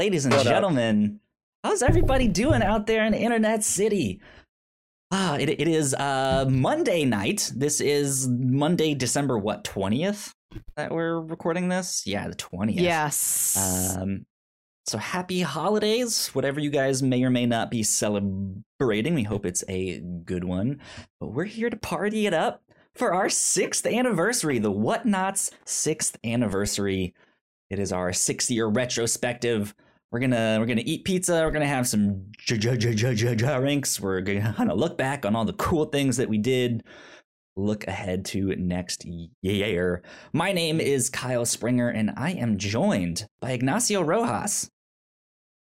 ladies and What up? gentlemen. How's everybody doing out there in Internet City? Ah, it, it is uh, Monday night. This is Monday, December what twentieth that we're recording this. Yeah, the twentieth. Yes. Um, so happy holidays, whatever you guys may or may not be celebrating. We hope it's a good one. But we're here to party it up for our sixth anniversary, the Whatnots sixth anniversary. It is our six-year retrospective. We're gonna we're gonna eat pizza. We're gonna have some drinks. We're gonna kind of look back on all the cool things that we did. Look ahead to next year. My name is Kyle Springer, and I am joined by Ignacio Rojas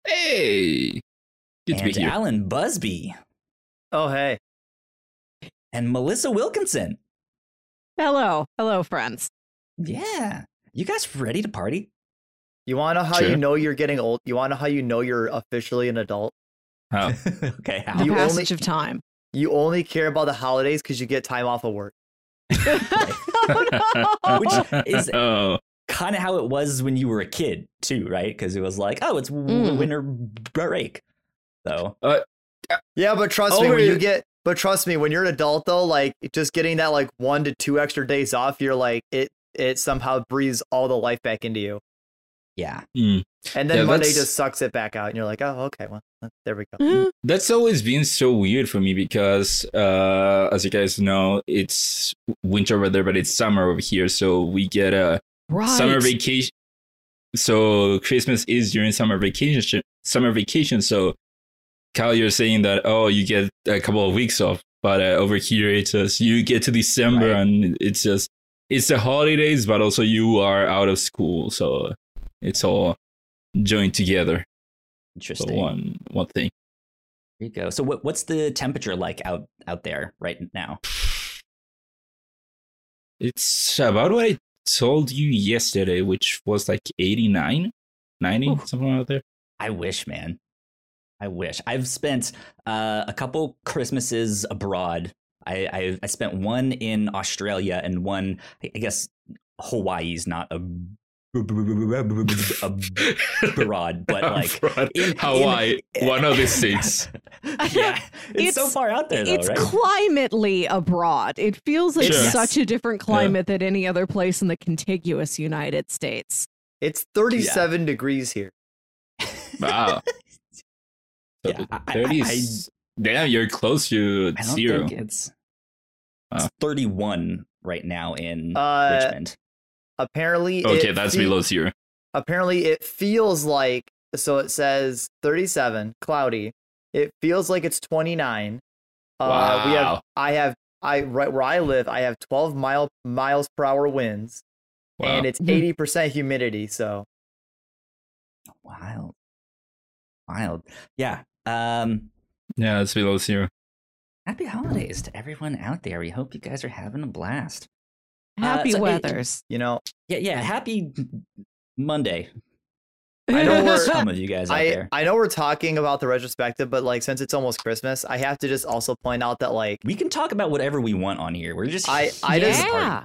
Hey, good to and be here. Alan Busby Oh hey. and Melissa Wilkinson. Hello. Hello, friends. Yeah, you guys ready to party? You wanna know how Sure. you know you're getting old? You wanna know how you know you're officially an adult? How? okay, The how? You passage only- of time. You only care about the holidays because you get time off of work. oh, no. Which is oh, kind of how it was when you were a kid too, right? Because it was like, oh, it's Mm. winter break. So Yeah, but trust me, when you get but trust me, when you're an adult though, like just getting that like one to two extra days off, you're like it it somehow breathes all the life back into you. Yeah, mm. And then Yeah, Monday just sucks it back out and you're like, oh okay, well there we go. Mm, that's always been so weird for me because, uh, as you guys know, it's winter weather, but it's summer over here, so we get a right. summer vacation. So Christmas is during summer vacation. Summer vacation. So, Kyle, you're saying that oh, you get a couple of weeks off, but uh, over here it's just you get to December Right. and it's just it's the holidays, but also you are out of school, so it's all joined together. So interesting. one one thing. There you go. So what what's the temperature like out out there right now? It's about what I told you yesterday, which was like 89, 90, Ooh. something out there. I wish, man. I wish. I've spent uh, a couple Christmases abroad. I, I I spent one in Australia and one, I guess, Hawaii's not a abroad, but like Abroad. in- Hawaii, in- one of the states. yeah, it's, so far out there, though, it's right? climately abroad. It feels like Sure. such a different climate than any other place in the contiguous United States. It's 37 degrees here. Wow. So Yeah, I- I- 30 I- damn, you're close to I don't zero. think it's, Wow. it's 31 right now in Uh, Richmond. Apparently Okay, that's fe- below zero. apparently it feels like so it says 37 cloudy it feels like it's 29 uh we have i have i right where i live i have 12 mile miles per hour winds Wow. and it's Mhm. 80% humidity so Wild, wild. Yeah. Um. yeah, it's below zero. Happy holidays to everyone out there. We hope you guys are having a blast. Uh, Happy so it- weathers. you know Yeah, yeah. Happy Monday. I know we're- Some of you guys out I, there. I know we're talking about the retrospective but like since it's almost christmas i have to just also point out that like We can talk about whatever we want on here. We're just I- I here to just- yeah.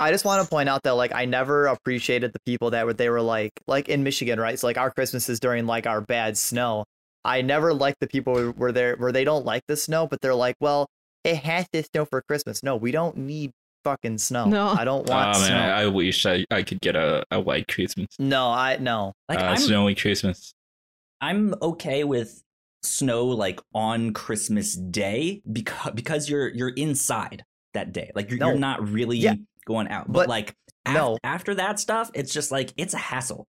I just want to point out that like I never appreciated the people that were they were like like in Michigan, right? So like our Christmases during like our bad snow. I never liked the people who were there where they don't like the snow, but they're like, well, it has to snow for Christmas. No, we don't need fucking snow. No. I don't want Oh snow. man, I, I wish I, I could get a, a white Christmas. no, I no. Like uh, I'm, snowy Christmas. I'm okay with snow like on Christmas Day because because you're you're inside that day. Like you're, No. you're not really Yeah. going out. But, But like af- no. after that stuff, it's just like it's a hassle,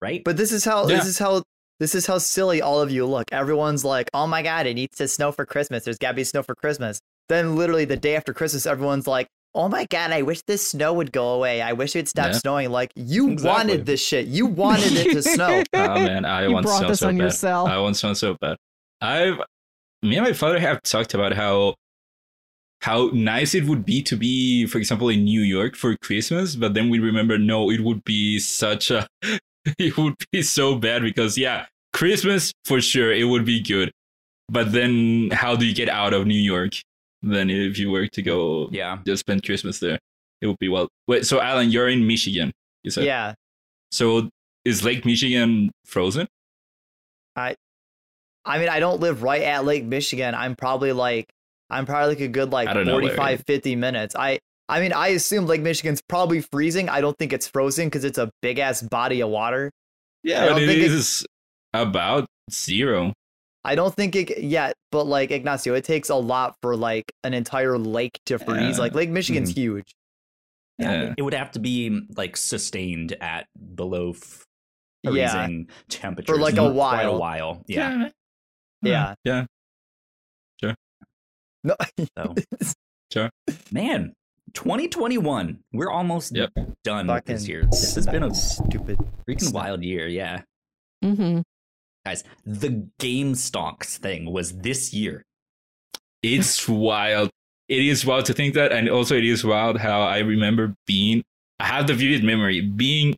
right? But this is how Yeah. this is how this is how silly all of you look. Everyone's like, "Oh my god, it needs to snow for Christmas. There's got to be snow for Christmas." Then literally the day after Christmas, everyone's like, "Oh my god, I wish this snow would go away. I wish it'd stop Yeah. snowing." Like you Exactly. wanted this shit. You wanted it to snow. Oh man, I you want brought snow this so on bad. yourself. I want snow so bad. I've me and my father have talked about how how nice it would be to be, for example, in New York for Christmas, but then we remember no, it would be such a it would be so bad because yeah, Christmas for sure it would be good. But then how do you get out of New York? Then if you were to go yeah. just spend Christmas there, it would be well. Wait, so Alan, you're in Michigan, you said. yeah. So is Lake Michigan frozen? I I mean, I don't live right at Lake Michigan. I'm probably like, I'm probably like a good like I don't know where 45, 50 minutes. I, I mean, I assume Lake Michigan's probably freezing. I don't think it's frozen because it's a big ass body of water. I Yeah, don't but it- is about zero. I don't think it yet, but like Ignacio, it takes a lot for like an entire lake to freeze. Yeah. Mm-hmm. Like Lake Michigan's Mhm. huge. Yeah. It would have to be like sustained at below f- Yeah. freezing temperatures for like, a quite a while. while. Yeah. Yeah. Yeah. Sure. No, So man, 2021. We're almost Yep. done with this year. This has been a stupid. freaking wild year. Yeah. Mm-hmm. Guys, the Game Stonks thing was this year. It's wild. It is wild to think that, and also it is wild how I remember being. I have the vivid memory being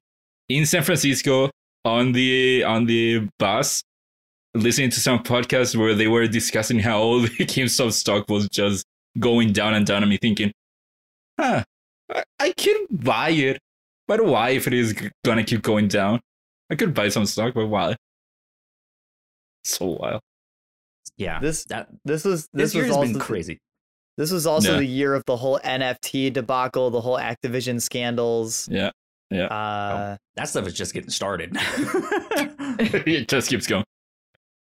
in San Francisco on the on the bus, listening to some podcast where they were discussing how all the GameStop stock was just going down and down, and me thinking, "Huh, I, could buy it, but why if it is gonna keep going down? I could buy some stock, but why?" So wild. Yeah. This that this was this, this year was has also been crazy. this was also Yeah. the year of the whole NFT debacle, the whole Activision scandals. Yeah, Uh, That stuff is just getting started. it just keeps going.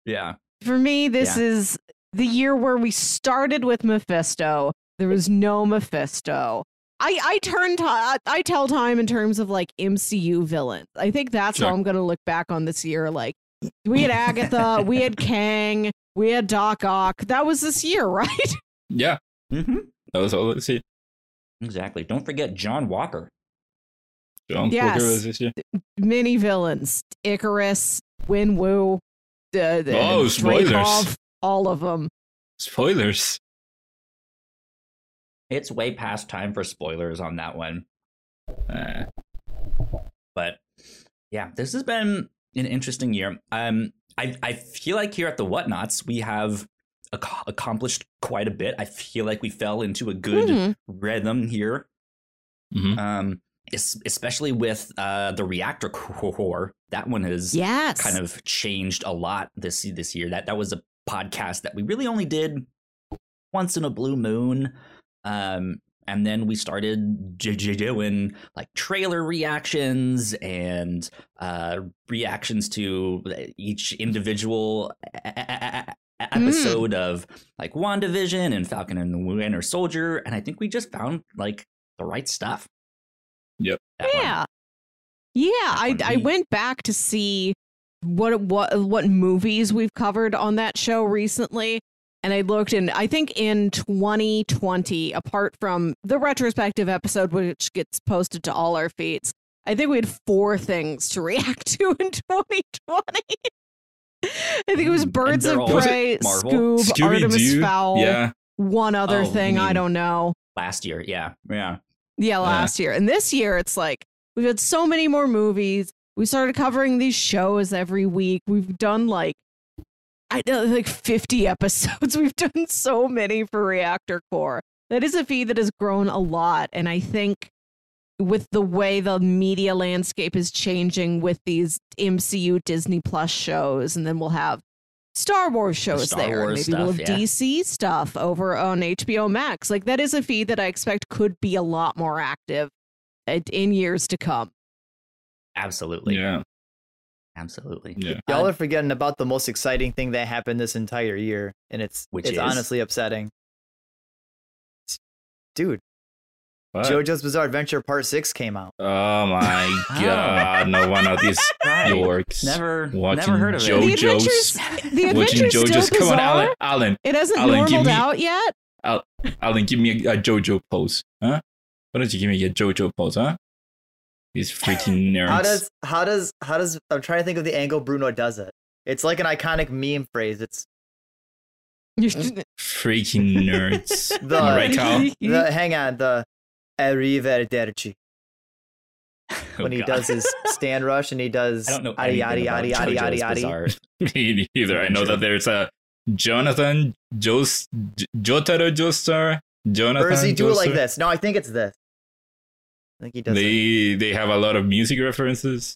yeah. For me, this Yeah. is the year where we started with Mephisto. There was no Mephisto. I I turn ti I tell time in terms of like MCU villains. I think that's Sure. how I'm gonna look back on this year. Like we had Agatha, we had Kang, we had Doc Ock. That was this year, right? Yeah, hmm that was all. Let's see. Exactly. Don't forget John Walker. John Yes. Walker was this year. Many villains: Ikaris, Wenwu, the, the Oh, spoilers. Dreykov, all of them. Spoilers. It's way past time for spoilers on that one. Uh, But yeah, this has been an interesting year. Um, I I feel like here at the Whatnots we have ac- accomplished quite a bit. I feel like we fell into a good Mhm. rhythm here. mhm. Um, es- especially with uh the reactor corps. That one has Yes. kind of changed a lot this this year. That that was a podcast that we really only did once in a blue moon. Um, and then we started j- j- doing like trailer reactions and uh, reactions to each individual a- a- a- a- episode of like WandaVision and Falcon and the Winter Soldier. And I think we just found like the right stuff. Yep. That one. Yeah. Yeah, I I went back to see what what what movies we've covered on that show recently and I looked and I think in 2020 apart from the retrospective episode which gets posted to all our feeds I think we had four things to react to in 2020. I think it was Mm, Birds of all Prey, Marvel. Scoob, Artemis Scooby-Doo. Fowl, Yeah. one other Oh, thing I mean- don't know. Last year. Yeah. Yeah. Yeah, last year. And this year, it's like we've had so many more movies. We started covering these shows every week. We've done like, I know, like 50 episodes. We've done so many for Reactor Corps. That is a feed that has grown a lot. And I think with the way the media landscape is changing with these MCU Disney Plus shows, and then we'll have Star Wars shows Star there. Wars Maybe we'll have yeah. DC stuff over on HBO Max. Like that is a feed that I expect could be a lot more active uh, in years to come. Absolutely. Yeah. Absolutely. Yeah. y'all are forgetting about the most exciting thing that happened this entire year, and it's Which it's is? honestly upsetting. Dude, What? JoJo's Bizarre Adventure Part Six came out. Oh my god! No one of these Right. dorks. Never, Watching never heard of The JoJo's. it. The adventures, the Watching adventures JoJo's. still Come on, bizarre. Alan. Alan. It hasn't Alan, give normaled me- out yet. Alan, give me a, a JoJo pose, huh? Why don't you give me a JoJo pose, huh? These freaking nerds. How does how does how does I'm trying to think of the angle Bruno does it. It's like an iconic meme phrase. It's freaking nerds? The- right, Kyle? the hang on the arrivederci Oh, when he God. does his stand rush and he does I don't know yadi anything yadi about yadi yadi JoJo's yadi yadi. Bizarre. Me neither. I know that there's a Jonathan Jos J- Jotaro Joestar. Jonathan. Or does he do it like this? No, I think it's this. I think he does. it. They they have a lot of music references.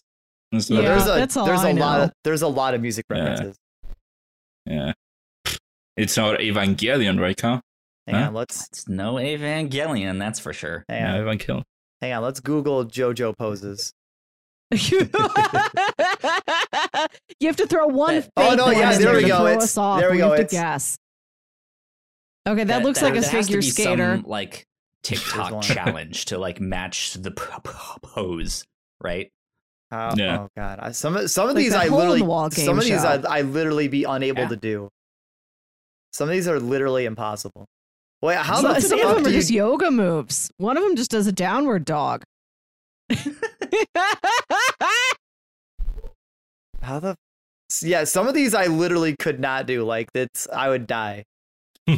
and stuff. Yeah, there's a that's all there's I a lot of there's a lot of music references. Yeah. It's not Evangelion, right, Kyle? Hang Huh? on, let's It's no Evangelion, that's for sure. hang Yeah, on, Evangelion. hang on. Let's Google JoJo poses. you have to throw one. Oh, no, one yeah, in there we go. throw It's- us there we We go. It's- guess. Okay, that, looks like a there has to figure skater. Some, like one. TikTok challenge to like match the p- p- pose, right? Oh, Yeah. oh god, I, some of some of Like these that I literally the some of these I. I literally be unable Yeah. to do. Some of these are literally impossible. Wait, how some the some fuck of them do are you just yoga moves. One of them just does a downward dog. how the yeah? Some of these I literally could not do. Like that's I would die.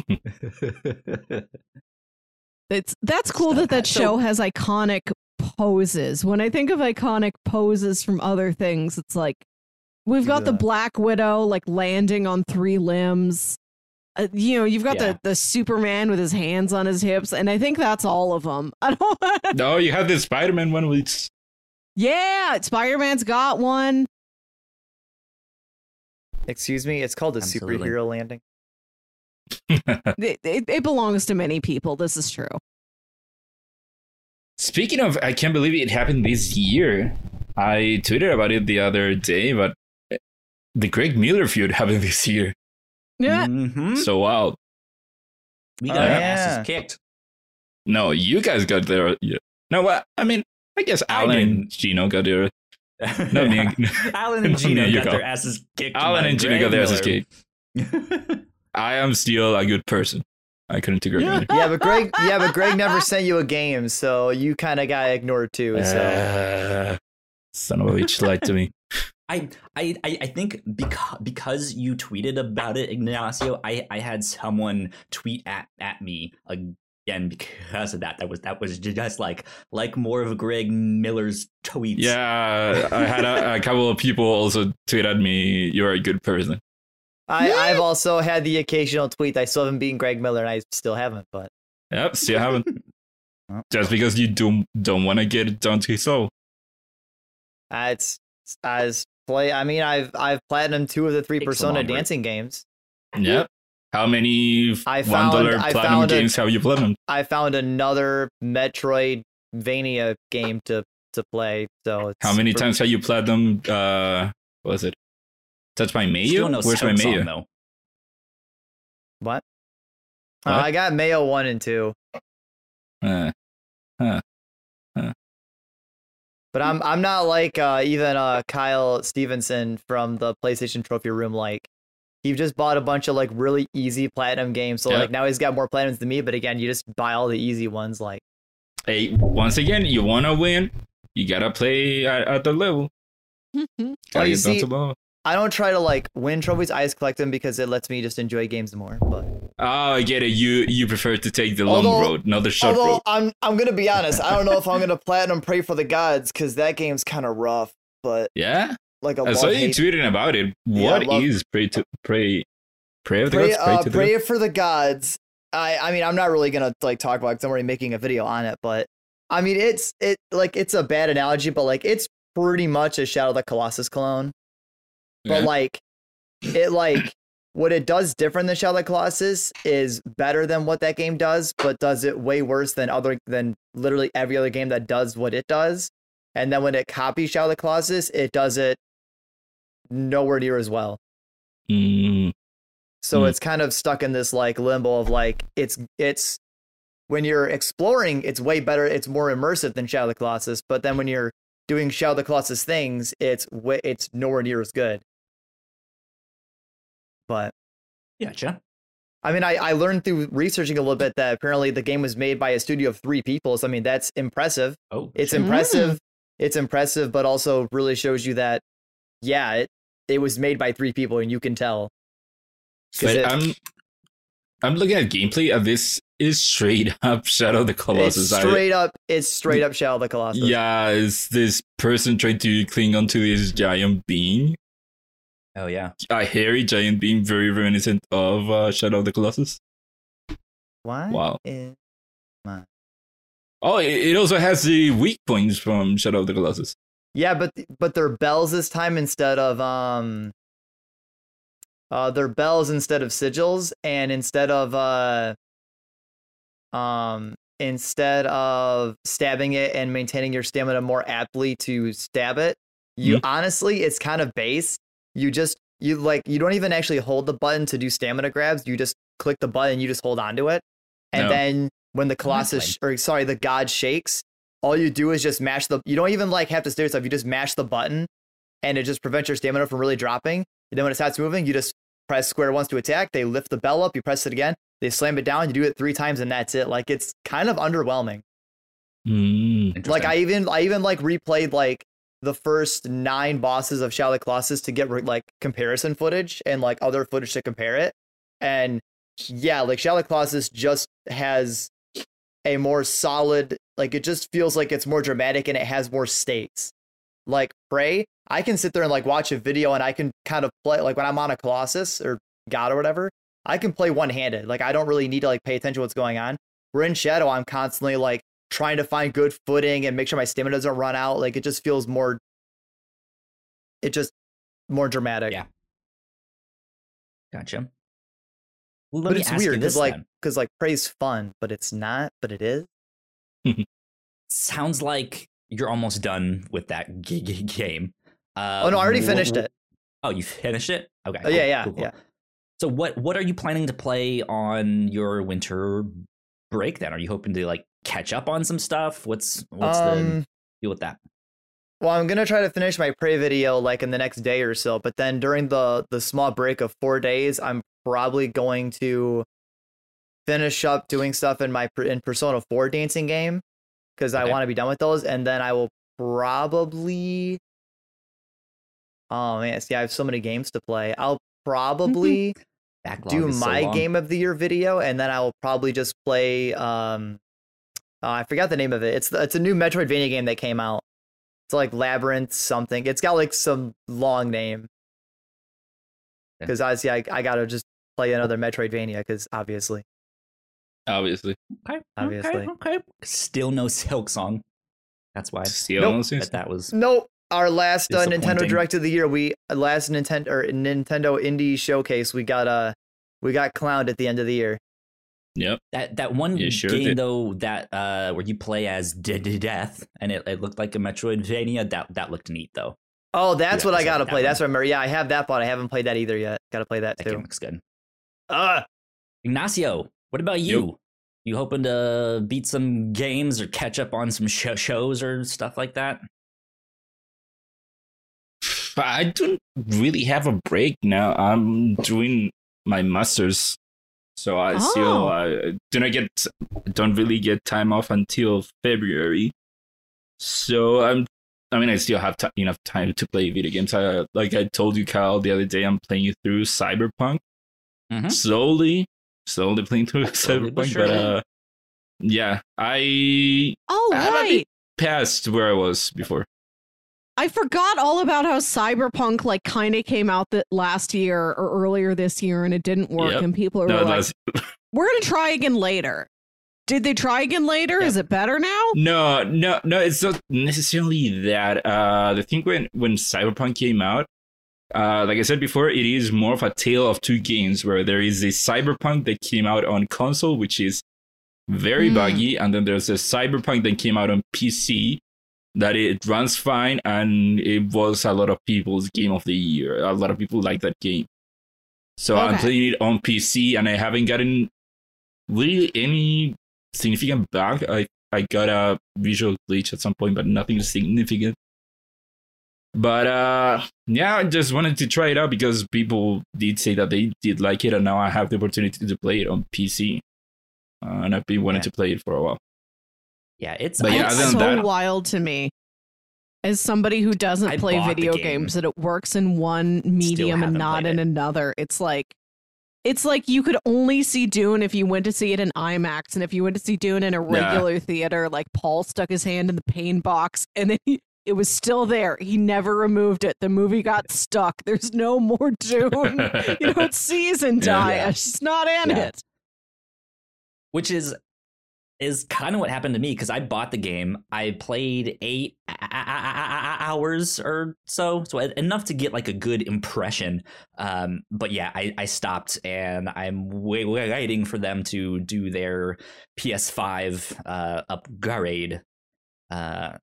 it's that's cool Stuff that that so- show has iconic poses. When I think of iconic poses from other things, it's like we've got the Black Widow like landing on three limbs. Uh, you know, you've got Yeah. the the Superman with his hands on his hips, and I think that's all of them. I don't. No, you have the Spider-Man one, with. yeah, Spider Man's got one. Excuse me, it's called a Absolutely. superhero landing. It, it, it belongs to many people. This is true. Speaking of, I can't believe it happened this year. I tweeted about it the other day, but the Greg Miller feud happened this year. Yeah. Mhm. So wild. We got our asses kicked. No, you guys got there. Yeah. No, what? I mean, I guess I Alan and. Gino got there. No, me and- Alan and Gino me, you got go. their asses kicked. Alan and Gino Greg got their asses kicked. I am still a good person. I couldn't agree. Greg Miller. Yeah, but Greg, yeah, but Greg never sent you a game, so you kind of got ignored too. So Uh, son of a bitch lied to me. I, I, I I think because because you tweeted about it, Ignacio, I, I had someone tweet at, at me again because of that. That was that was just like like more of Greg Miller's tweets. Yeah, I had a, a couple of people also tweet at me, "You're a good person." I, I've also had the occasional tweet. I still haven't beaten Greg Miller, and I still haven't. But Yep, still haven't. Just because you don't don't want to get it done to his soul. uh, it's as play. I mean, I've I've platinum two of the three Takes Persona dancing games. Yep. How many I one found- dollar I platinum found a- games have you platinumed? I found another Metroidvania game to to play. So it's How many for- times have you platinumed? Uh, what was it? Touch by Mayo? Still no Where's my sounds on, Mayo? though. What? Uh, I got Mayo one and two, Uh, but I'm I'm not like uh, even uh, Kyle Stevenson from the PlayStation Trophy Room. Like he just bought a bunch of like really easy platinum games. So Yeah. like now he's got more platinums than me. But again, you just buy all the easy ones. Like hey, once again, you want to win, you gotta play at, at the level. Oh, you get see- the level. I don't try to like win trophies. I just collect them because it lets me just enjoy games more. But Oh, I get it. You you prefer to take the long road, not the short although road. I'm I'm gonna be honest, I don't know if I'm gonna platinum Praey for the Gods because that game's kind of rough. But Yeah, like a I saw you tweeting about it. Yeah, What is love- pray to pray? Pray of the pray, gods. Pray uh, to pray gods? for the gods. I I mean I'm not really gonna like talk about because I'm already making a video on it, but I mean it's it like it's a bad analogy, but like it's pretty much a Shadow of the Colossus clone. But Yeah. like it like what it does different than Shadow of Colossus is better than what that game does, but does it way worse than other than literally every other game that does what it does. And then when it copies Shadow of Colossus, it does it nowhere near as well. Mm, So Hmm. it's kind of stuck in this like limbo of like it's it's when you're exploring, it's way better, it's more immersive than Shadow of the Colossus. But then when you're doing Shadow of the Colossus things, it's way, it's nowhere near as good. But Gotcha. I mean, I, I learned through researching a little bit that apparently the game was made by a studio of three people. So I mean, that's impressive. Oh, It's shit. impressive. It's impressive, but also really shows you that, yeah, it it was made by three people, and you can tell. but it- I'm I'm looking at gameplay of this is straight up Shadow of the It's Colossus. I- straight up. It's straight up Shadow of the Colossus. yeah, is this person trying to cling onto this giant being? Oh yeah. A hairy giant being, very reminiscent of uh, Shadow of the Colossus. Why? Wow. is- Oh, it, it also has the weak points from Shadow of the Colossus. Yeah, but but they're bells this time instead of um uh they're bells instead of sigils and instead of uh um instead of stabbing it and maintaining your stamina more aptly to stab it, you Mhm. honestly it's kind of base. You just you like you don't even actually hold the button to do stamina grabs. You just click the button, you just hold onto it. And No. then when the colossus or sorry, the god shakes, all you do is just mash the you don't even like have to stare stuff, you just mash the button and it just prevents your stamina from really dropping. And then when it starts moving, you just press square once to attack. They lift the bell up, you press it again, they slam it down, you do it three times and that's it. Like it's kind of underwhelming. Mm. Like I even I even like replayed like the first nine bosses of Shadow Colossus to get like comparison footage and like other footage to compare it. And yeah, like Shadow Colossus just has a more solid like it just feels like it's more dramatic and it has more stakes. Like Praey, I can sit there and like watch a video and I can kind of play like when I'm on a Colossus or God or whatever, I can play one handed. Like I don't really need to like pay attention to what's going on. We're in Shadow, I'm constantly like trying to find good footing and make sure my stamina doesn't run out. Like it just feels more it just more dramatic. Yeah. Gotcha. Well, let But it's weird because like because like Praey's fun, but it's not, but it is. sounds like you're almost done with that g- g- game. Uh, oh no, I already wh- finished it. Oh, you finished it? Okay. Oh, yeah, yeah, cool, cool. yeah. So what what are you planning to play on your winter break then? Are you hoping to like catch up on some stuff? What's what's the Um deal with that? well, I'm gonna try to finish my Praey video like in the next day or so, but then during the the small break of four days, I'm probably going to finish up doing stuff in my in Persona 4 dancing game because I want to be done with those, and then I will probably. Oh man, see, I have so many games to play. I'll probably do is so my game of the year video, and then I will probably just play. Um, uh, I forgot the name of it. It's it's a new Metroidvania game that came out. It's like Labyrinth something. It's got like some long name. Okay. Because obviously, I I gotta just play another Metroidvania. Because obviously, Obviously. Okay, obviously. Okay, okay. Still no Silksong. That's why. Still Nope. no sense. But that was no. Our last uh, Nintendo Disappointing. Direct of the year, we last Nintendo or Nintendo Indie Showcase, we got uh we got clowned at the end of the year. Yep. that that one You sure game did. though that uh where you play as D- D- Death and it, it looked like a Metroidvania. That that looked neat though. Oh, that's Yeah, what I gotta that play. one. That's what I remember. Yeah, I have that, but I haven't played that either yet. Gotta play that That too. game looks good. Uh, Ignacio, what about you? You hoping to beat some games or catch up on some sh- shows or stuff like that? But I don't really have a break now. I'm doing my masters, so I Oh. still I do not get don't really get time off until February. So I'm. I mean, I still have ti enough time to play video games. I, like I told you, Kyle, the other day, I'm playing through Cyberpunk Mhm. slowly, slowly playing through Slowly but Cyberpunk. But uh, yeah, I Oh, I'm a right. bit passed where I was before. I forgot all about how Cyberpunk like kind of came out that last year or earlier this year and it didn't work Yep. and people were No, like, "We're gonna try again later." Did they try again later? Yep. Is it better now? No, no, no. It's not necessarily that. Uh, the thing when when Cyberpunk came out, uh, like I said before, it is more of a tale of two games where there is a Cyberpunk that came out on console, which is very Hmm. buggy, and then there's a Cyberpunk that came out on PC that it runs fine, and it was a lot of people's game of the year. A lot of people like that game. So I'm playing it on PC, and I haven't gotten really any significant bug. I I got a visual glitch at some point, but nothing significant. But uh, yeah, I just wanted to try it out because people did say that they did like it, and now I have the opportunity to play it on PC. Uh, and I've been wanting Yeah. to play it for a while. Yeah, it's But yeah, it's so that- wild to me. As somebody who doesn't I play video game. games, that it works in one medium and haven't in it. another. It's like it's like you could only see Dune if you went to see it in IMAX, and if you went to see Dune in a regular theater, like Paul stuck his hand in the pain box, and then he, it was still there. He never removed it. The movie got stuck. There's no more Dune. you don't see Zendaya. Yeah. She's not in Yeah. it. which is is kind of what happened to me because I bought the game. I played eight hours or so, so enough to get like a good impression. Um, but yeah, I, I stopped and I'm waiting for them to do their PS5 uh, upgrade. Uh,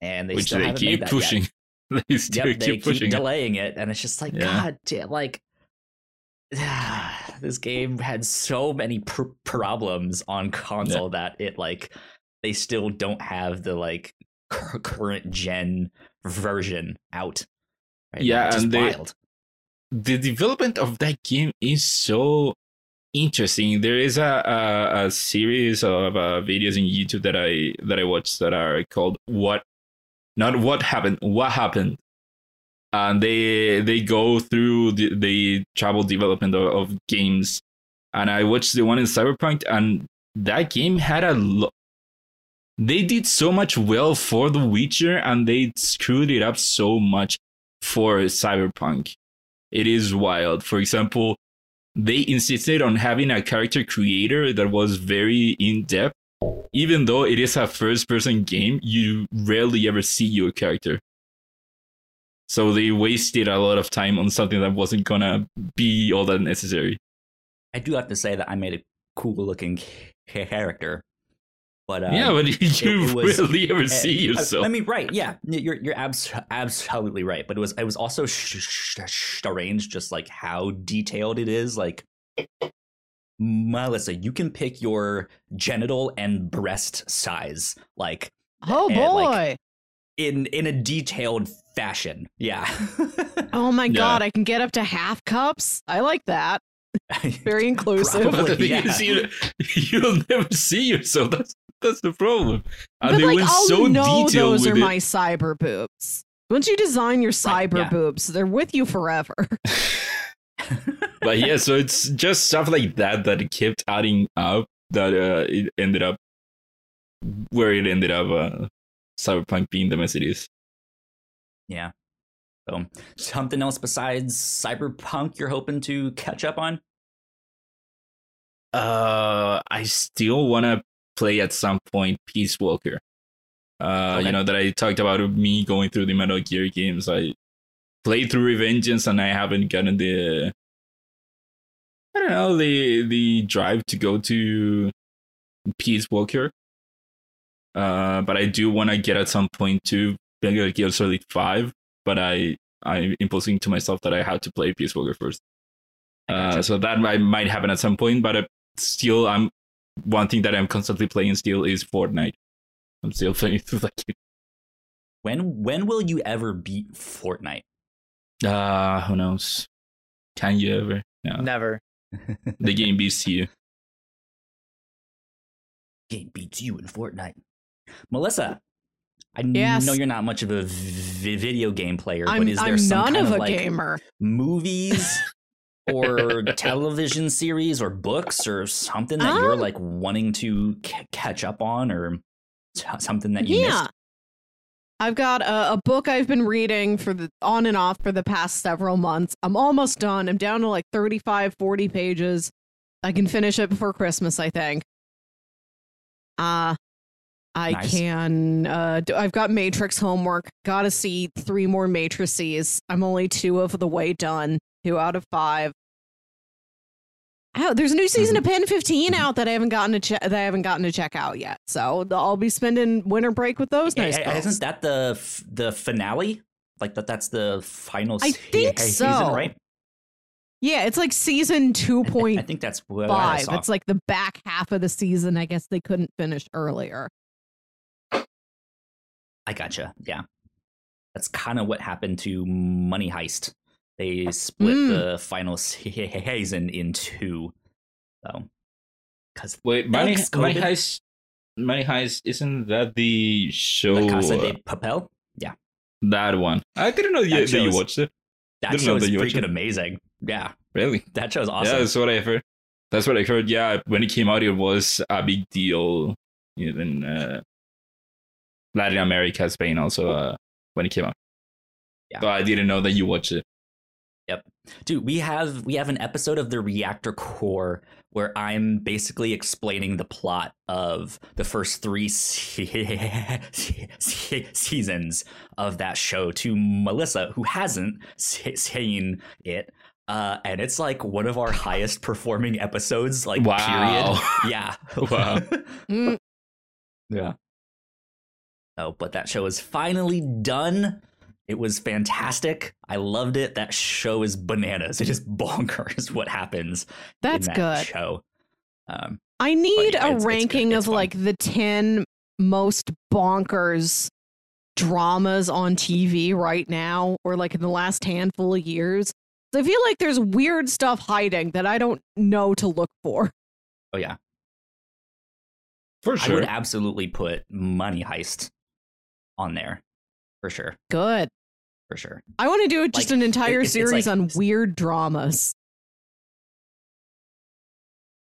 and they Which still they haven't made keep that pushing. Yet. they still Yep, they keep keep pushing. it. delaying it, and it's just like, Yeah. God, damn, like this game had so many pr- problems on console that it like they still don't have the like cur- current gen version out. Right Yeah, which and they- wild. the development of that game is so interesting. There is a a, a series of uh, videos in YouTube that I that I watched that are called "What," not "What happened," "What happened," and they they go through the, the travel development of, of games. And I watched the one in Cyberpunk, and that game had a lot. They did so much well for The Witcher, and they screwed it up so much for Cyberpunk it is wild. For example, they insisted on having a character creator that was very in depth. Even though it is a first person game, you rarely ever see your character. So they wasted a lot of time on something that wasn't gonna be all that necessary. I do have to say that I made a cool looking character, but uh, yeah, but you it was- rarely ever Uh, see yourself. I mean, right? Yeah, you're you're abs- absolutely right. But it was it was also sh- sh- strange, just like how detailed it is. Like, Melissa, you can pick your genital and breast size, like Oh and, boy. like, in in a detailed fashion. Yeah. oh my Yeah. god, I can get up to half cups. I like that. Very inclusive. Probably. the thing yeah. is, you, you'll never see yourself. That's that's the problem. And but they like went I'll so know detailed those with are it. my cyber boobs. Once you design your Right, cyber yeah. boobs, they're with you forever. but yeah, so it's just stuff like that that kept adding up that uh, it ended up where it ended up. Uh, Cyberpunk being the mess it is. yeah. So something else besides Cyberpunk you're hoping to catch up on? Uh, I still want to play at some point Peace Walker. Uh, Okay. you know that I talked about me going through the Metal Gear games. I played through Revengeance and I haven't gotten the I don't know the the drive to go to Peace Walker. Uh, but I do want to get at some point to Metal Gear Solid Five. But I I'm imposing to myself that I have to play Peace Walker first. I Uh, so that might might happen at some point, but uh, still, I'm one thing that I'm constantly playing still is Fortnite. I'm still playing through that game. When when will you ever beat Fortnite? Uh, who knows? Can you ever? No, Never. the game beats you. Game beats you in Fortnite. Melissa, I Yes. know you're not much of a v- video game player, I'm, but is there I'm some kind of of, a like gamer. movies or television series or books or something that you're Um, like wanting to c- catch up on or s- something that you yeah. missed? I've got a, a book I've been reading for the on and off for the past several months. I'm almost done. I'm down to like 35, 40 pages. I can finish it before Christmas, I think. Uh I Nice. can uh do, I've got Matrix homework. Got to see three more matrices. I'm only 2 of the way done. 2 out of 5. Oh, there's a new season of PEN15 Mhm. out that I haven't gotten to check that I haven't gotten to check out yet. So I'll be spending winter break with those nice Hey. Isn't that the f- the finale? Like that? That's the final I se- think season, so. right? Yeah, it's like season two point I think that's five. It's like the back half of the season. I guess they couldn't finish earlier. I gotcha. Yeah. That's kind of what happened to Money Heist. They split Mm. the final season in two. So, because Wait, Money, Money Heist, Money Heist, isn't that the show? La Casa uh, de Papel, Yeah, that one. I didn't know you, That that you watched it. that Didn't show know is that you watched freaking it. amazing. Yeah, Really? that show's Yeah, awesome. Yeah, that's what I heard. That's what I heard. Yeah, when it came out, it was a big deal in uh, Latin America, Spain, also uh, when it came out. Yeah. So I didn't know that you watched it. Yep. Dude, we have we have an episode of the Reactor Corps where I'm basically explaining the plot of the first three se- se- seasons of that show to Melissa, who hasn't seen it. Uh, and it's like one of our highest performing episodes, like Wow. period. Yeah. Wow. Mm, Yeah. Oh, but that show is finally done. It was fantastic. I loved it. That show is bananas. It is bonkers what happens that's in that good. show. Um, I need yeah, a it's- it's ranking It's of fun. like the 10 most bonkers dramas on TV right now or like in the last handful of years. I feel like there's weird stuff hiding that I don't know to look for. oh yeah, For sure. I would absolutely put Money Heist on there for sure, Good. for sure. I want to do just Like, an entire it- series like- on weird dramas.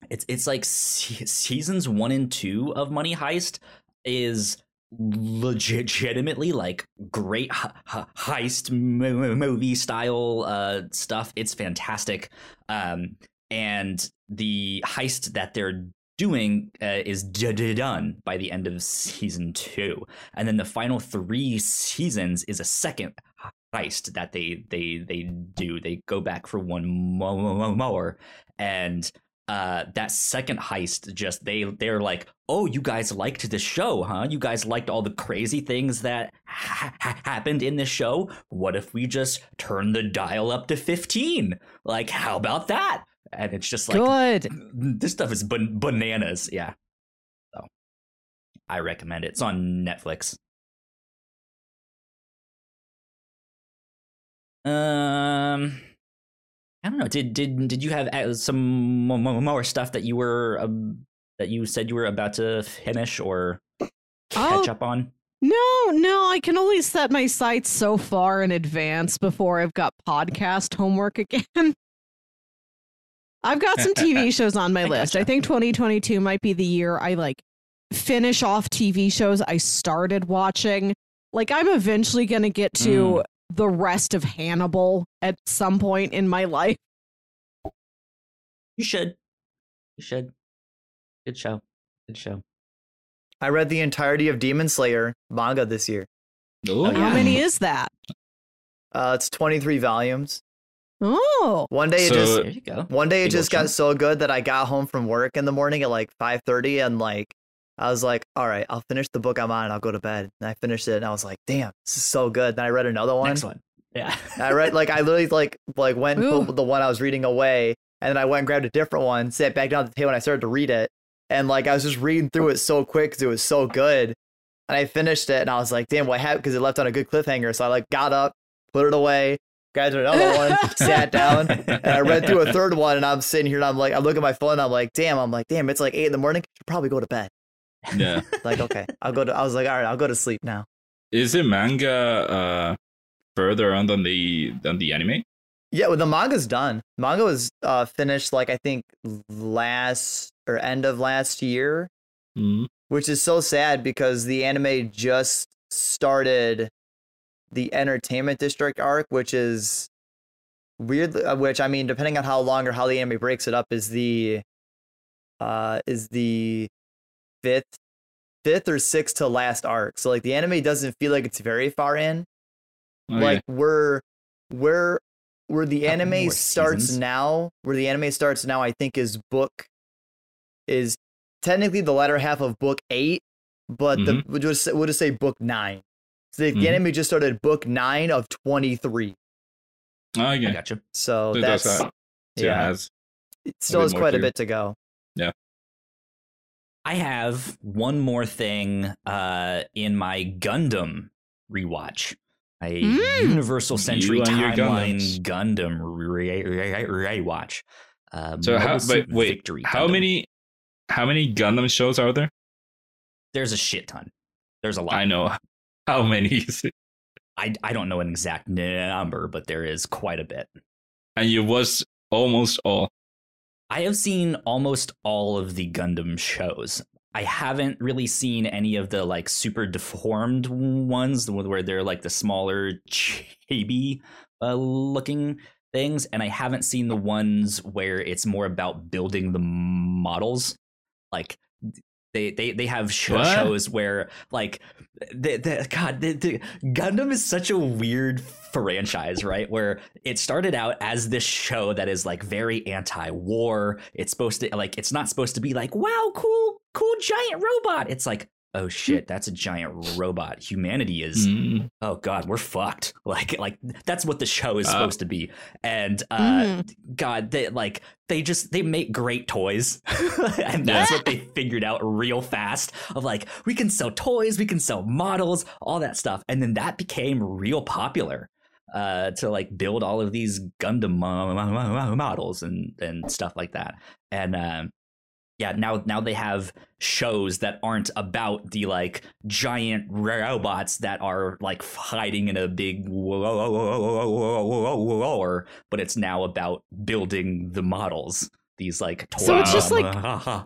It's it's like se- seasons one and two of Money Heist is legitimately like great he- he- heist movie style uh stuff it's fantastic um and the heist that they're doing uh, is done by the end of season two. And then the final three seasons is a second heist that they they they do. They go back for one mo- mo- more and uh that second heist just they they're like oh you guys liked this show huh? You guys liked all the crazy things that ha- ha- happened in this show? What if we just turn the dial up to 15 like how about that and it's just like Good. this stuff is ban- bananas yeah so i recommend it it's on netflix um i don't know did did did you have uh, some mo- mo- more stuff that you were um, that you said you were about to finish or catch Oh. up on No, no, I can only set my sights so far in advance before I've got podcast homework again. I've got some TV shows on my I list. I think 2022 might be the year I like finish off TV shows I started watching. Like I'm eventually going to get to the rest of Hannibal at some point in my life. you should you should good show good show I read the entirety of Demon Slayer manga this year. How yeah. many is that? Uh, it's 23 volumes. Oh, One day it So- just there you go one day it Big just got so good that I got home from work in the morning at like 5:30 and like I was like, all right, I'll finish the book I'm on and I'll go to bed. And I finished it and I was like, damn, this is so good. Then I read another one. next one yeah I read like I literally like like went and put the one I was reading away, and then I went and grabbed a different one, sat back down at the table, and I started to read it. And like I was just reading through it so quick because it was so good, and I finished it, and I was like, "Damn, what happened?" Because it left on a good cliffhanger. So I like got up, put it away, grabbed another one, sat down, and I read through a third one, and I'm sitting here, and I'm like, I look at my phone, and I'm like, "Damn," I'm like, "Damn, it's like eight in the morning. You should probably go to bed." yeah. Like, okay, I'll go to. I was like, all right, I'll go to sleep now. Is the manga uh, further on than the than the anime? Yeah, well, the manga's done. Manga was uh, finished like I think last or end of last year, Mm. which is so sad because the anime just started the entertainment district arc, which is weird. uh, Which I mean, depending on how long or how the anime breaks it up, is the uh is the fifth fifth or sixth to last arc. So like the anime doesn't feel like it's very far in Oh, like we're we're where the anime starts seasons. now where the anime starts now i think is book is technically the latter half of book eight but the we'll just we'll just say book nine so the, the Mhm. anime just started book nine of 23 yeah. Oh, i okay. gotcha So so it that's does that. So it yeah has- it still has more quite a bit to go Yeah. I have one more thing uh, in my Gundam rewatch. A Mm. Universal Century You Timeline Gundam re- re- rewatch. Uh, So how? But wait, Victory how Gundam. many? How many Gundam shows are there? There's a shit ton. There's a lot. I know. How many is it? I, I don't know an exact number, but there is quite a bit. And you watched almost all. I have seen almost all of the Gundam shows. I haven't really seen any of the like super deformed ones, where they're like the smaller chibi uh, looking things, and I haven't seen the ones where it's more about building the models. Like they they they have sh- shows where like the, the God the, the Gundam is such a weird franchise, right? Where it started out as this show that is like very anti-war. It's supposed to like it's not supposed to be like wow cool cool giant robot. It's like oh shit that's a giant robot. Humanity is Mm. oh god we're fucked like like that's what the show is Uh. supposed to be and uh Mhm. god they like they just they make great toys and that's what they figured out real fast of like we can sell toys we can sell models all that stuff and then that became real popular uh to like build all of these gundam mo- mo- mo- models and and stuff like that and um yeah now now they have shows that aren't about the like giant robots that are like hiding in a big war but it's now about building the models these like toy So it's just like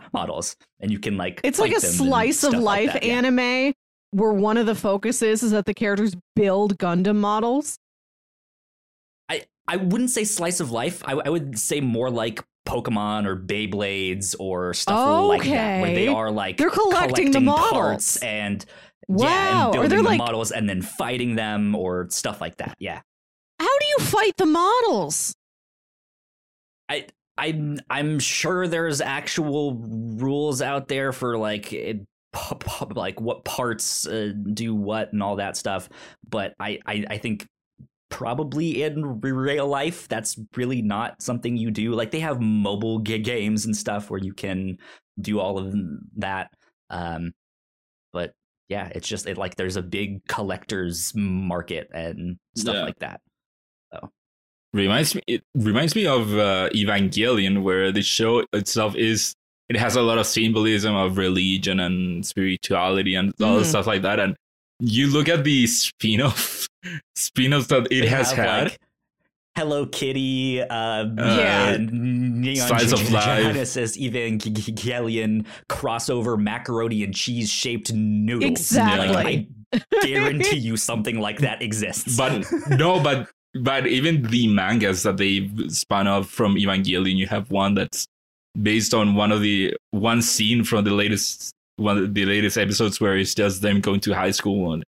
models and you can like It's like a slice of stuff like life yeah. anime where one of the focuses is that the characters build Gundam models. I wouldn't say slice of life. I, I would say more like Pokemon or Beyblades or stuff like that, where they are like They're collecting the models. parts and yeah, Wow. and Or building the like, models and then fighting them or stuff like that. Yeah, how do you fight the models? I I'm I'm sure there's actual rules out there for like it, like what parts uh, do what and all that stuff, but I I, I think probably in real life that's really not something you do like they have mobile g- games and stuff where you can do all of that um but yeah it's just it, like there's a big collectors market and stuff Yeah. like that reminds me it reminds me of uh, Evangelion where the show itself is it has a lot of symbolism of religion and spirituality and all Mhm. stuff like that and you look at the spin-off spin-offs that it They has have, had like, Hello Kitty, uh, Yeah. and Neon Slice of Gen- Life. Genesis, Evangelion crossover macaroni and cheese shaped noodles. Exactly. Like, I guarantee you something like that exists. but no but but even the mangas that they spun off from Evangelion you have one that's based on one of the one scene from the latest one of the latest episodes where it's just them going to high school and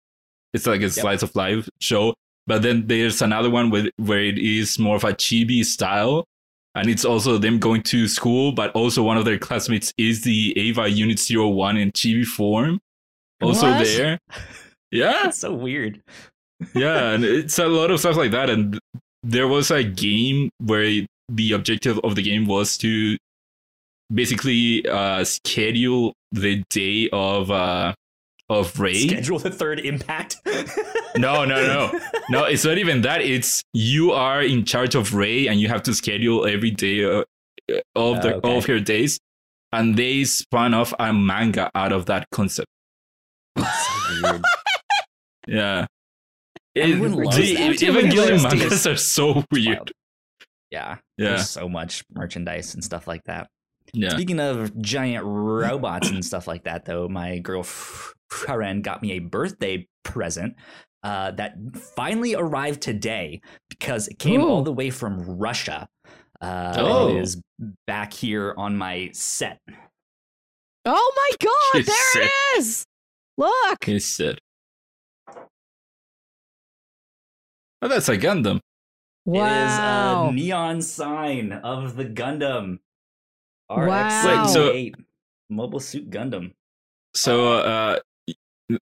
it's like a slice of life show but then there's another one with, where it is more of a chibi style and it's also them going to school but also one of their classmates is the Eva unit 01 in chibi form also What? there yeah That's so weird. yeah, and it's a lot of stuff like that. And there was a game where the objective of the game was to basically uh, schedule the day of uh, of Rei. Schedule the third impact. No, no, no, no. It's not even that. It's you are in charge of Rei, and you have to schedule every day uh, of the Okay. all of her days. And they spun off a manga out of that concept. so weird. Yeah. Everyone It- loves the. Evangelion mangas are so weird. Yeah, Yeah, there's so much merchandise and stuff like that. Yeah. Speaking of giant robots and stuff like that, though, my girl friend got me a birthday present uh, that finally arrived today because it came all the way from Russia. Uh, Oh. It is back here on my set. Oh my god, there it is. Look. He said. Oh, that's a Gundam. Wow. It is a neon sign of the Gundam. Wow. Wait, so- RX-78 Mobile Suit Gundam. So, uh,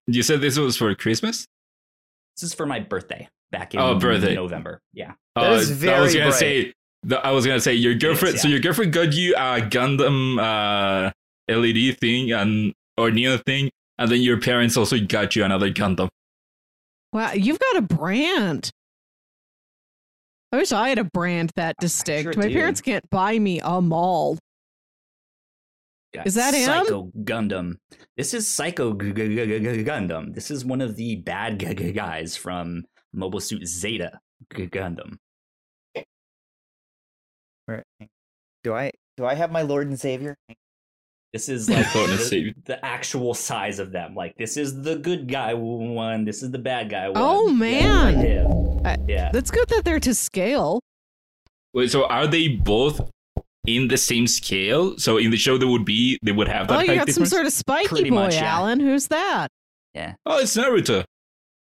you said this was for Christmas? This is for my birthday back in Oh, birthday. November. Yeah. That Uh, is I was very gonna bright. say. the- I was gonna say your girlfriend. So yeah. your girlfriend got you a Gundam uh, LED thing and or neon thing, and then your parents also got you another Gundam. Wow, you've got a brand. I wish I had a brand that distinct. sure My do. parents can't buy me a mall. Got Is that him? Psycho Gundam. This is Psycho Gundam. This is one of the bad g- g- guys from Mobile Suit Zeta Gundam. Where- Do I do I have my Lord and Savior? This is like the, the actual size of them. Like this is the good guy one. This is the bad guy one. Oh, man. right him. I- yeah. That's good that they're to scale. Wait, so are they both in the same scale? So in the show, they would be they would have that Oh, you height got some sort of spiky Pretty boy, much, yeah. Alan. Who's that? Yeah. Oh, it's Naruto.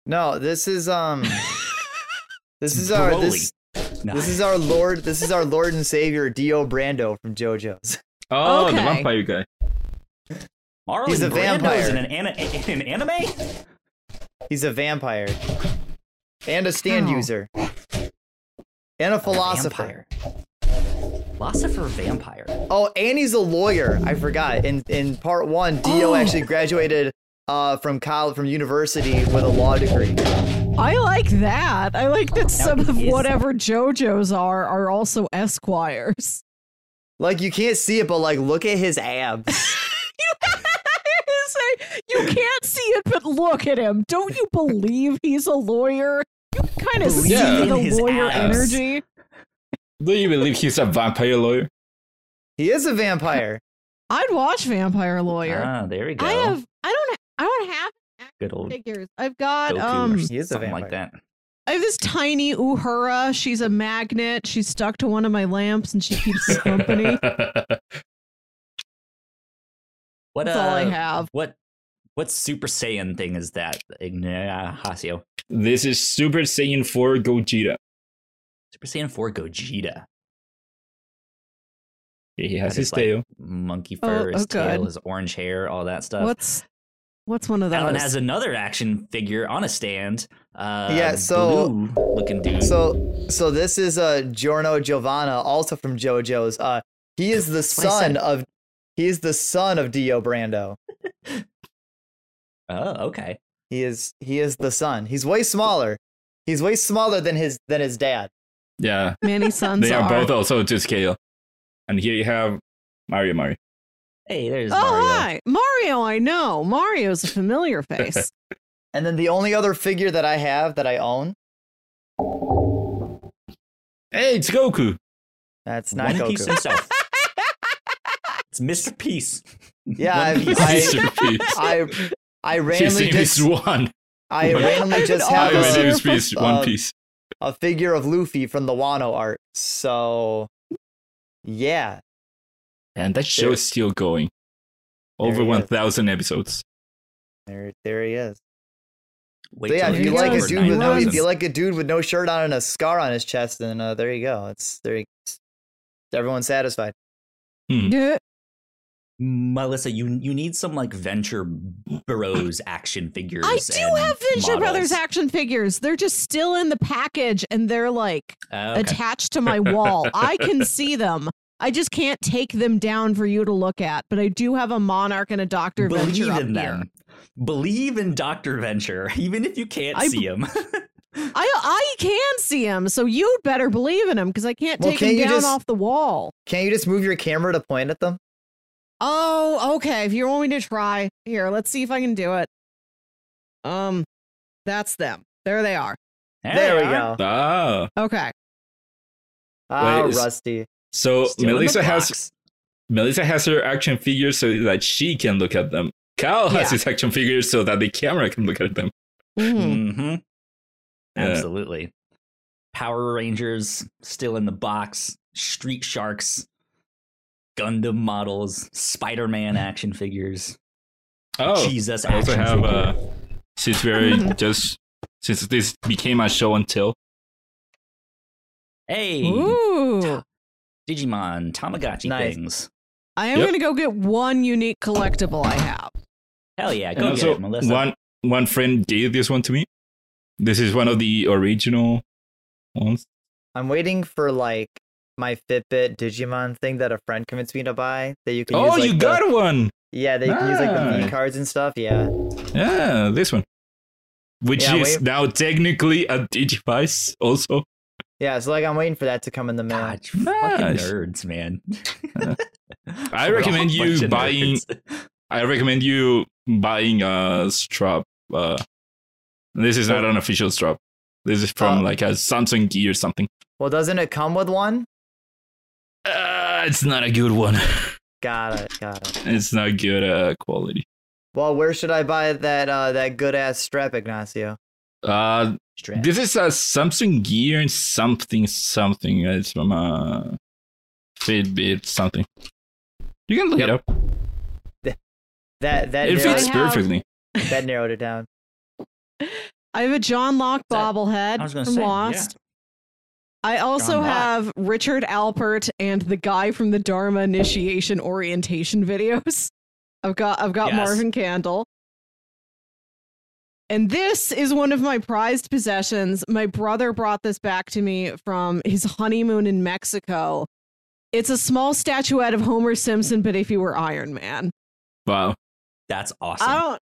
No, this is um, this is our this No. this is our Lord this is our Lord and Savior Dio Brando from JoJo's. Oh, the vampire guy. Marlon He's a Brando's vampire. in an, ana- in an anime. He's a vampire and a stand Oh. user and a philosopher. Vampire. Philosopher vampire. Oh, and he's a lawyer. I forgot. In in part one, Dio Oh. actually graduated uh, from college from university with a law degree. I like that. I like that some of is- whatever JoJo's are are also esquires. Like you can't see it, but like look at his abs. You can't see it, but look at him. Don't you believe he's a lawyer? You kind of see Yeah. the lawyer abs. energy. Do you believe he's a vampire lawyer? he is a vampire. I'd watch Vampire Lawyer. Ah, there we go. I have. I don't. I don't have good old figures. I've got Goku um. or He is a something like vampire. that. I have this tiny Uhura. She's a magnet. She's stuck to one of my lamps, and she keeps us company. What That's all I uh, have. What what Super Saiyan thing is that? Ignacio. this is Super Saiyan 4 Gogeta. Super Saiyan 4 Gogeta. He has That his is like tail. Monkey Oh, fur, his oh, good. tail, his orange hair, all that stuff. What's What's one of those? Alan has another action figure on a stand. Uh, Yeah, so- blue looking dude. So so this is uh Giorno Giovanna, also from JoJo's. Uh he is the son of he is the son of Dio Brando. oh, okay. He is he is the son. He's way smaller. He's way smaller than his than his dad. Yeah, Many sons they are are. both also to scale. And here you have Mario Mario. Hey, there's Oh Mario. hi, Mario. I know Mario's a familiar face. And then the only other figure that I have that I own, Hey, it's Goku. that's not One Piece Goku. himself. it's Mr. Peace. Yeah, I've- Piece. I- Mr. Peace. I I randomly just One. I randomly I just have Hi, also- my name a, is Peace. One Piece. A figure of Luffy from the Wano arc. So yeah, And that show there- is still going. Over 1,000 episodes. there there he is. Wait So yeah, if you like a dude with no, if you like a dude with no shirt on and a scar on his chest, then uh, there you go. It's there. you- it's- everyone's satisfied. Yeah. Melissa, you you need some like Venture Bros action figures. I do have Venture models. Brothers action figures. They're just still in the package and they're like Uh, okay. attached to my wall. I can see them. I just can't take them down for you to look at. But I do have a Monarch and a Doctor Venture Believe up in here. Believe in Doctor Venture, even if you can't I see him. I I can see him, so you'd better believe in him because I can't Well, take can't him down just- off the wall. Can't you just move your camera to point at them? Oh, okay. If you want me to try, here, let's see if I can do it. Um, that's them. There they are. There we are. go. Ah. Okay. Ah, Wait, Rusty. So Still Melissa has. Melissa has her action figures so that she can look at them. Kyle has Yeah. his action figures so that the camera can look at them. Mhm. Mm-hmm. Yeah. Absolutely. Power Rangers still in the box. Street Sharks. Gundam models. Spider Man action figures. Oh, Jesus I also have uh, since very just since this became a show until Hey, Ooh. Digimon Tamagotchi Nice. things. I am Yep. gonna go get one unique collectible I have. Hell yeah, and go get also it, Melissa. one one friend gave this one to me. This is one of the original ones. I'm waiting for like my Fitbit Digimon thing that a friend convinced me to buy. That you can use. Oh, like, you the- got one! Yeah, they can use like the V cards and stuff. Yeah. Yeah, this one, which Yeah, is wait- now technically a Digivice also. Yeah, so like I'm waiting for that to come in the mail. God, fucking nerds, man. I recommend you buying- I recommend you buying a strap. Uh, this is not an official strap. This is from Oh. like a Samsung Gear or something. Well, doesn't it come with one? Uh, it's not a good one. Got it. Got it. it's not good uh, quality. Well, where should I buy that uh that good ass strap, Ignacio? Uh, strap. This is a Samsung Gear and something something. It's from a Fitbit something. You can look Yep. it up. That that It fits I have- perfectly. that narrowed it down. I have a John Locke bobblehead I was gonna from say, Lost. I also John Locke. have Richard Alpert and the guy from the Dharma initiation orientation videos. I've got I've got Yes. Marvin Candle. And this is one of my prized possessions. My brother brought this back to me from his honeymoon in Mexico. It's a small statuette of Homer Simpson, but if he were Iron Man. Wow. That's awesome. I don't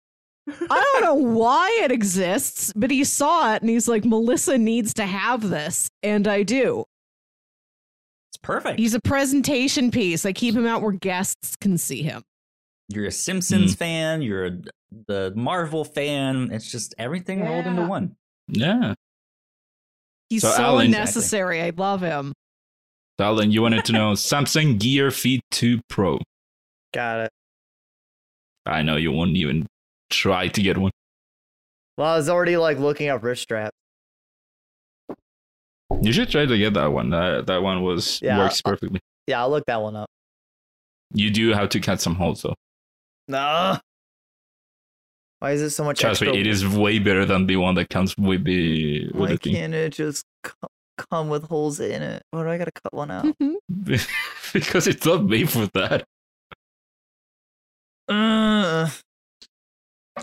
I don't know why it exists, but he saw it and he's like, Melissa needs to have this. And I do. it's perfect. He's a presentation piece. I keep him out where guests can see him. you're a Simpsons Hmm. fan. You're a, the Marvel fan. It's just everything rolled into one. Yeah. He's So, so, Alan- unnecessary. I love him. So, Alan, you wanted to know Samsung Gear Fit 2 Pro. Got it. I know you won't even try to get one. Well, I was already like looking up wrist strap. You should try to get that one. That that one was Yeah, works I'll- perfectly. Yeah, I'll look that one up. You do have to cut some holes though. No. Why is it so much Trust extra? me, it is way better than the one that comes with the with Why the can't it just co- come with holes in it? Why do I gotta cut one out? because it's not made for that. uh,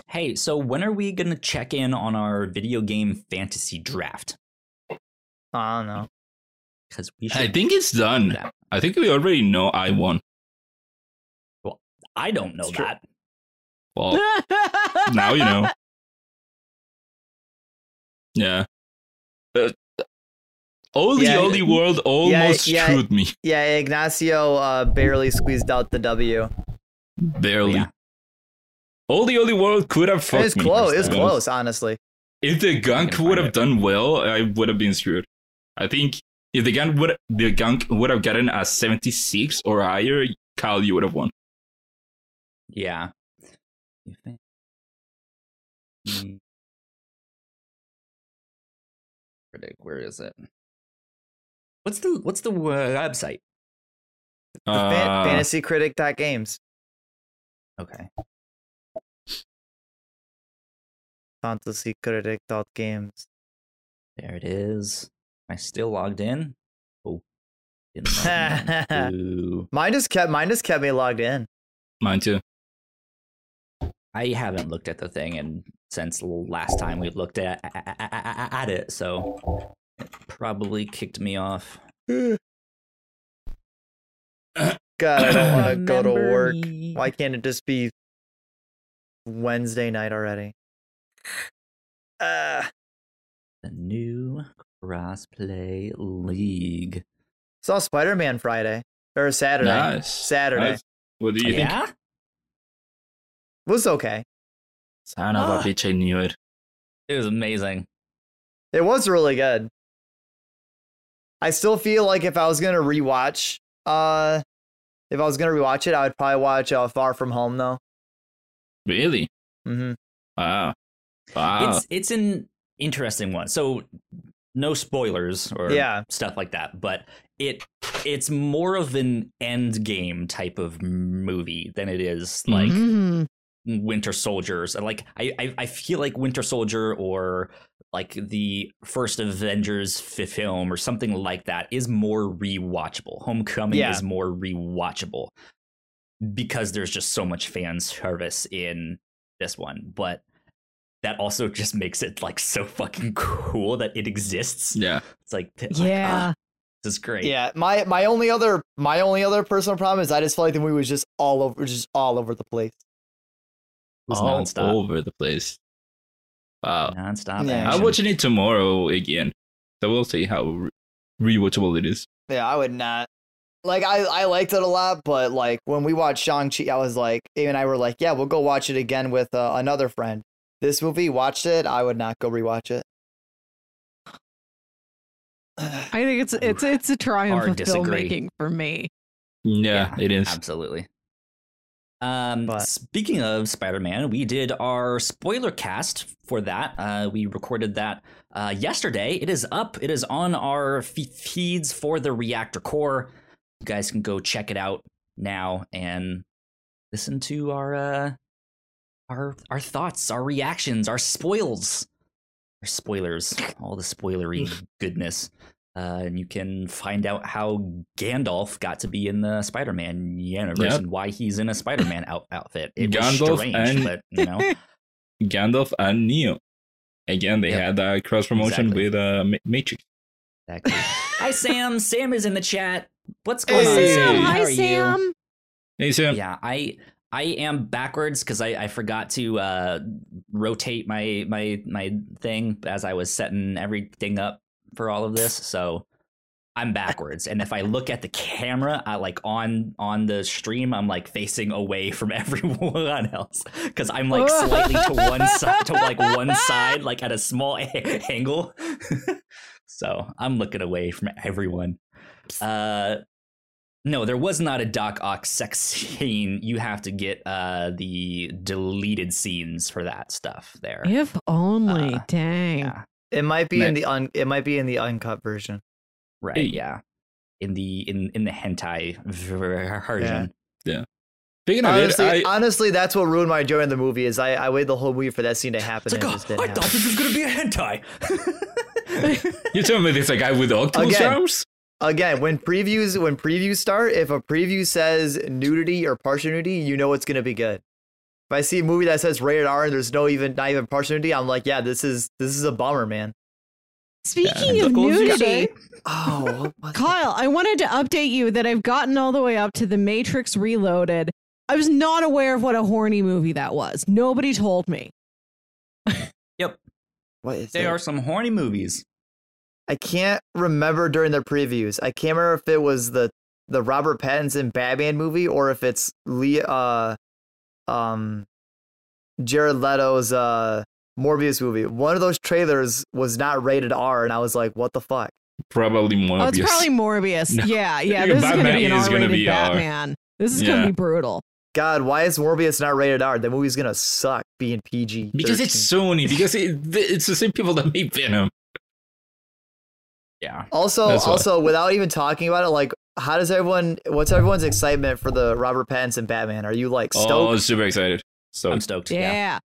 Hey, so when are we gonna check in on our video game fantasy draft? I don't know. Because we should. I think it's done. that. I think we already know I won. Well, I don't know that. Well, now you know. Yeah. Uh, Oldie Yeah, Oddworld almost yeah. screwed me. Yeah, Ignacio uh, barely squeezed out the W. Barely. Yeah. Oldie Oddworld could have fucked It's me. close. It's to close, honestly. If the gunk would have it. done well, I would have been screwed. I think if the gunk would the gunk would have gotten a 76 or higher, Kyle, you would have won. Yeah. You think-. Critic, where is it? What's the what's the uh, website? The fan- Uh, fantasycritic.games. Okay. Fantasycritic.games. There it is. Am I still logged in? Oh. Didn't log in. Ooh. Mine just kept mine just kept me logged in. Mine too. I haven't looked at the thing and since last time we looked at at it, so it probably kicked me off. God, I don't want to go to work. me. Why can't it just be Wednesday night already? Uh, The new crossplay league. saw Spider Man Friday or Saturday. Nice. Saturday Nice. What do you think? yeah? was okay. Son of a bitch, I knew it. It was amazing. It was really good. I still feel like if I was gonna rewatch, uh, if I was gonna rewatch it, I would probably watch uh, Far From Home though. Really? Mm-hmm. Wow. Wow. It's it's an interesting one. So no spoilers or Yeah. stuff like that, but it it's more of an end game type of movie than it is like Mhm. Winter Soldiers. And like I, I I feel like Winter Soldier or like the first Avengers film or something like that is more rewatchable. Homecoming Yeah. is more rewatchable because there's just so much fan service in this one. But that also just makes it like so fucking cool that it exists. yeah. It's like, like, Yeah. ah, this is great. Yeah, my my only other my only other personal problem is I just felt like the movie was just all over just all over the place. It was All nonstop. over the place. Wow. Nonstop Yeah. I'm watching it tomorrow again. So we'll see how re- rewatchable it is. Yeah, I would not. Like I I liked it a lot, but like when we watched Shang Chi, I was like, Amy and I were like, yeah, we'll go watch it again with uh, another friend. This movie, watched it. I would not go rewatch it. I think it's it's it's a triumph Hard of disagree. filmmaking for me. Yeah, it is. Absolutely. Um, But- speaking of Spider-Man, we did our spoiler cast for that. Uh, we recorded that uh, yesterday. It is up. It is on our fe- feeds for the Reactor Corps. You guys can go check it out now and listen to our uh, our our thoughts, our reactions, our spoils, our spoilers, all the spoilery goodness. Uh, and you can find out how Gandalf got to be in the Spider-Man universe Yep. and why he's in a Spider-Man out- outfit. It was Gandalf strange, and- but you know, Gandalf and Neo. Again, they Yep. had a cross promotion Exactly. with uh, Ma- Matrix. exactly. Hi Sam. Sam is in the chat. What's going on, Hey. Sam? Sam. Hi, are you? Sam. Hey, Sam. Yeah, I I am backwards because I, I forgot to uh, rotate my my my thing as I was setting everything up for all of this. So I'm backwards, and if I look at the camera, I like on on the stream, I'm like facing away from everyone else because I'm like slightly to one side, to like one side, like at a small angle. so I'm looking away from everyone. Uh, no, there was not a Doc Ock sex scene. You have to get uh the deleted scenes for that stuff there. If only. Uh, Dang. yeah. It might be in the un. It might be in the uncut version. Right, Hey. yeah. In the in in the hentai version. Speaking of Honestly, it, I, honestly, that's what ruined my enjoyment of the movie. Is I, I waited the whole movie for that scene to happen. It's like, and it oh, just didn't I happen. thought this was gonna be a hentai. you telling me there's a guy with octopus Again. arms? Again, when previews when previews start, if a preview says nudity or partial nudity, you know it's gonna be good. If I see a movie that says rated R and there's no even not even partial nudity, I'm like, yeah, this is this is a bummer, man. Speaking Yeah, of nudity. Oh, what was Kyle, I wanted to update you that I've gotten all the way up to the Matrix Reloaded. I was not aware of what a horny movie that was. Nobody told me. Yep. What is they it? are some horny movies. I can't remember during the previews. I can't remember if it was the the Robert Pattinson Batman movie or if it's Lee uh um Jared Leto's uh Morbius movie. One of those trailers was not rated R and I was like, what the fuck? Probably more Oh, it's probably Morbius. No. Yeah, yeah. Yeah, This is going to be an is gonna R-rated be R. Batman. This is going to be brutal. God, why is Morbius not rated R? The movie's gonna suck being PG. because it's Sony. Because it, it's the same people that made Venom. Yeah. also That's why. also without even talking about it, like how does everyone what's everyone's excitement for the Robert Pattinson Batman? Are you like oh, stoked? Oh, super excited. So I'm stoked. Yeah. Yeah.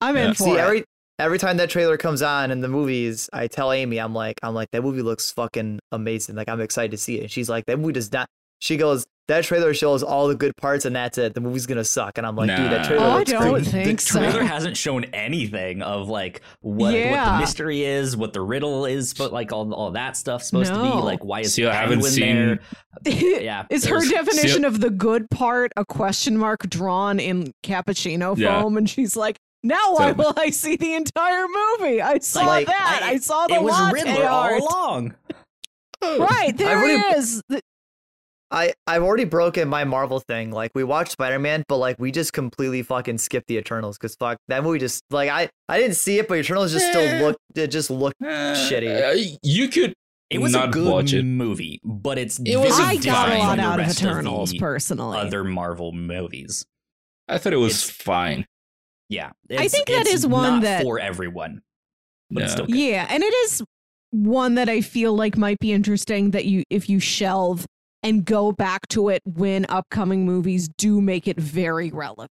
I'm in Yeah. for See it. every every time that trailer comes on in the movies, I tell Amy, I'm like, I'm like, that movie looks fucking amazing. Like I'm excited to see it. And she's like, that movie does not. She goes, that trailer shows all the good parts, and that's it. The movie's gonna suck. And I'm like, dude, that trailer I looks don't great. think the so. trailer hasn't shown anything of like what what the mystery is, what the riddle is, but like all all that stuff's supposed to be. Like why is See, I haven't Penguin seen- there? Yeah, Is her there's- definition of the good part a question mark drawn in cappuccino Yeah. foam? And she's like, now why So- will I see the entire movie? I saw Like, that. I, saw the it was latte Riddler all along. Right, there really- it is. The- I I've already broken my Marvel thing. Like we watched Spider Man, but like we just completely fucking skipped the Eternals because fuck that movie just like I I didn't see it, but Eternals just Eh. still looked it just looked Shitty. Uh, you could It was not a good watch movie, but it's It was I got a lot out of Eternals the personally. Other Marvel movies. I thought it was It's- fine. Yeah, I think that it's is one not that- for everyone, but it's still good. Yeah, and it is one that I feel like might be interesting that you if you shelve and go back to it when upcoming movies do make it very relevant.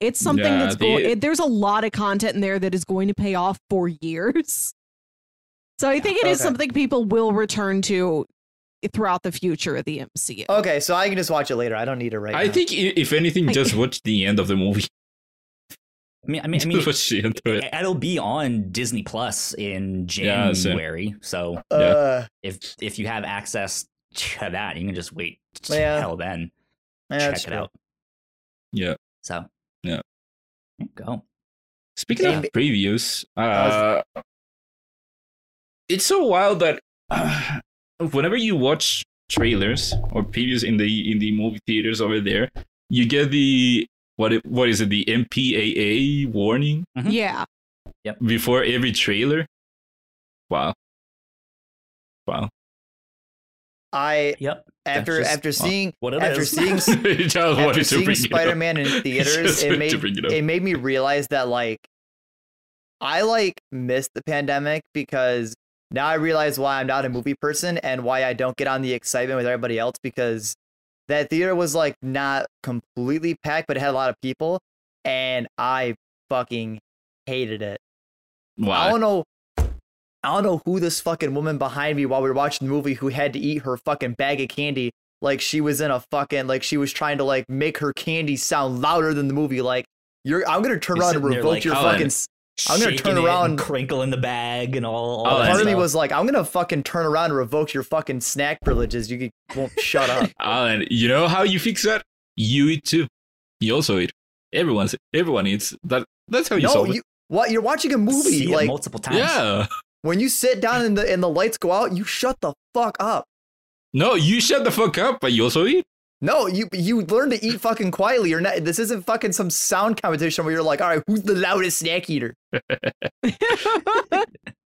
It's something Yeah, that's going. It, there's a lot of content in there that is going to pay off for years. So I think it is Okay. something people will return to throughout the future of the MCU. okay. So I can just watch it later. I don't need it right I now. think if anything, just watch the end of the movie. I mean, I mean, I mean, watch the end of it. it'll be on Disney Plus in Yeah, same. January. so uh, if if you have access to that, you can just wait Yeah. till then. yeah, check it true. out. Yeah. So Yeah. Go. Speaking of Maybe- previews, uh, it's so wild that whenever you watch trailers or previews in the in the movie theaters over there, you get the what it, what is it the MPAA warning Mhm. Yeah, before every trailer. Wow. Wow. I Yep. after just after seeing it after is. seeing after seeing up. Spider-Man in theaters, it made it it made me realize that like I like missed the pandemic because now I realize why I'm not a movie person and why I don't get on the excitement with everybody else because that theater was like not completely packed, but it had a lot of people, and I fucking hated it. Wow. I Why? don't know. I don't know who this fucking woman behind me while we were watching the movie who had to eat her fucking bag of candy like she was in a fucking like she was trying to like make her candy sound louder than the movie. Like you're, I'm gonna turn You're around and revoke like, your "Oh, fucking. I'm gonna turn around- and in the bag and all. all Oh, that Part of me was like, I'm gonna fucking turn around and revoke your fucking snack privileges. You won't shut up. Oh, Alan, you know how you fix that? You eat too. You also eat. Everyone's everyone eats. That that's how you no, solve it. you what? You're watching a movie. It Like multiple times. Yeah. When you sit down and the and the lights go out, you shut the fuck up. No, you shut the fuck up, but you also eat. No, you you learn to eat fucking quietly. You're not. This isn't fucking some sound competition where you're like, all right, who's the loudest snack eater?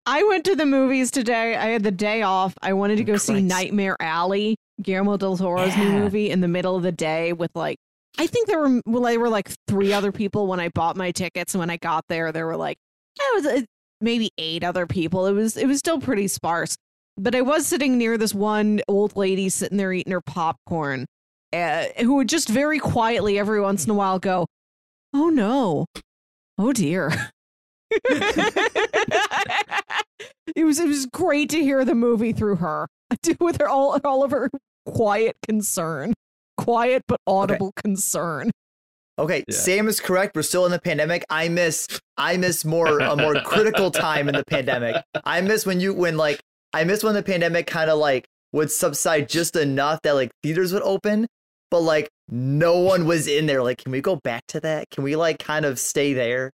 I went to the movies today. I had the day off. I wanted to oh, go see Nightmare Alley, Guillermo del Toro's new movie, in the middle of the day with like, I think there were well, there were like three other people when I bought my tickets. And when I got there, there were like, it was maybe eight other people. It was it was still pretty sparse. But I was sitting near this one old lady sitting there eating her popcorn, uh, who would just very quietly every once in a while go, "Oh no, oh dear." it was it was great to hear the movie through her with her all all of her quiet concern quiet but audible concern Okay, Yeah. Sam is correct. We're still in the pandemic. I miss I miss more a more critical time in the pandemic. I miss when you when like I miss when the pandemic kind of like would subside just enough that like theaters would open, but like no one was in there. Like, can we go back to that? Can we like kind of stay there?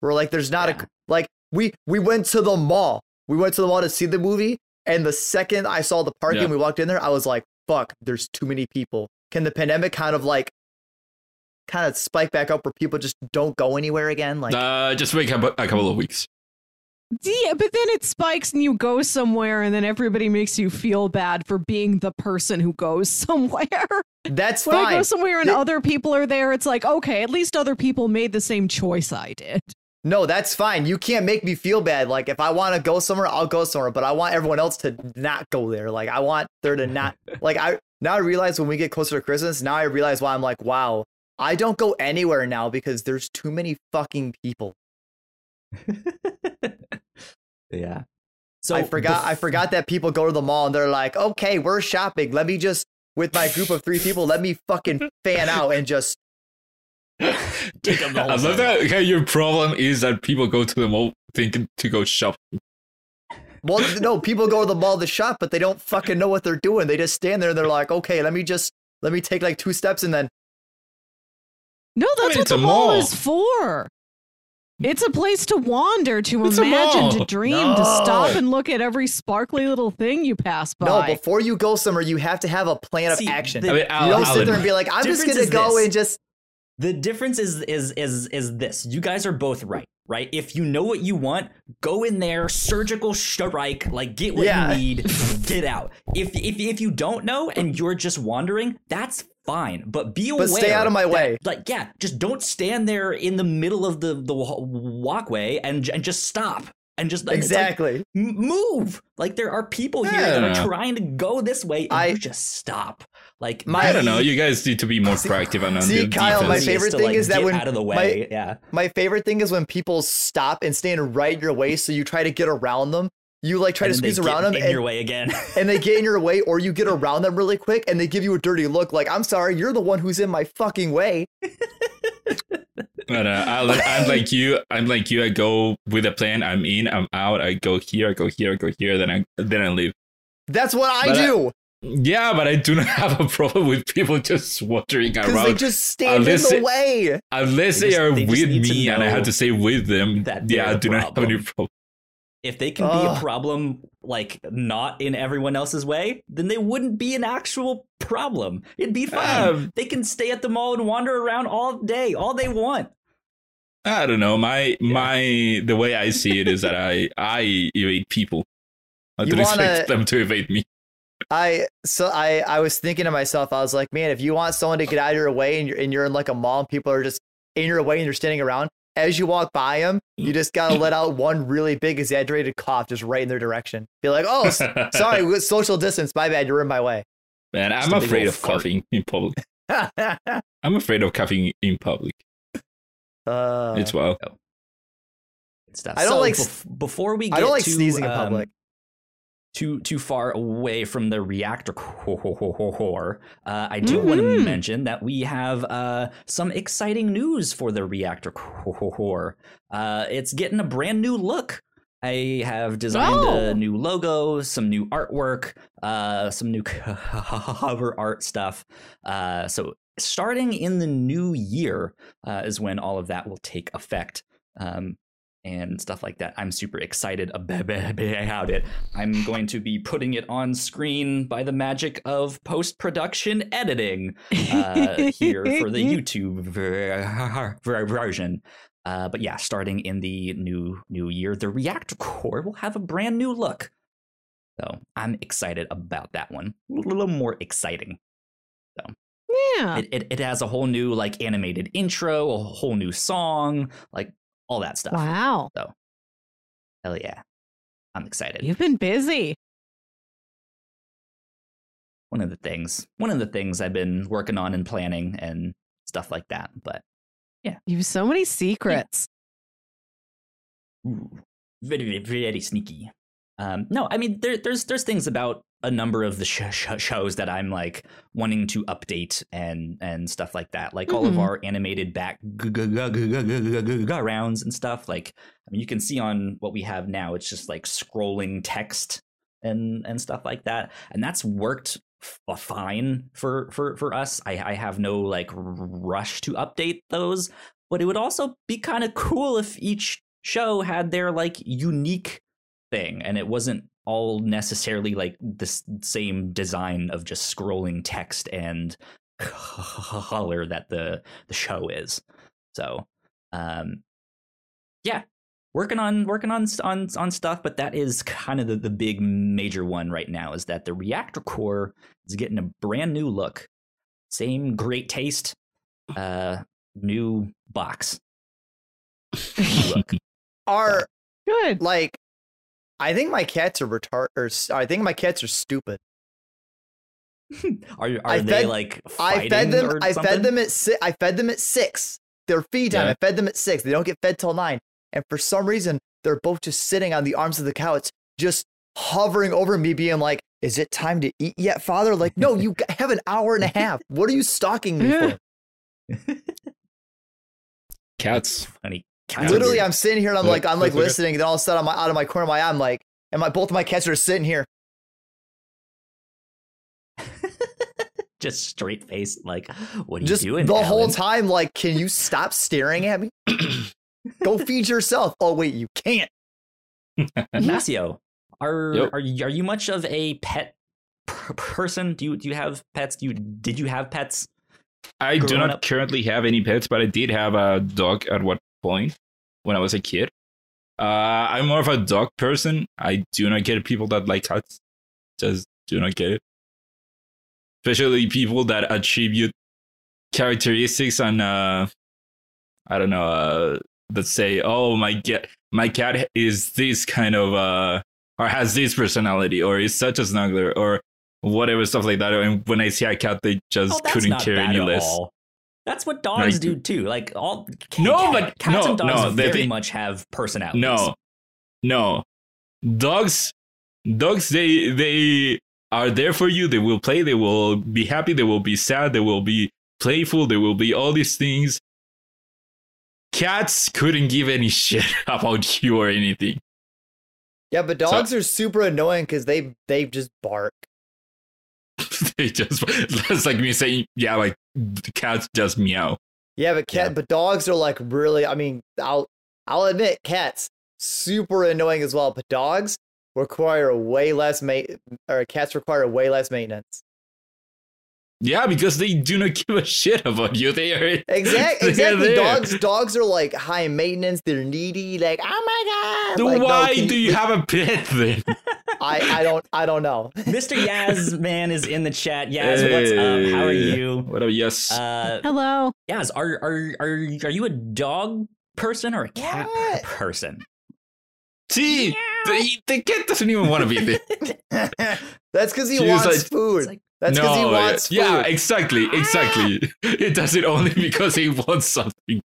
Where like there's not Yeah. a like we we went to the mall. We went to the mall to see the movie, and the second I saw the parking, Yeah. we walked in there. I was like, "Fuck, there's too many people." Can the pandemic kind of like kind of spike back up where people just don't go anywhere again? Like, Uh, just wait a cou- a couple of weeks. yeah but then it spikes and you go somewhere and then everybody makes you feel bad for being the person who goes somewhere that's fine. when i go somewhere and The- other people are there it's like okay at least other people made the same choice i did No, that's fine. You can't make me feel bad. Like, if I want to go somewhere, I'll go somewhere. But I want everyone else to not go there. Like, I want there to not like I now I realize when we get closer to Christmas. Now I realize why I'm like, wow, I don't go anywhere now because there's too many fucking people. yeah. So I forgot. I forgot that people go to the mall and they're like, okay, we're shopping. Let me just with my group of three people. Let me fucking fan out and just Take up the whole I love thing. that. Okay, your problem is that people go to the mall thinking to go shop. Well, no, people go to the mall to shop, but they don't fucking know what they're doing. They just stand there and they're like, okay, let me just let me take like two steps and then no that's mean, what the a mall mall. is for it's a place to wander to It's imagine to mall. dream to stop and look at every sparkly little thing you pass by no. Before you go somewhere, you have to have a plan of action. the- I mean, you Alan, don't sit there and be like, I'm just gonna go this. and just The difference is is is is this. You guys are both right, right? If you know what you want, go in there, surgical strike, like get what Yeah. you need, get out. If if if you don't know and you're just wandering, that's fine. But be aware. But stay out of my that- way. Like yeah, just don't stand there in the middle of the the walkway and and just stop and just it's like, exactly. m- move. Like there are people here that Yeah. are trying to go this way, and I- you just stop. Like My- I don't know. You guys need to be more See- proactive and on see, the Kyle, my defense. favorite to, thing like, is that when out of the my- yeah. My favorite thing is when people stop and stand right in your way, so you try to get around them. You like try And to then they squeeze get around them, in and, your way again. and they get in your way, or you get around them really quick, and they give you a dirty look. Like, I'm sorry, you're the one who's in my fucking way. But, uh, I, I'm like you. I'm like you. I go with a plan. I'm in. I'm out. I go here. I go here. I go here. Then I then I leave. That's what I But I- do Yeah, but I do not have a problem with people just wandering around. because they just stand in the way. unless They they, are they with me and I have to stay with them. that Yeah, I they're a do not have any problem. Problem. if they can be a problem, like not in everyone else's way, then they wouldn't be an actual problem. It'd be fine. Um, they can stay at the mall and wander around all day, all they want. I don't know. My my the way I see it is that I I evade people. I You don't wanna- expect them to evade me. I so I I was thinking to myself, I was like, man, if you want someone to get out of your way and you're and you're in like a mall and people are just in your way and you're standing around, as you walk by them, you just gotta let out one really big exaggerated cough just right in their direction. Be like, oh, s- sorry, social distance, my bad, you're in my way. Man, I'm a afraid of fart. coughing in public. I'm afraid of coughing in public. uh, it's wild. Good stuff. I don't So like bef- before we get I don't like to, sneezing in um, public. Too too far away from the reactor corps, uh, I do want to mention that we have uh, some exciting news for the reactor corps. Uh, it's getting a brand new look. I have designed Oh. a new logo, some new artwork, uh, some new cover art stuff. Uh, so starting in the new year uh, is when all of that will take effect. Um, and stuff like that. I'm super excited about it. I'm going to be putting it on screen by the magic of post production editing uh, here for the YouTube ver- ver- version. Uh, but yeah, starting in the new new year, the Reactor Corps will have a brand new look. So I'm excited about that one. A little more exciting. So Yeah. It, it, it has a whole new like animated intro, a whole new song, like all that stuff. Wow. So, hell yeah. I'm excited. You've been busy. one of the things one of the things I've been working on and planning and stuff like that. But yeah. You have so many secrets. ooh, very very sneaky. Um, no, I mean there, there's there's things about a number of the sh- sh- shows that I'm like wanting to update and and stuff like that. Like all of Mhm. our animated back rounds and stuff. Like I mean, you can see on what we have now, it's just like scrolling text and and stuff like that, and that's worked f- fine for for for us. I I have no like rush to update those, but it would also be kind of cool if each show had their like unique thing and it wasn't all necessarily like the same design of just scrolling text and color that the the show is. So um yeah working on working on on on stuff but that is kind of the, the big major one right now is that the reactor corps is getting a brand new look. Same great taste uh new box. New look. Are Good. like, I think my cats are retard. Or s- I think my cats are stupid. Are are I they fed- like I fed them. I something? fed them at six. I fed them at six. Their feed time. Yeah. I fed them at six. They don't get fed till nine. And for some reason, they're both just sitting on the arms of the couch, just hovering over me, being like, "Is it time to eat yet, Father?" Like, no, you have an hour and a half. What are you stalking me for? Cats. Funny. Cats Literally, weird. I'm sitting here and I'm Look, like, I'm like look, look. listening. And then all of a sudden, I'm out of my corner of my eye. I'm like, and my both of my cats are sitting here. just straight faced. Like, what are just you doing? the whole time like can you stop staring at me go feed yourself oh wait you can't Ignacio, are Yep. are you, are you much of a pet per- person? Do you do you have pets? Do you did you have pets? I do not up. currently have any pets, but I did have a dog at one point when I was a kid. Uh, I'm more of a dog person. I do not get people that like cats. Just do not get it. Especially people that attribute characteristics on, uh, I don't know, uh, that say, "Oh, my cat, my cat is this kind of, uh, or has this personality, or is such a snuggler, or whatever stuff like that." And when I see a cat, they just Oh, couldn't care any less. all. That's what dogs Like- do too. Like all ca- No, but- cats no, and dogs no, very think- much have personalities. No, no. Dogs, dogs. They they are there for you. They will play. They will be happy. They will be sad. They will be playful. They will be all these things. Cats couldn't give any shit about you or anything. yeah but dogs are super annoying because they they just bark they just that's like me saying, yeah, like cats just meow. yeah but cat Yeah. but dogs are like really i mean i'll i'll admit cats super annoying as well but dogs require way less ma- or cats require way less maintenance Yeah, because they do not give a shit about you. They are exactly they're exactly there. dogs dogs are like high maintenance they're needy like oh my god Then Like, no, why can do you have a pet then? I I don't I don't know. Mr. Yaz man is in the chat. Yaz, what's up? How are you? What up? Yes. Uh, Hello. Yaz, are are are are you a dog person or a cat What? person? See, the, the kid doesn't even want to be there. That's because he She wants like- food. It's like- That's because he No, wants food. Yeah, exactly, ah! exactly. It does it only because he wants something.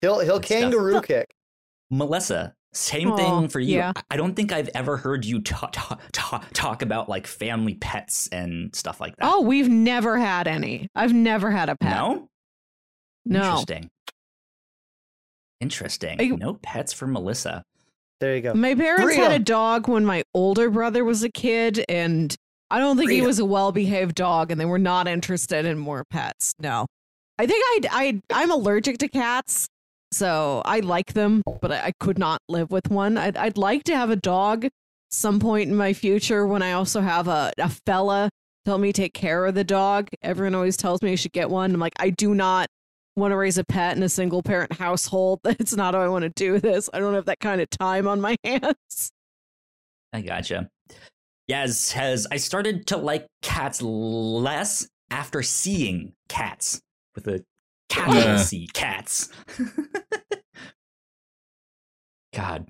He'll he'll Good stuff. kangaroo kick. Melissa, same Aw, thing for you. yeah. I- I don't think I've ever heard you talk, talk, talk, talk about like family pets and stuff like that. Oh, we've never had any. I've never had a pet. no? No. Interesting. Interesting. I- no pets for Melissa. There you go. My parents had a dog when my older brother was a kid, and I don't think he was a well behaved dog, and they were not interested in more pets. No. I think I I I'm allergic to cats, so I like them, but I, I could not live with one. I'd I'd like to have a dog some point in my future when I also have a, a fella to help me take care of the dog. Everyone always tells me I should get one. I'm like, I do not want to raise a pet in a single parent household. That's not how I want to do this. I don't have that kind of time on my hands. I gotcha. Yaz has I started to like cats less after seeing cats with a capital Yeah. C cats. God.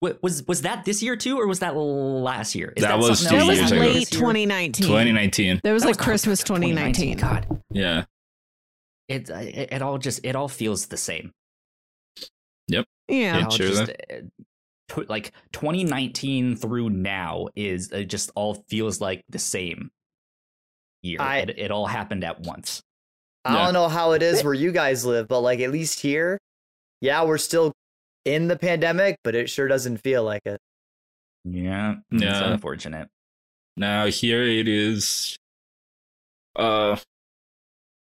Wa- Was was that this year too, or was that last year? Is That was something two That else was years ago. late 2019. 2019. That was That like was Christmas 2019. God, Yeah. It, it it all just it all feels the same. Yep. Yeah. It sure just, uh, like 2019 through now is it just all feels like the same year. I- it, it all happened at once. I Yeah. don't know how it is where you guys live, but like at least here, yeah, we're still in the pandemic, but it sure doesn't feel like it. Yeah, it's Yeah. unfortunate. Now here it is. Uh,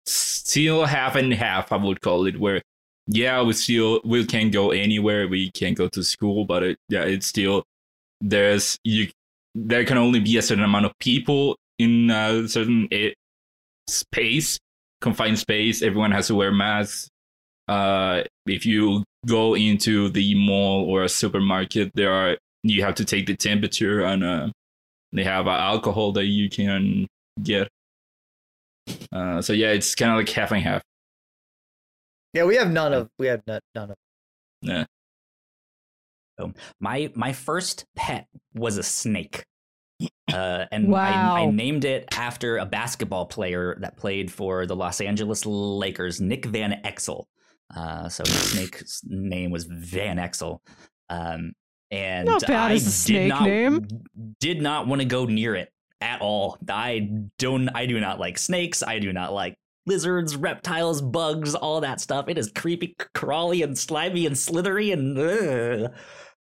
still half and half. I would call it. Where, yeah, we still we can't go anywhere. We can't go to school, but it, yeah, it's still there's you. There can only be a certain amount of people in a certain a- space, confined space. Everyone has to wear masks. Uh, if you go into the mall or a supermarket, there are you have to take the temperature and uh, they have uh, alcohol that you can get. Uh, so yeah, it's kind of like half and half. Yeah, we have none of we have none, none of. Yeah. My my first pet was a snake. Uh, and I, I named it after a basketball player that played for the Los Angeles Lakers, Nick Van Exel. Uh, so his snake's name was Van Exel. Um, and Not bad I as a did not, name. Did not want to go near it at all. I don't. I do not like snakes. I do not like lizards, reptiles, bugs, all that stuff. It is creepy, crawly, and slimy, and slithery, and ugh.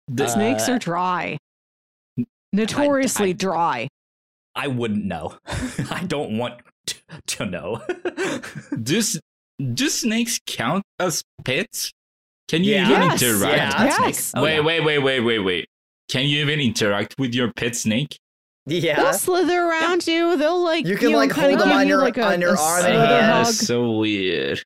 The- Snakes Uh, are dry. Notoriously I- dry. I wouldn't know. I don't want t- to know. Does do snakes count as pets? Can you Yeah. even Yes. interact? Yeah. Yes. Oh, wait, yeah. wait, wait, wait, wait, wait. Can you even interact with your pet snake? Yeah, They'll slither around you. They'll like You can, know, like, hold them give on your- like, a, on your arm and hand. hug. That's so weird.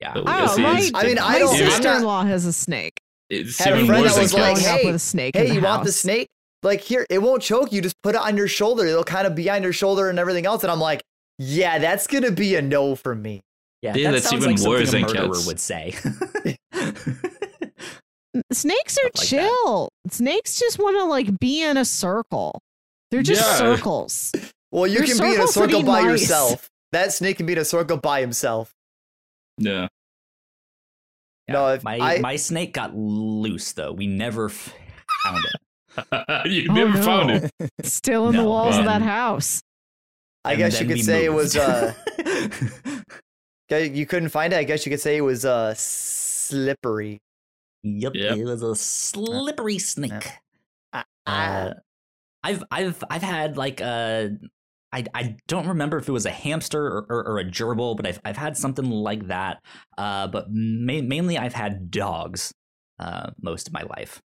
Yeah. So I yes, don't know, my- I mean, I My I'm not- sister-in-law has a snake. It's Had a friend that was like, cats. growing up hey, with a snake. hey, in the you want the snake? Like here, it won't choke you. Just put it on your shoulder. It'll kind of be on your shoulder and everything else. And I'm like, yeah, that's gonna be a no for me. Yeah, Yeah, that that's sounds even like something worse a murderer cats. would say. Snakes are Stuff like that. chill. Snakes just want to like be in a circle. They're just Yeah. circles. Well, you Your can be in a circle by nice. yourself. That snake can be in a circle by himself. Yeah. No, if my I- my snake got loose though. We never found it. you Oh, never no. found it. Still in the No, walls of that house. I guess you could we say it was. uh You couldn't find it. I guess you could say it was uh slippery. yep, Yep. it was a slippery snake. Ah, Uh, I've I've I've had like a I I don't remember if it was a hamster or, or, or a gerbil, but I've I've had something like that. Uh, but ma- mainly I've had dogs. Uh, most of my life.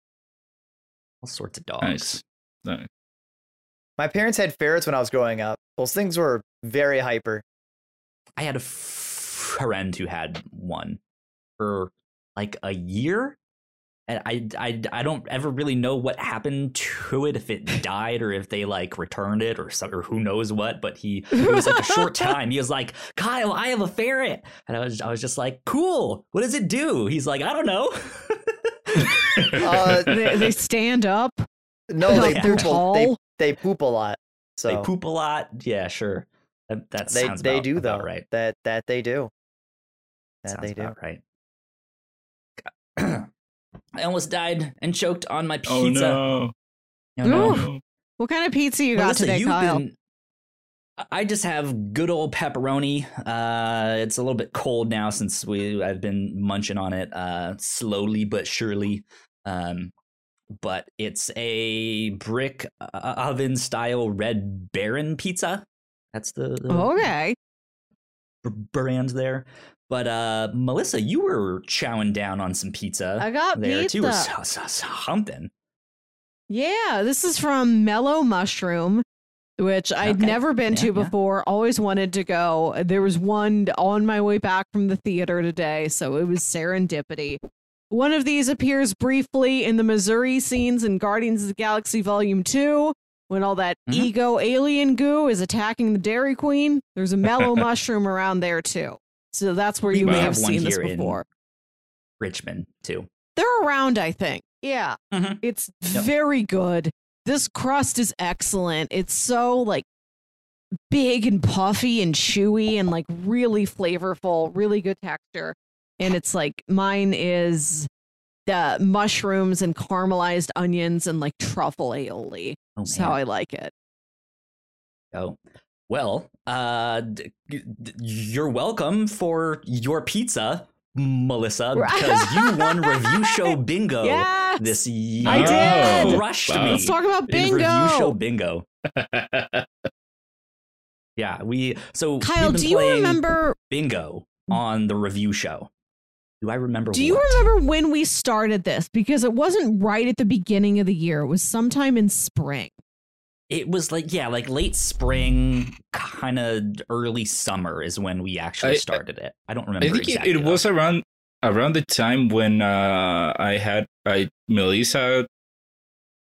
All sorts of dogs. Nice. Nice. My parents had ferrets when I was growing up. Those things were very hyper. I had a friend who had one for like a year. And I, I I don't ever really know what happened to it if it died or if they like returned it or some, or who knows what but he it was like a short time he was like Kyle I have a ferret and I was I was just like cool what does it do he's like I don't know Uh, they, they stand up. no, they They're poop. A, they tall. they poop a lot. So they poop a lot yeah sure that, that they sounds they about, do though. right That that they do. That Sounds they do. right I almost died and choked on my pizza Oh no. Oh, no. No. What kind of pizza you got today, Kyle? been- I just have good old pepperoni. Uh, it's a little bit cold now since we I've been munching on it uh, slowly but surely. Um, but it's a brick uh, oven style Red Baron pizza. That's the, the Okay. brand there. But uh, Melissa, you were chowing down on some pizza I got there pizza. too, so- so- something. Yeah, this is from Mellow Mushroom, which I'd Okay. never been Yeah, to yeah. before. Always wanted to go. There was one on my way back from the theater today, so it was serendipity. One of these appears briefly in the Missouri scenes in Guardians of the Galaxy Volume 2 when all that Mhm. ego alien goo is attacking the Dairy Queen. There's a mellow mushroom around there too. So that's where We you may have have seen this before. Richmond too. They're around, I think. Yeah. Mhm. It's Yep. very good. This crust is excellent. It's so like big and puffy and chewy and like really flavorful, really good texture. And it's like mine is the mushrooms and caramelized onions and like truffle aioli. Oh, That's how I like it. Oh, well, uh, d- d- you're welcome for your pizza, Melissa, because you won review show bingo yes. this year. I did. You Crushed Wow. me. Let's talk about in Review show bingo. bingo. Yeah, we so Kyle, we've been do you remember bingo on the review show? Do I remember? Do you remember when we started this? Because it wasn't right at the beginning of the year. It was sometime in spring. It was like yeah, like late spring, kind of early summer is when we actually I- started it. I don't remember. I think exactly, it, it was around around the time when uh, I had I Melissa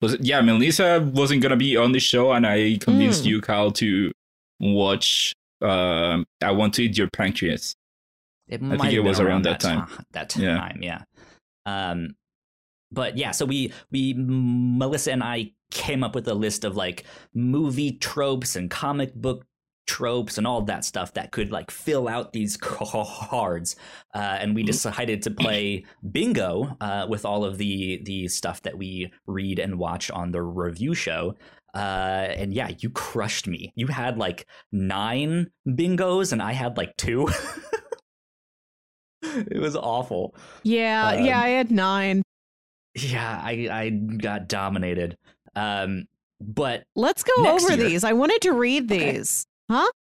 was it, yeah Melissa wasn't gonna be on the show and I convinced Mm. you Kyle to watch um I want to eat your pancreas. It think might it was been around that time. ti- that Yeah. time, yeah. Um, but yeah, so we we Melissa and I came up with a list of like movie tropes and comic book tropes and all that stuff that could like fill out these cards, uh, and we Mhm. decided to play bingo uh, with all of the the stuff that we read and watch on the review show. Uh, and yeah, you crushed me. You had like nine bingos, and I had like two. it was awful. Yeah, Um, yeah, I had nine. Yeah, I I got dominated. Um, but Let's go over year- these. I wanted to read Okay. huh?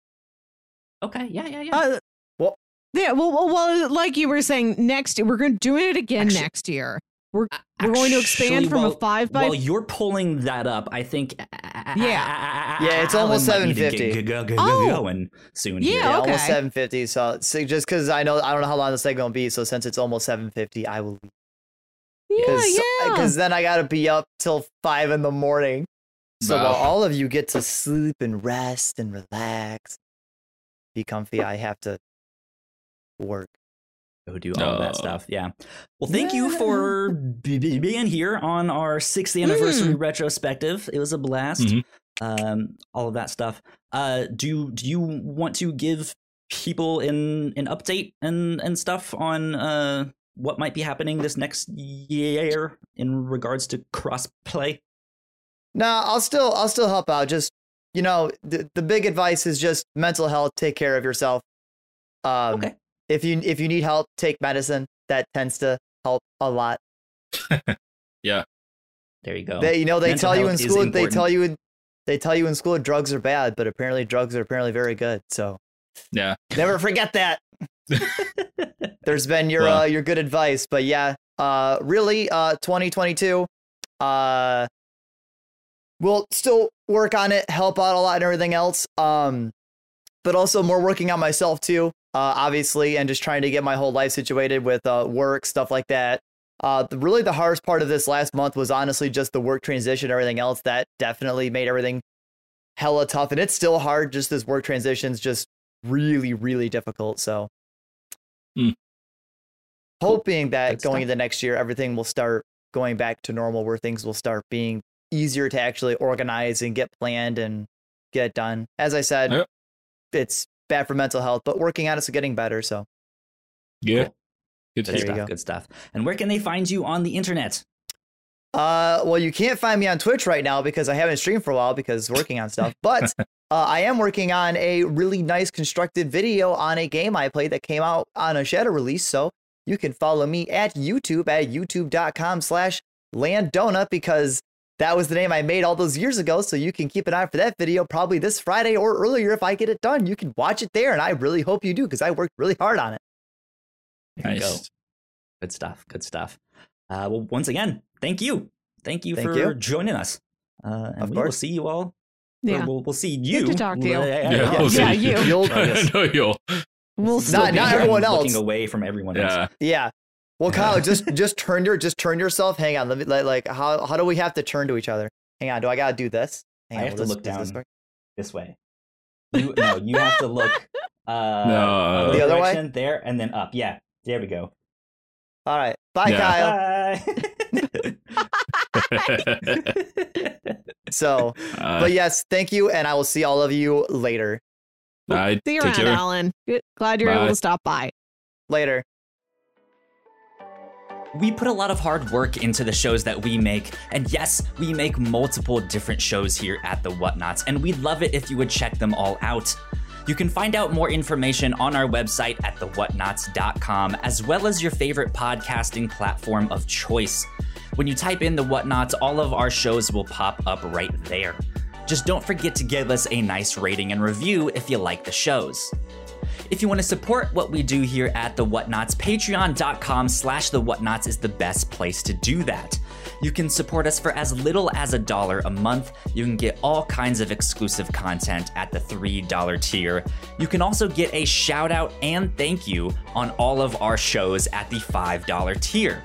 okay, yeah, yeah, yeah. Uh, Well- yeah, well, well, well, like you were saying, next we're going to do it again Actually- next year. We're we're going to expand from while- a five by. While you're pulling that up, I think Yeah. Yeah, it's almost Alan might need to 750. get go- go- go- Oh. going soon. Yeah, here. Yeah, okay. almost 750. So, so just because I know I don't know how long this segment will be, so since it's almost 750, I will. yeah, Cause, yeah. Because then I gotta be up till five in the morning. So Wow. while all of you get to sleep and rest and relax, be comfy, I have to work. go do all that Oh. stuff. Yeah. Well, thank you for b- b- being here on our sixth anniversary retrospective. It was a blast. Mhm. Um, all of that stuff. Uh, do do you want to give people an an update and and stuff on uh what might be happening this next year in regards to crossplay? No, I'll still I'll still help out. Just you know, the, the big advice is just mental health. Take care of yourself. Um, Okay. If you if you need help, take medicine. That tends to help a lot. Yeah. There you go. They you know they Mental tell you in school they tell you in, they tell you in school drugs are bad, but apparently drugs are apparently very good. So Yeah. never forget that. There's been your Well. uh, your good advice, but yeah, uh, really, uh, 2022, uh, we'll still work on it, help out a lot, and everything else. Um, but also more working on myself too, uh, obviously, and just trying to get my whole life situated with uh, work stuff like that. Uh, the, really, the hardest part of this last month was honestly just the work transition, everything else that definitely made everything hella tough, and it's still hard. Just this work transition's just really, really difficult. So, Hmm. hoping that Good going stuff. into next year, everything will start going back to normal, where things will start being easier to actually organize and get planned and get done. As I said, Yep. it's bad for mental health, but working on it's getting better. So, Yeah. Cool. Good to Good you stuff. go. Good stuff. And where can they find you on the internet? Uh, well, you can't find me on Twitch right now because I haven't streamed for a while because working on stuff. But uh, I am working on a really nice constructed video on a game I played that came out on a Shadow release. So you can follow me at YouTube at youtube.com slash landdonut because that was the name I made all those years ago. So you can keep an eye for that video probably this Friday or earlier if I get it done. You can watch it there, and I really hope you do because I worked really hard on it. There you go. Nice. Good stuff. Good stuff. Uh, well, once again, thank you. Thank you Thank for you. joining us. Uh, and Of we will course. see you all. Or Yeah. We'll, we'll see you. to talk to you. Yeah, Yeah, yeah, we'll Yeah, see. you. You'll- no, yo. We'll Still Not- be not everyone else. Looking away from everyone else. Yeah. Yeah. Well, Kyle, just just turn your just turn yourself. Hang on, let me like, like how how do we have to turn to each other? Hang on, do I gotta do this? Hang I on, have will to this- look does this down. This way. You, no, you have to look. Uh, No. The other way? There and then up. Yeah. There we go. All right, bye, Yeah. Kyle. Bye. So, Uh, but yes, thank you, and I will see all of you later. I See you take around, care. Alan. Good. Glad you're able to stop by. Later. We put a lot of hard work into the shows that we make, and yes, we make multiple different shows here at the Whatnots, and we'd love it if you would check them all out. You can find out more information on our website at thewhatnots.com, as well as your favorite podcasting platform of choice. When you type in the Whatnots, all of our shows will pop up right there. Just don't forget to give us a nice rating and review if you like the shows. If you want to support what we do here at The Whatnots, patreon.com slash The Whatnots is the best place to do that. You can support us for as little as a dollar a month. You can get all kinds of exclusive content at the $3 tier. You can also get a shout out and thank you on all of our shows at the $5 tier.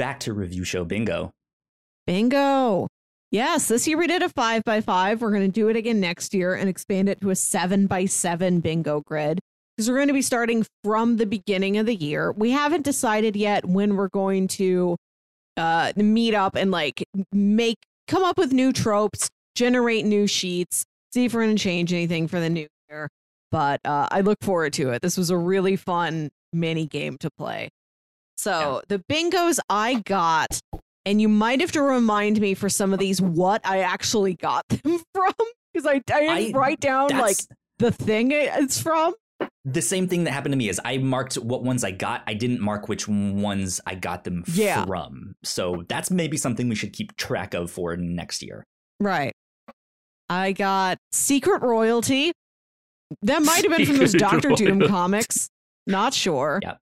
Back to review show bingo. Bingo. Yes, this year we did a five by five. We're going to do it again next year and expand it to a seven by seven bingo grid because we're going to be starting from the beginning of the year. We haven't decided yet when we're going to uh, meet up and like make, come up with new tropes, generate new sheets, see if we're going to change anything for the new year. But uh, I look forward to it. This was a really fun mini game to play. So the bingos I got and you might have to remind me for some of these what I actually got them from because I, I didn't I- write down like the thing it's from. the same thing that happened to me is I marked what ones I got. I didn't mark which ones I got them Yeah. from. So that's maybe something we should keep track of for next year. Right. I got Secret Royalty. That might have been from those Doctor Doom comics. Not sure. Yep.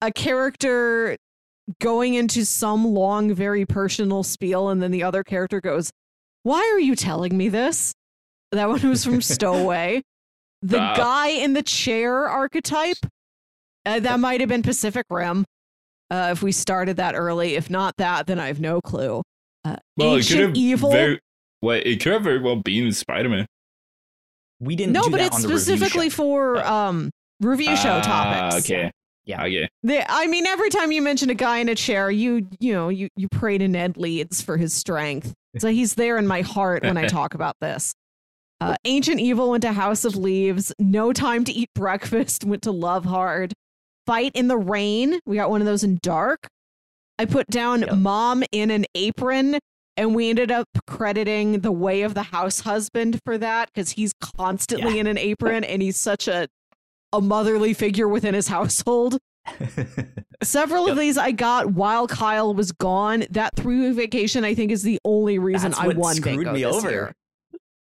A character going into some long, very personal spiel, and then the other character goes, Why are you telling me this? That one was from Stowaway. The Ah. guy in the chair archetype, uh, that might have been Pacific Rim. Uh, if we started that early. If not that, then I have no clue. Uh, Well, it could have Evil. very well, it could have very well been Spider Man. We didn't no, do but that it's on the specifically for um review show topics. Ah, Okay. Yeah. Okay. The- I mean, every time you mention a guy in a chair, you you know you you pray to Ned Leeds for his strength. So he's there in my heart when I talk about this. Uh, Ancient Evil went to House of Leaves. No Time to Eat Breakfast went to Love Hard. Fight in the Rain. We got one of those in Dark. I put down Yep. Mom in an Apron, and we ended up crediting The Way of the House Husband for that because he's constantly Yeah. in an apron and he's such a a motherly figure within his household. Several Yep. of these I got while Kyle was gone. That three week vacation, I think, is the only reason That's I won screwed bingo me over. year.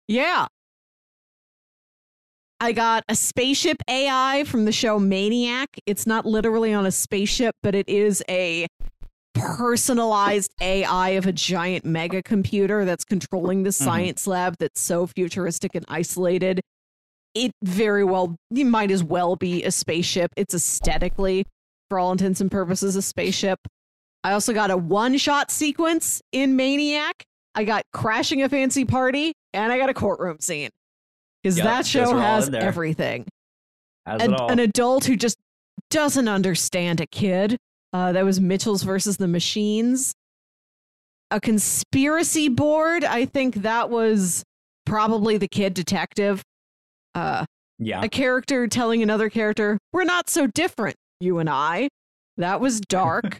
Yeah. I got a spaceship AI from the show Maniac. It's not literally on a spaceship, but it is a personalized AI of a giant mega computer that's controlling the mm-hmm. science lab that's so futuristic and isolated. It very well, you might as well be a spaceship. It's aesthetically, for all intents and purposes, a spaceship. I also got a one shot sequence in Maniac. I got crashing a fancy party, and I got a courtroom scene. Because Yep, that show has everything Has an, an adult who just doesn't understand a kid. Uh, that was Mitchell's versus the Machines. A conspiracy board. I think that was probably the kid detective. Uh, yeah. a character telling another character, "We're not so different, you and I." That was dark.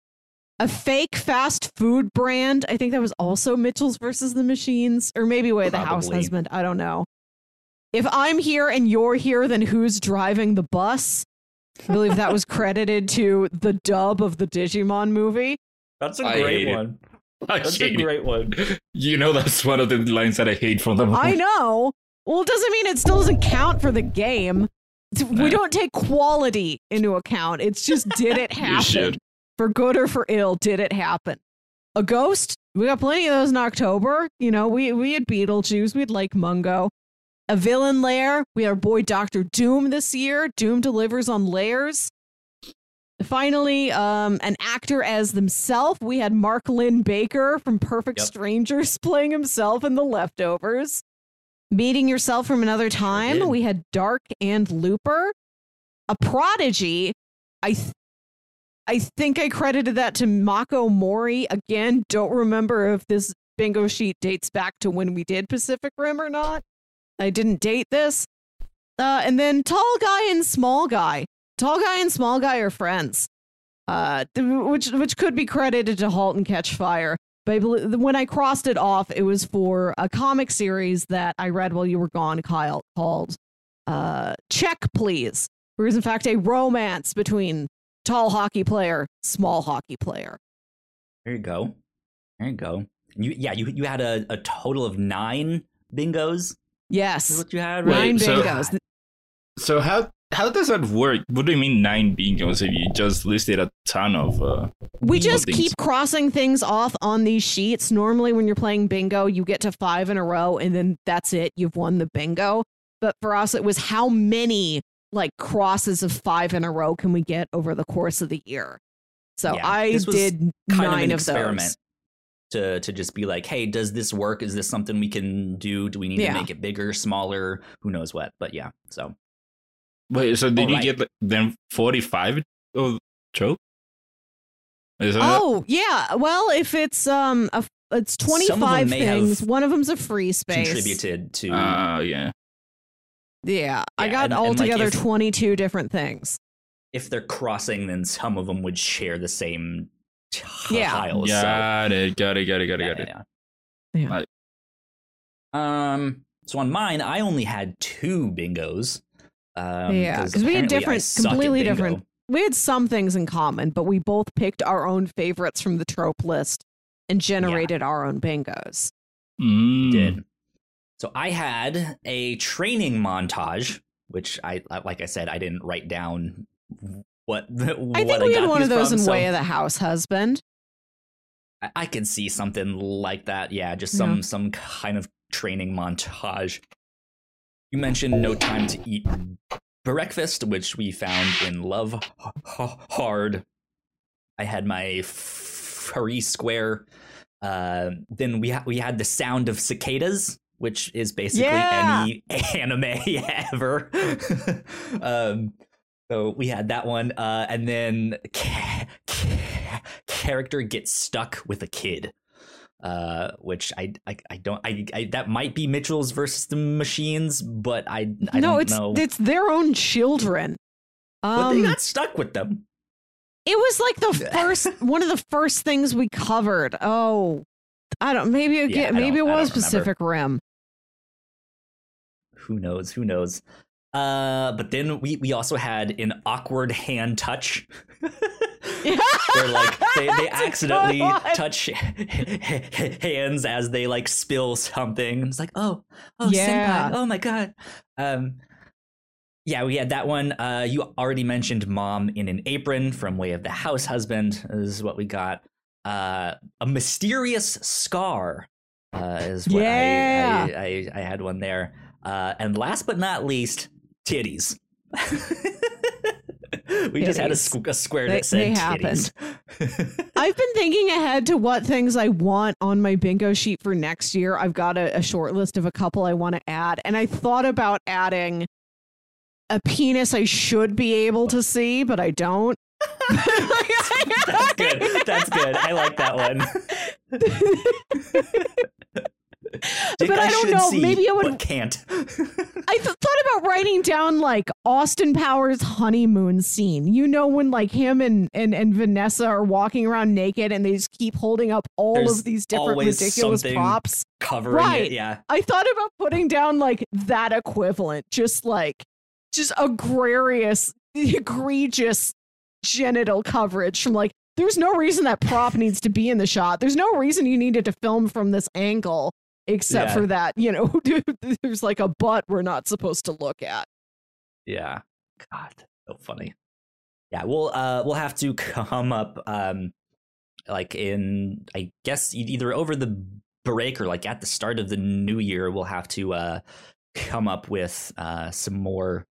a fake fast food brand. I think that was also Mitchell's versus the Machines, or maybe Way the House Husband. I don't know. If I'm here and you're here, then who's driving the bus? I believe that was credited to the dub of the Digimon movie. That's a great hate it. one. I That's a hate it. great one. You know that's one of the lines that I hate from them. I know. Well, it doesn't mean it still doesn't count for the game. We don't take quality into account. It's just did it happen? For good or for ill, did it happen? A ghost? We got plenty of those in October. You know, we we had Beetlejuice, we had Lake Mungo. A villain lair. We had our boy Doctor Doom this year. Doom delivers on layers. Finally, um, an actor as themselves. We had Mark Linn-Baker from Perfect Yep. Strangers playing himself in The Leftovers. Meeting Yourself from Another Time. did. we had Dark and Looper. A Prodigy. I th- I think I credited that to Mako Mori. Again, don't remember if this bingo sheet dates back to when we did Pacific Rim or not. I didn't date this. Uh, and then Tall Guy and Small Guy. Tall Guy and Small Guy are friends, uh, which which could be credited to Halt and Catch Fire. But when I crossed it off, it was for a comic series that I read while you were gone, Kyle, called uh, Check Please. Where is in fact a romance between tall hockey player, small hockey player. There you go. There you go. You yeah, you you had a, a total of nine bingos. Is Yes, what you had, right? nine so- bingos. So how how does that work? What do you mean nine bingos if you just listed a ton of? Uh, We just things? keep crossing things off on these sheets. Normally, when you're playing bingo, you get to five in a row, and then that's it. You've won the bingo. But for us, it was how many like crosses of five in a row can we get over the course of the year? So Yeah, I this was did kind of nine an of, experiment those. to to just be like, hey, does this work? Is this something we can do? Do we need Yeah. to make it bigger, smaller? Who knows what? But yeah, so wait, so did you Alright. get like, then forty five of trope? Is that Oh yeah. Well, if it's um a, it's Some of twenty them five may things. One of them's a free space. contributed to Uh, yeah. Yeah, I got and- and, like, altogether if- twenty two different things. if they're crossing, then some of them would share the same t- Yeah. tiles. so- Got it. Got it. Got it. Got it. Yeah, Got it. yeah, Yeah. Um. So on mine, I only had two bingos. Um, Yeah, 'cause we had different- completely different- We had some things in common, but we both picked our own favorites from the trope list and generated our own bingos. Mm. Did. So I had a training montage, which I like. I said I didn't write down what. The, I think we had one of those in Way of the House Husband. I, I could see something like that. Yeah, just some some kind of training montage. You mentioned no time to eat breakfast, which we found in Love Hard. I had my furry square. Uh, then we ha- we had the sound of cicadas, which is basically Yeah. any anime ever. um, so we had that one, uh, and then ca- ca- character gets stuck with a kid, uh, which I, I I don't I, I that might be Mitchell's versus the machines, but I I no, don't it's know. it's their own children. but they Um, got stuck with them. it was like the first one of the first things we covered. Oh, I don't. Maybe it, Yeah, maybe it was. Pacific Rim. Who knows? Who knows? Uh, but then we we also had an awkward hand touch. where like they, they That's a good accidentally touch hands as they like spill something. It's like, oh, oh, Yeah. oh my god. Um, yeah, we had that one. Uh, you already mentioned mom in an apron from Way of the House Husband is what we got. Uh, a mysterious scar uh, is what I- Yeah. I, I, I had one there. Uh, and last but not least, titties. we just had a, squ- a square They- that said they titties. I've been thinking ahead to what things I want on my bingo sheet for next year. I've got a, a short list of a couple I want to add, and I thought about adding a penis I should be able to see, but I don't. That's good. That's good. I like that one. Dick But I don't know, see, maybe I would- can't. I th- thought about writing down like Austin Powers honeymoon scene. You know when like him and and and Vanessa are walking around naked and they just keep holding up all There's of these different ridiculous props. Covering Right. it, yeah. I thought about putting down like that equivalent, just like just agrarious, egregious genital coverage from like there's no reason that prop needs to be in the shot. There's no reason you needed to film from this angle except Yeah. for that, you know, there's like a butt we're not supposed to look at. Yeah. God, so funny. Yeah, we'll uh we'll have to come up um like in I guess either over the break or like at the start of the new year we'll have to uh come up with uh some more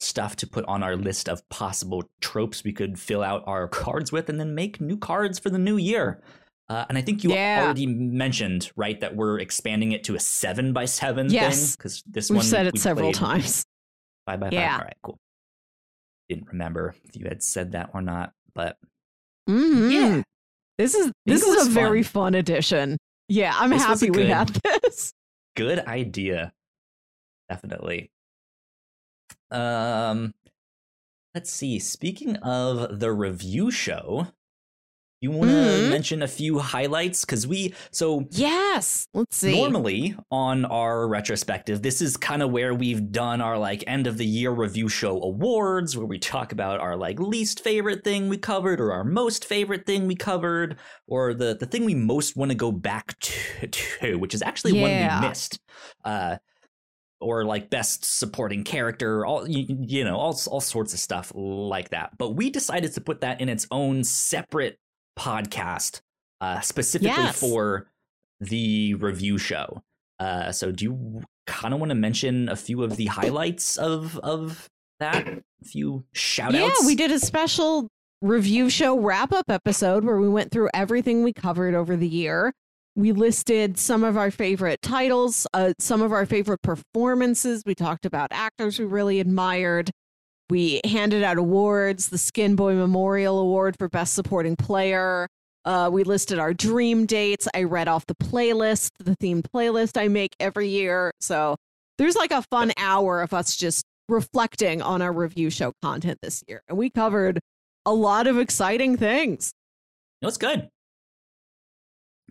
stuff to put on our list of possible tropes we could fill out our cards with and then make new cards for the new year. Uh, and I think you Yeah. already mentioned, right, that we're expanding it to a seven by seven Yes. thing because this We've one said it several times. Five by Yeah. five. All right, cool. Didn't remember if you had said that or not, but Mhm. yeah, This is this is a very fun. fun addition. Yeah, I'm This happy we good- had this. good idea. Definitely. Um, let's see. Speaking of the review show, you want to Mhm. mention a few highlights because we so Yes. Let's see. Normally on our retrospective, this is kind of where we've done our like end of the year review show awards, where we talk about our like least favorite thing we covered, or our most favorite thing we covered, or the the thing we most want to go back to, to which is actually one we missed. Uh, or like best supporting character, all you, you know, all all sorts of stuff like that. But we decided to put that in its own separate podcast, uh, specifically Yes. for the review show. Uh, so do you kind of want to mention a few of the highlights of of that? A few shout outs? Yeah, we did a special review show wrap up episode where we went through everything we covered over the year. We listed some of our favorite titles, uh, some of our favorite performances. We talked about actors we really admired. We handed out awards, the Skin Boy Memorial Award for Best Supporting Player. Uh, we listed our dream dates. I read off the playlist, the themed playlist I make every year. So there's like a fun hour of us just reflecting on our review show content this year. And we covered a lot of exciting things. No, it's good.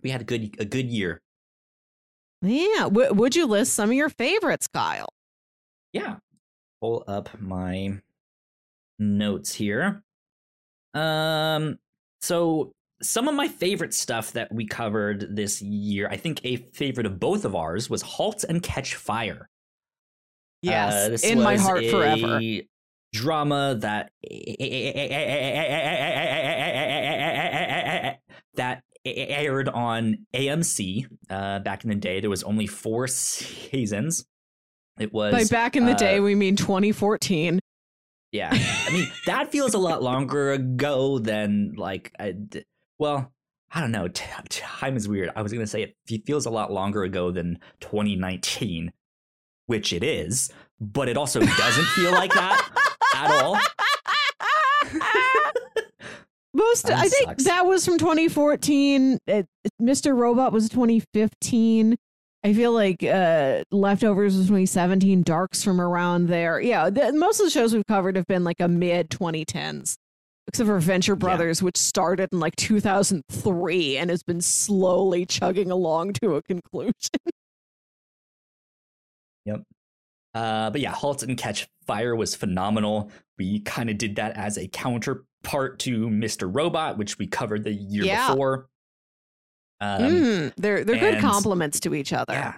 We had a good a good year. Yeah. W- would you list some of your favorites, Kyle? Yeah. Pull up my notes here. Um so some of my favorite stuff that we covered this year, I think a favorite of both of ours was Halt and Catch Fire. Yes. Uh, in my heart forever. Drama that that aired on AMC uh, back in the day. There was only four seasons. It was By back in the uh, day, we mean 2014. Yeah. I mean, that feels a lot longer ago than like, I well, I don't know. T- time is weird. I was going to say it feels a lot longer ago than 2019, which it is, but it also doesn't feel like that at all. Most, That I think sucks. that was from 2014. It, Mr. Robot was 2015. I feel like uh, Leftovers was 2017. Darks from around there. Yeah, the, most of the shows we've covered have been like a mid 2010s, except for Venture Brothers, which started in like 2003 and has been slowly chugging along to a conclusion. Yep. Uh, but yeah, Halt and Catch Fire was phenomenal. We kind of did that as a counterpart to Mr. Robot, which we covered the year Yeah. before. Um, Mm, they're they're good and- compliments to each other. Yeah.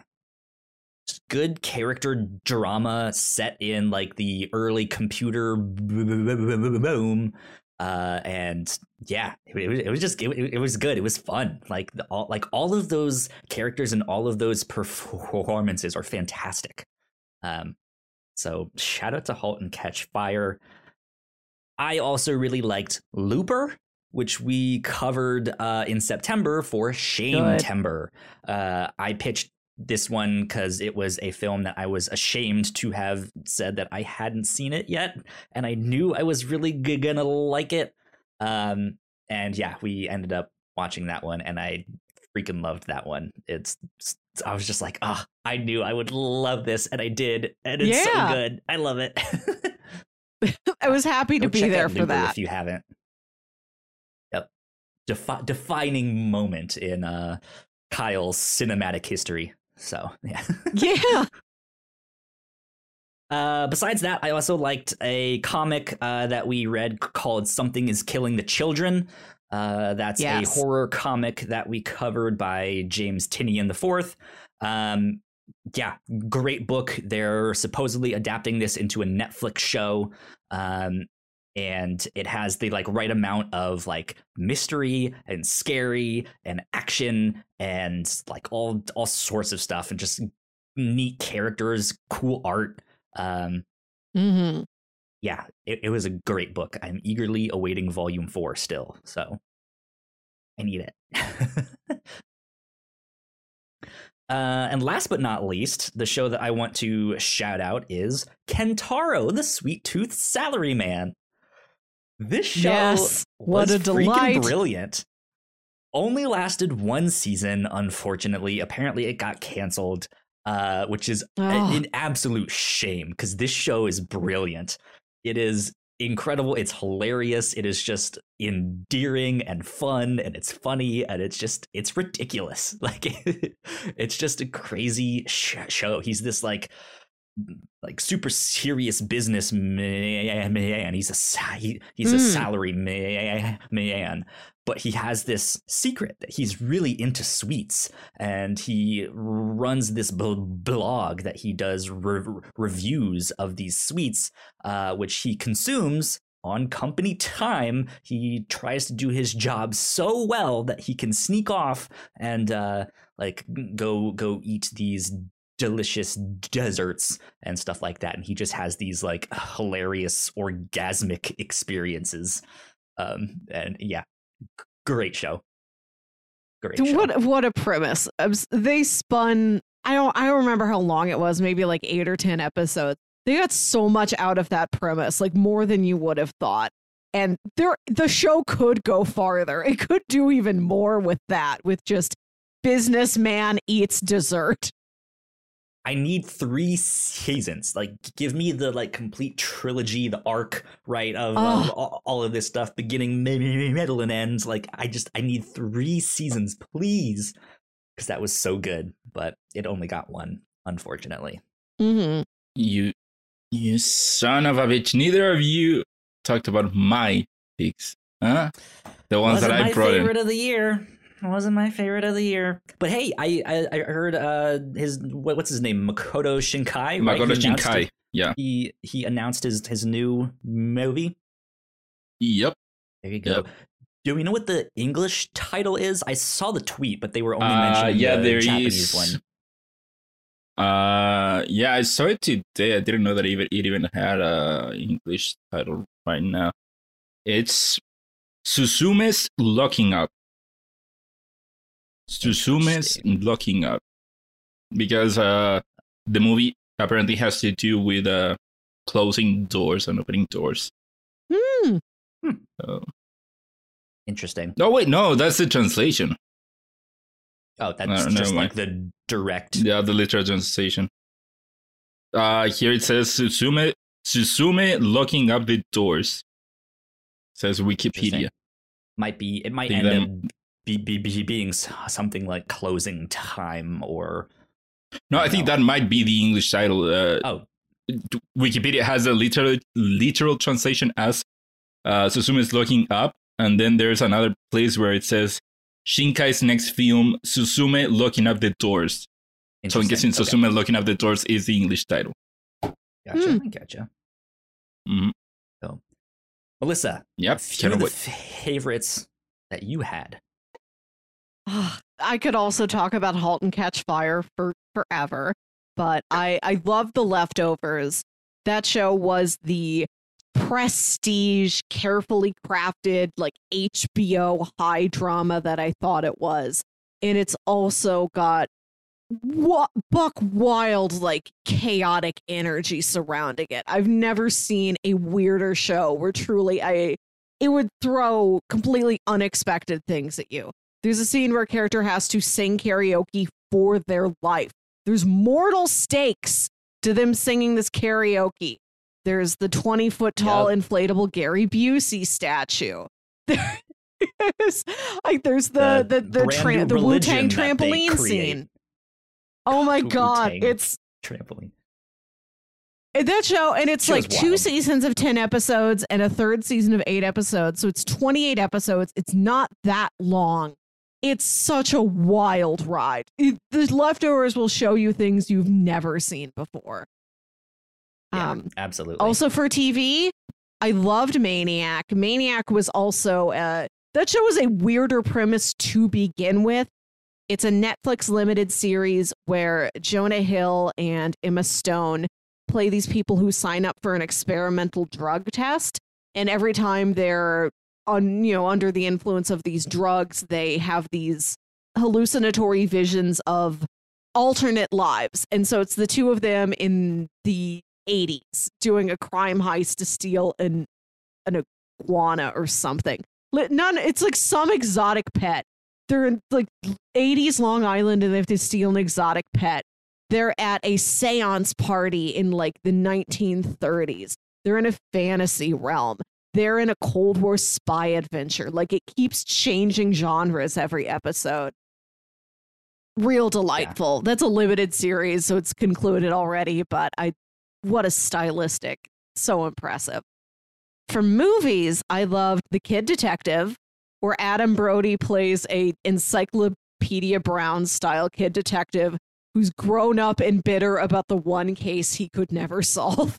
Good character drama set in like the early computer boom. Uh, and yeah, it, it was, it was just it, it was good. It was fun. Like the, all like all of those characters and all of those performances are fantastic. Um, so shout out to Halt and Catch Fire. I also really liked Looper, which we covered uh, in September for Shame Timber. Uh, I pitched this one because it was a film that I was ashamed to have said that I hadn't seen it yet, and I knew I was really g- gonna like it. Um, and yeah, we ended up watching that one, and I freaking loved that one. It's I was just like, ah, I knew I would love this, and I did, and it's Yeah. so good. I love it. I was happy to Go be there for that. if you haven't. Defi- defining moment in uh, Kyle's cinematic history. So yeah. Yeah. Uh, besides that, I also liked a comic uh, that we read called "Something Is Killing the Children." Uh, that's Yes. a horror comic that we covered by James Tynion the Fourth. Um, yeah, great book. They're supposedly adapting this into a Netflix show. Um, and it has the like right amount of like mystery and scary and action and like all all sorts of stuff and just neat characters, cool art. Um, hmm yeah, it, it was a great book. I'm eagerly awaiting volume four still, so I need it. Uh, and last but not least, the show that I want to shout out is Kantaro, the Sweet Tooth Salaryman. This show Yes. What was a freaking delight. brilliant. Only lasted one season, unfortunately. Apparently, it got canceled, uh, which is a- Oh. an absolute shame because this show is brilliant. It is incredible. It's hilarious. It is just endearing and fun, and it's funny, and it's just it's ridiculous. Like it's just a crazy sh- show. He's this like like super serious business man. He's a he, he's a Mm. salary man, man, but he has this secret that he's really into sweets, and he runs this bl- blog that he does re- reviews of these sweets, uh, which he consumes on company time. He tries to do his job so well that he can sneak off and uh, like go go eat these delicious desserts and stuff like that and he just has these like hilarious orgasmic experiences um and yeah great show great show. What what a premise. Um, They spun I don't I don't remember how long it was, maybe like 8 or 10 episodes. They got so much out of that premise, like more than you would have thought. And there the show could go farther. It could do even more with that with just businessman eats dessert. I need three seasons. Like, give me the like complete trilogy, the arc, right? Of, of Oh. all, all of this stuff, beginning, mi- mi- middle, and ends. Like, I just I need three seasons, please, because that was so good. But it only got one, unfortunately. Mhm. You, you son of a bitch! Neither of you talked about my picks, huh? The ones Wasn't that I my brought favorite in. of the year. Wasn't my favorite of the year. But hey, I I, I heard uh his what, what's his name Makoto Shinkai. right? Makoto He announced Shinkai. it- Yeah. He he announced his his new movie. Yep. There you go. Yep. Do we know what the English title is? I saw the tweet, but they were only Uh, mentioning yeah, the there Japanese is. one. Uh, yeah, I saw it today. I didn't know that even it even had a English title right now. It's Suzume's Locking Up. Suzume's Interesting. Locking Up, because uh, the movie apparently has to do with uh closing doors and opening doors. Hmm. So, Interesting. no, wait, no, that's the translation. Oh, that's No, just like the direct. Yeah, the literal translation. Uh here it says Suzume Suzume locking up the doors. Says Wikipedia. Might be. It might Think end them- up be, be, be being something like closing time or. No, I think No. that might be the English title. Uh, Oh, Wikipedia has a literal literal translation as uh, Susumu is looking up, and then there's another place where it says Shinkai's next film, Suzume looking up the doors. So I'm guessing Interesting. Suzume looking up the doors is the English title. Okay. Gotcha. Hmm. Gotcha. Mhm. So, Melissa, Yep. a few of the wait. favorites that you had. Ah, I could also talk about *Halt and Catch Fire* for forever, but I I love *The Leftovers*. That show was the prestige, carefully crafted, like HBO high drama that I thought it was, and it's also got wa- buck wild, like chaotic energy surrounding it. I've never seen a weirder show where truly I it would throw completely unexpected things at you. There's a scene where a character has to sing karaoke for their life. There's mortal stakes to them singing this karaoke. There's the 20 foot tall inflatable Gary Busey statue. There's like there's the The the the, tra- the Wu Tang religion that they trampoline scene. Oh my god, Wu-Tang. it's Trampoline. that show, and it's like two seasons of 10 episodes and a third season of eight episodes. So it's 28 episodes. It's not that long. It's such a wild ride. It- the leftovers will show you things you've never seen before. Yeah, Um, absolutely. also for TV, I loved Maniac. Maniac was also uh that show was a weirder premise to begin with. It's a Netflix limited series where Jonah Hill and Emma Stone play these people who sign up for an experimental drug test and every time they're on you know under the influence of these drugs they have these hallucinatory visions of alternate lives and so it's the two of them in the 80s doing a crime heist to steal an an iguana or something. None it's like some exotic pet. They're in like 80s Long Island and they have to steal an exotic pet. They're at a séance party in like the 1930s. They're in a fantasy realm. They're in a Cold War spy adventure. Like it keeps changing genres every episode. Real delightful. That's a limited series, so it's concluded already, but I what a stylistic. So impressive. For movies, I loved The Kid Detective, where Adam Brody plays a encyclopedia Brown style kid detective who's grown up and bitter about the one case he could never solve.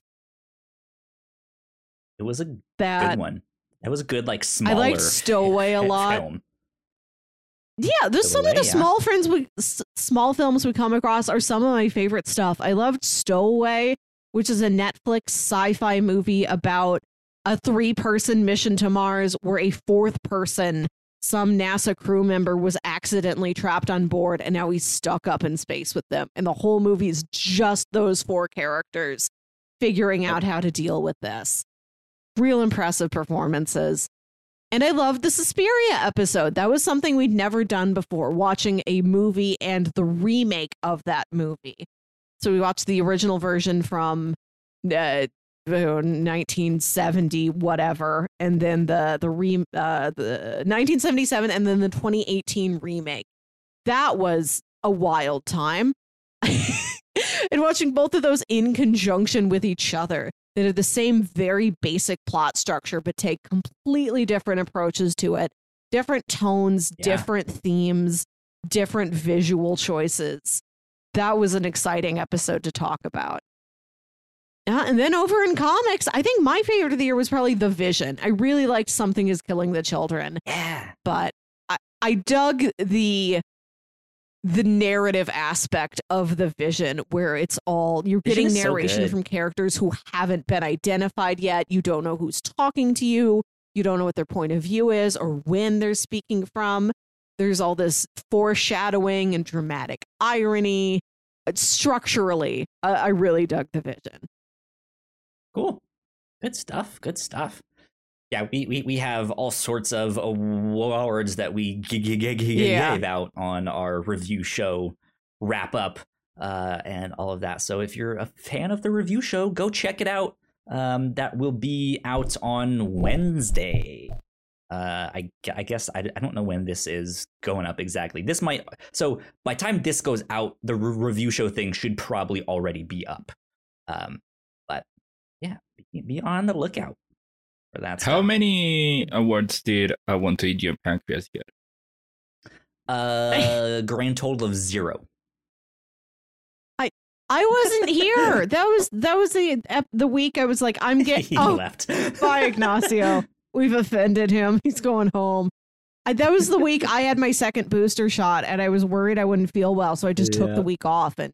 It was a good one. That was a good, like smaller. I liked Stowaway a lot. Film. Yeah, there's some of the yeah. small friends we small films we come across are some of my favorite stuff. I loved Stowaway, which is a Netflix sci-fi movie about a three-person mission to Mars where a fourth person, some NASA crew member was accidentally trapped on board and now he's stuck up in space with them. And the whole movie is just those four characters figuring out how to deal with this. Real impressive performances. And I loved the Suspiria episode. That was something we'd never done before, watching a movie and the remake of that movie. So we watched the original version from uh, 1970, whatever, and then the the re uh, the 1977, and then the 2018 remake. That was a wild time. and watching both of those in conjunction with each other that are the same very basic plot structure but take completely different approaches to it. Different tones Yeah. different themes different visual choices. That was an exciting episode to talk about. Uh, and then over in comics i think my favorite of the year was probably the vision. I really liked something is killing the children. Yeah. but I, I dug the the narrative aspect of the vision where it's all you're getting is so narration from characters who haven't been identified yet you don't know who's talking to you you don't know what their point of view is or when they're speaking from there's all this foreshadowing and dramatic irony Uh, structurally I I really dug the vision Cool. Good stuff. Good stuff. Yeah, we, we, we have all sorts of awards that we gave out on our review show wrap up uh, and all of that. So if you're a fan of the review show, go check it out. Um, that will be out on Wednesday. Uh, I, I guess I, I don't know when this is going up exactly. This might so by time this goes out, the re- review show thing should probably already be up. Um, but yeah, be, be on the lookout for that. How stuff. many awards did I Want to Eat Your Pancreas get? Uh, grand total of zero. I wasn't here. That was that was the ep- the week I was like, I'm getting. Oh, left. bye, Ignacio. We've offended him. He's going home. I, that was the week I had my second booster shot, and I was worried I wouldn't feel well, so I just took the week off. And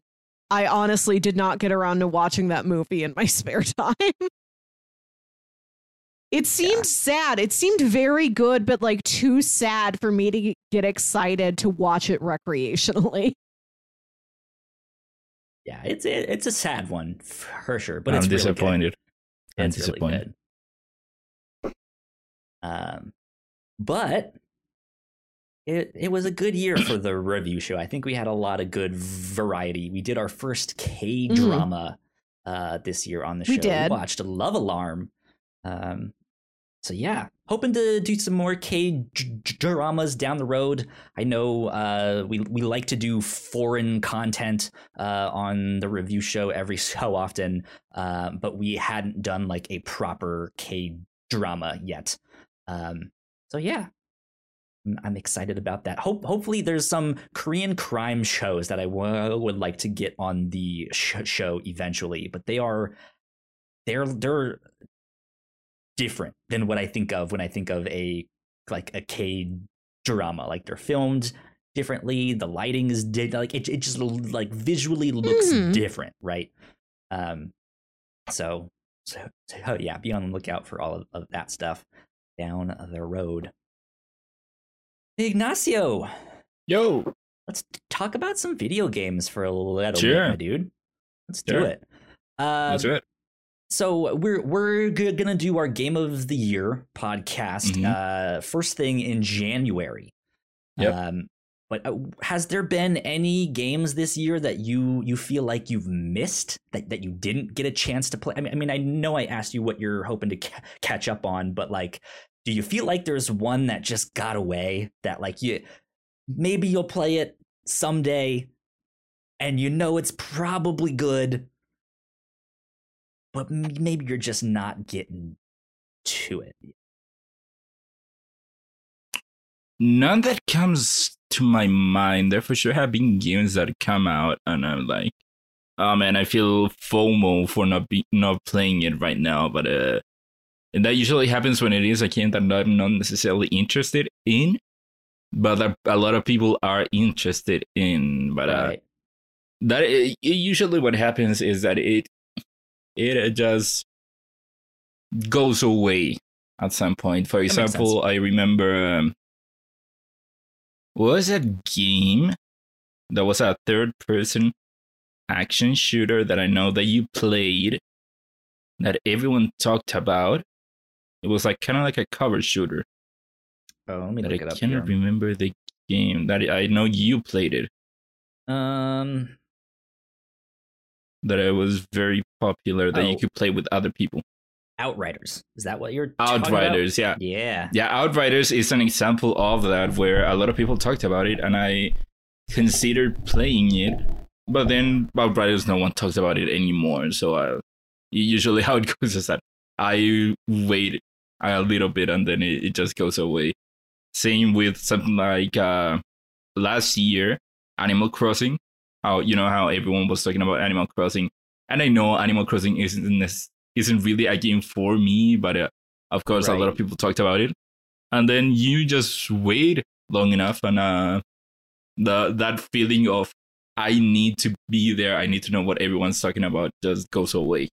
I honestly did not get around to watching that movie in my spare time. It seemed sad. It seemed very good, but like too sad for me to get excited to watch it recreationally. Yeah, it's it, it's a sad one for sure, but I'm it's really disappointed. I'm It's disappointed. good. Um, but it it was a good year for the review show. I think we had a lot of good variety. We did our first K drama uh, this year on the show. We did. watched Love Alarm. Um, so yeah, hoping to do some more K dramas down the road. I know uh, we we like to do foreign content uh, on the review show every so often, uh, but we hadn't done like a proper K drama yet. Um, so yeah, I'm- I'm excited about that. Hope hopefully there's some Korean crime shows that I w- would like to get on the sh- show eventually, but they are they're they're different than what I think of when I think of a like a K drama. Like they're filmed differently. The lighting is di- like it. It just like visually looks Mhm. different, right? Um, so so, so yeah, be on the lookout for all of, of that stuff down the road. Ignacio, Yo, let's talk about some video games for a little bit, my dude. Let's do Sure. it. Um, that's it. So we're we're g- gonna do our game of the year podcast Mhm. uh, first thing in January. Yep. Um, but uh, has there been any games this year that you you feel like you've missed that, that you didn't get a chance to play? I mean, I mean, I know I asked you what you're hoping to ca- catch up on, but like, do you feel like there's one that just got away that like you maybe you'll play it someday, and you know it's probably good, but maybe you're just not getting to it. None that comes to my mind. There for sure have been games that come out, and I'm like, oh man, I feel FOMO for not be not playing it right now. But uh, and that usually happens when it is a game that I'm not necessarily interested in, but that a lot of people are interested in. But uh, Right. that it, it usually what happens is that it it just goes away at some point. For example, I remember um, was a game that was a third person action shooter that I know that you played that everyone talked about. It was like kind of like a cover shooter. Oh, let me But I look it up cannot here. remember the game that I know you played it. Um, That it was very popular that Oh. you could play with other people. Outriders. Is that what you're talking about? Outriders, yeah. Yeah. Yeah, Outriders is an example of that where a lot of people talked about it and I considered playing it, but then Outriders no one talks about it anymore. So uh, usually how it goes is that I wait a little bit and then it, it just goes away. Same with something like uh, last year, Animal Crossing. How you know how everyone was talking about Animal Crossing, and I know Animal Crossing isn't nec- isn't really a game for me, but uh, of course a lot of people talked about it. And then you just wait long enough, and uh, the that feeling of I need to be there, I need to know what everyone's talking about, just goes away.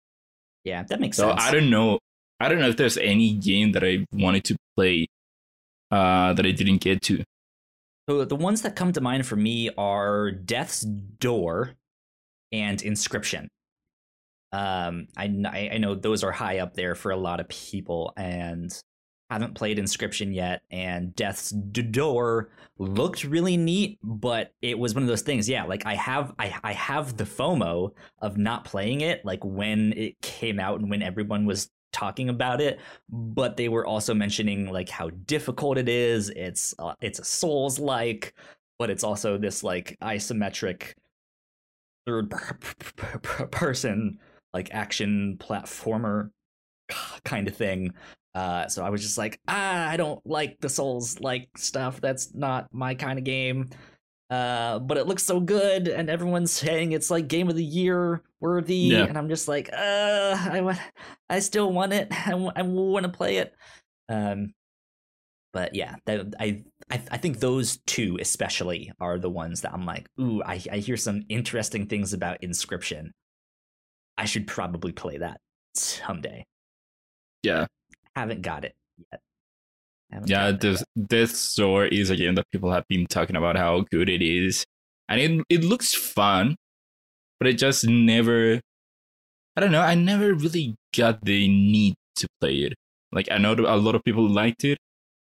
Yeah, that makes So sense. I don't know. I don't know if there's any game that I wanted to play uh, that I didn't get to. So the ones that come to mind for me are Death's Door and Inscryption. Um, I, I know those are high up there for a lot of people, and haven't played Inscryption yet. And Death's Door looked really neat, but it was one of those things. Yeah, like I have I I have the FOMO of not playing it, like when it came out and when everyone was talking about it but they were also mentioning like how difficult it is it's uh, it's a souls like but it's also this like isometric third per- per- per- person like action platformer kind of thing. Uh, so I was just like, ah, I don't like the Souls like stuff. That's not my kind of game. Uh, but it looks so good, and everyone's saying it's like game of the year worthy, Yeah. and I'm just like, uh, I want, I still want it. I want to play it. Um, but yeah, that, I, I I think those two especially are the ones that I'm like, ooh, I, I hear some interesting things about Inscryption. I should probably play that someday. Yeah. Haven't got it yet. Yeah, this Death's Door is a game that people have been talking about how good it is, and it it looks fun, but it just never. I don't know. I never really got the need to play it. Like I know a lot of people liked it,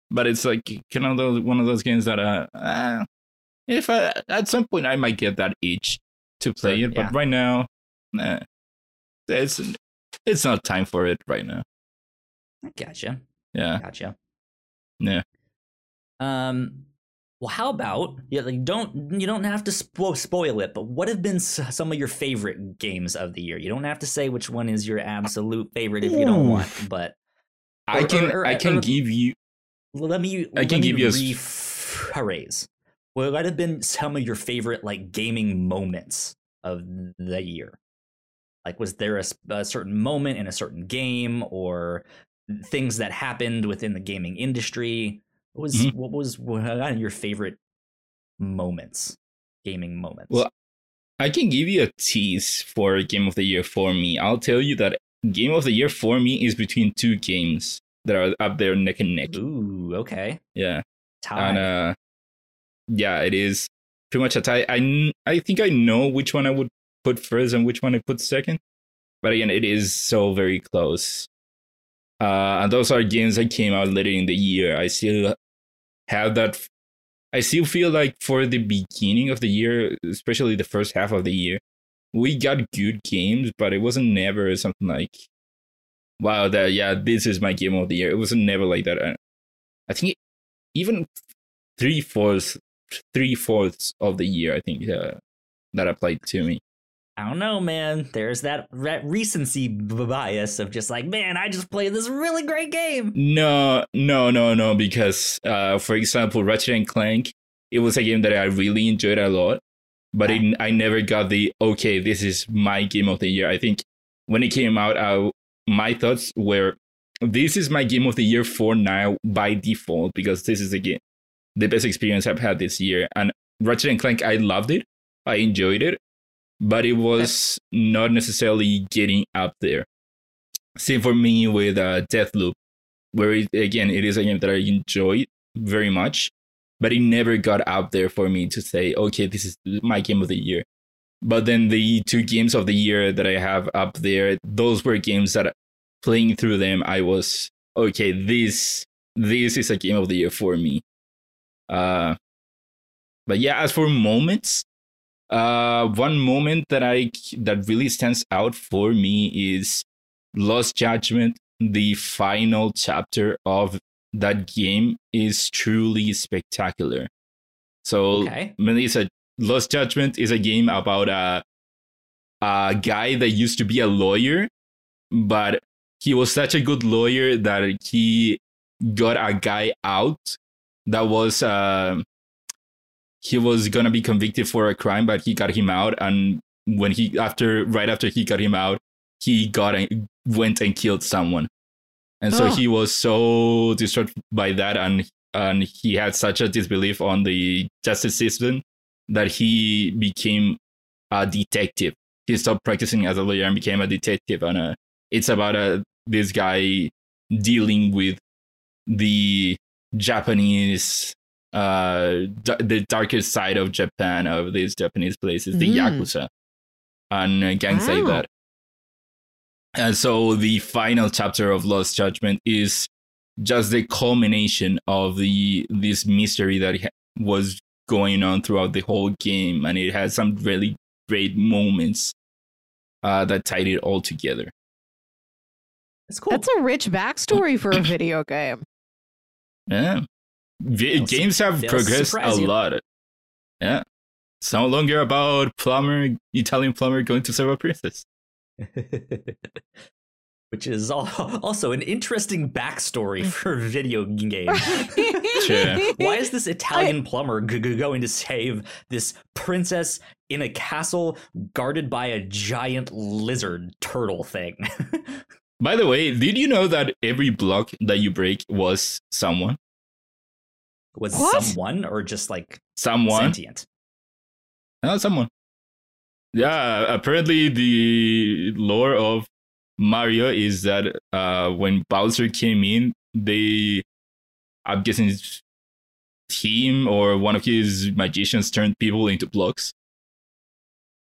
but it's like kind of those, one of those games that uh, uh, if I at some point I might get that itch to play Sure, it, but yeah. right now, nah, it's it's not time for it right now. I gotcha. Yeah, Gotcha. Yeah. Um. Well, how about yeah? Like, don't you don't have to spo- spoil it, but what have been s- some of your favorite games of the year? You don't have to say which one is your absolute favorite if you don't want, but I Or- can or- or- I can give you let me. I can give you a rephrase. What would have been some of your favorite like gaming moments of the year? Like, was there a certain moment in a certain game, or things that happened within the gaming industry? What was Mhm. what was what are your favorite moments, gaming moments? Well, I can give you a tease for Game of the Year for me. I'll tell you that Game of the Year for me is between two games that are up there neck and neck. ooh, okay, Yeah. tie. And uh yeah, it is pretty much a tie. I I think I know which one I would put first and which one I put second. But again, it is so very close. Uh and those are games that came out later in the year. I still have that f- I still feel like for the beginning of the year, especially the first half of the year, we got good games, but it wasn't never something like wow, that yeah, this is my game of the year. It wasn't never like that. I think even three fourths three fourths of the year, I think uh, that applied to me. I don't know, man. There's that re- recency b- bias of just like, man, I just played this really great game. No, no, no, no. Because, uh, for example, Ratchet and Clank, it was a game that I really enjoyed a lot, but it, I never got the okay. This is my game of the year. I think when it came out, I, my thoughts were, this is my game of the year for now by default because this is the game, the best experience I've had this year. And Ratchet and Clank, I loved it, I enjoyed it, but it was not necessarily getting up there. Same for me with uh, Deathloop where it, again it is a game that I enjoyed very much, but it never got out there for me to say, okay, this is my game of the year. But then the two games of the year that I have up there, those were games that playing through them, I was okay. This this is a game of the year for me. Uh, but yeah, as for moments, uh, one moment that I that really stands out for me is Lost Judgment the final chapter of that game is truly spectacular. So, Okay. Melissa, Lost Judgment is a game about a, a guy that used to be a lawyer, but he was such a good lawyer that he got a guy out that was uh, he was gonna be convicted for a crime, but he got him out, and when he after right after he got him out, he got and went and killed someone, and so Oh. he was so distraught by that, and and he had such a disbelief on the justice system that he became a detective. He stopped practicing as a lawyer and became a detective, and uh, it's about uh, this guy dealing with the Japanese uh d- the darkest side of Japan of these Japanese places, the Mm. yakuza and uh, gangs like Wow. that. And so the final chapter of Lost Judgment is just the culmination of the this mystery that ha- was going on throughout the whole game, and it has some really great moments uh, that tied it all together. That's cool. That's a rich backstory for a video game. Yeah. Vi- They'll games have progressed a you. lot. Yeah. It's no longer about plumber, Italian plumber going to serve a princess. which is also an interesting backstory mm. for video games. Sure. Why is this Italian plumber g- g- going to save this princess in a castle guarded by a giant lizard turtle thing? By the way, did you know that every block that you break was someone? Was What? someone or just like Someone? sentient? No, someone. Yeah, apparently the lore of Mario is that uh, when Bowser came in, they, I'm guessing his team or one of his magicians turned people into blocks.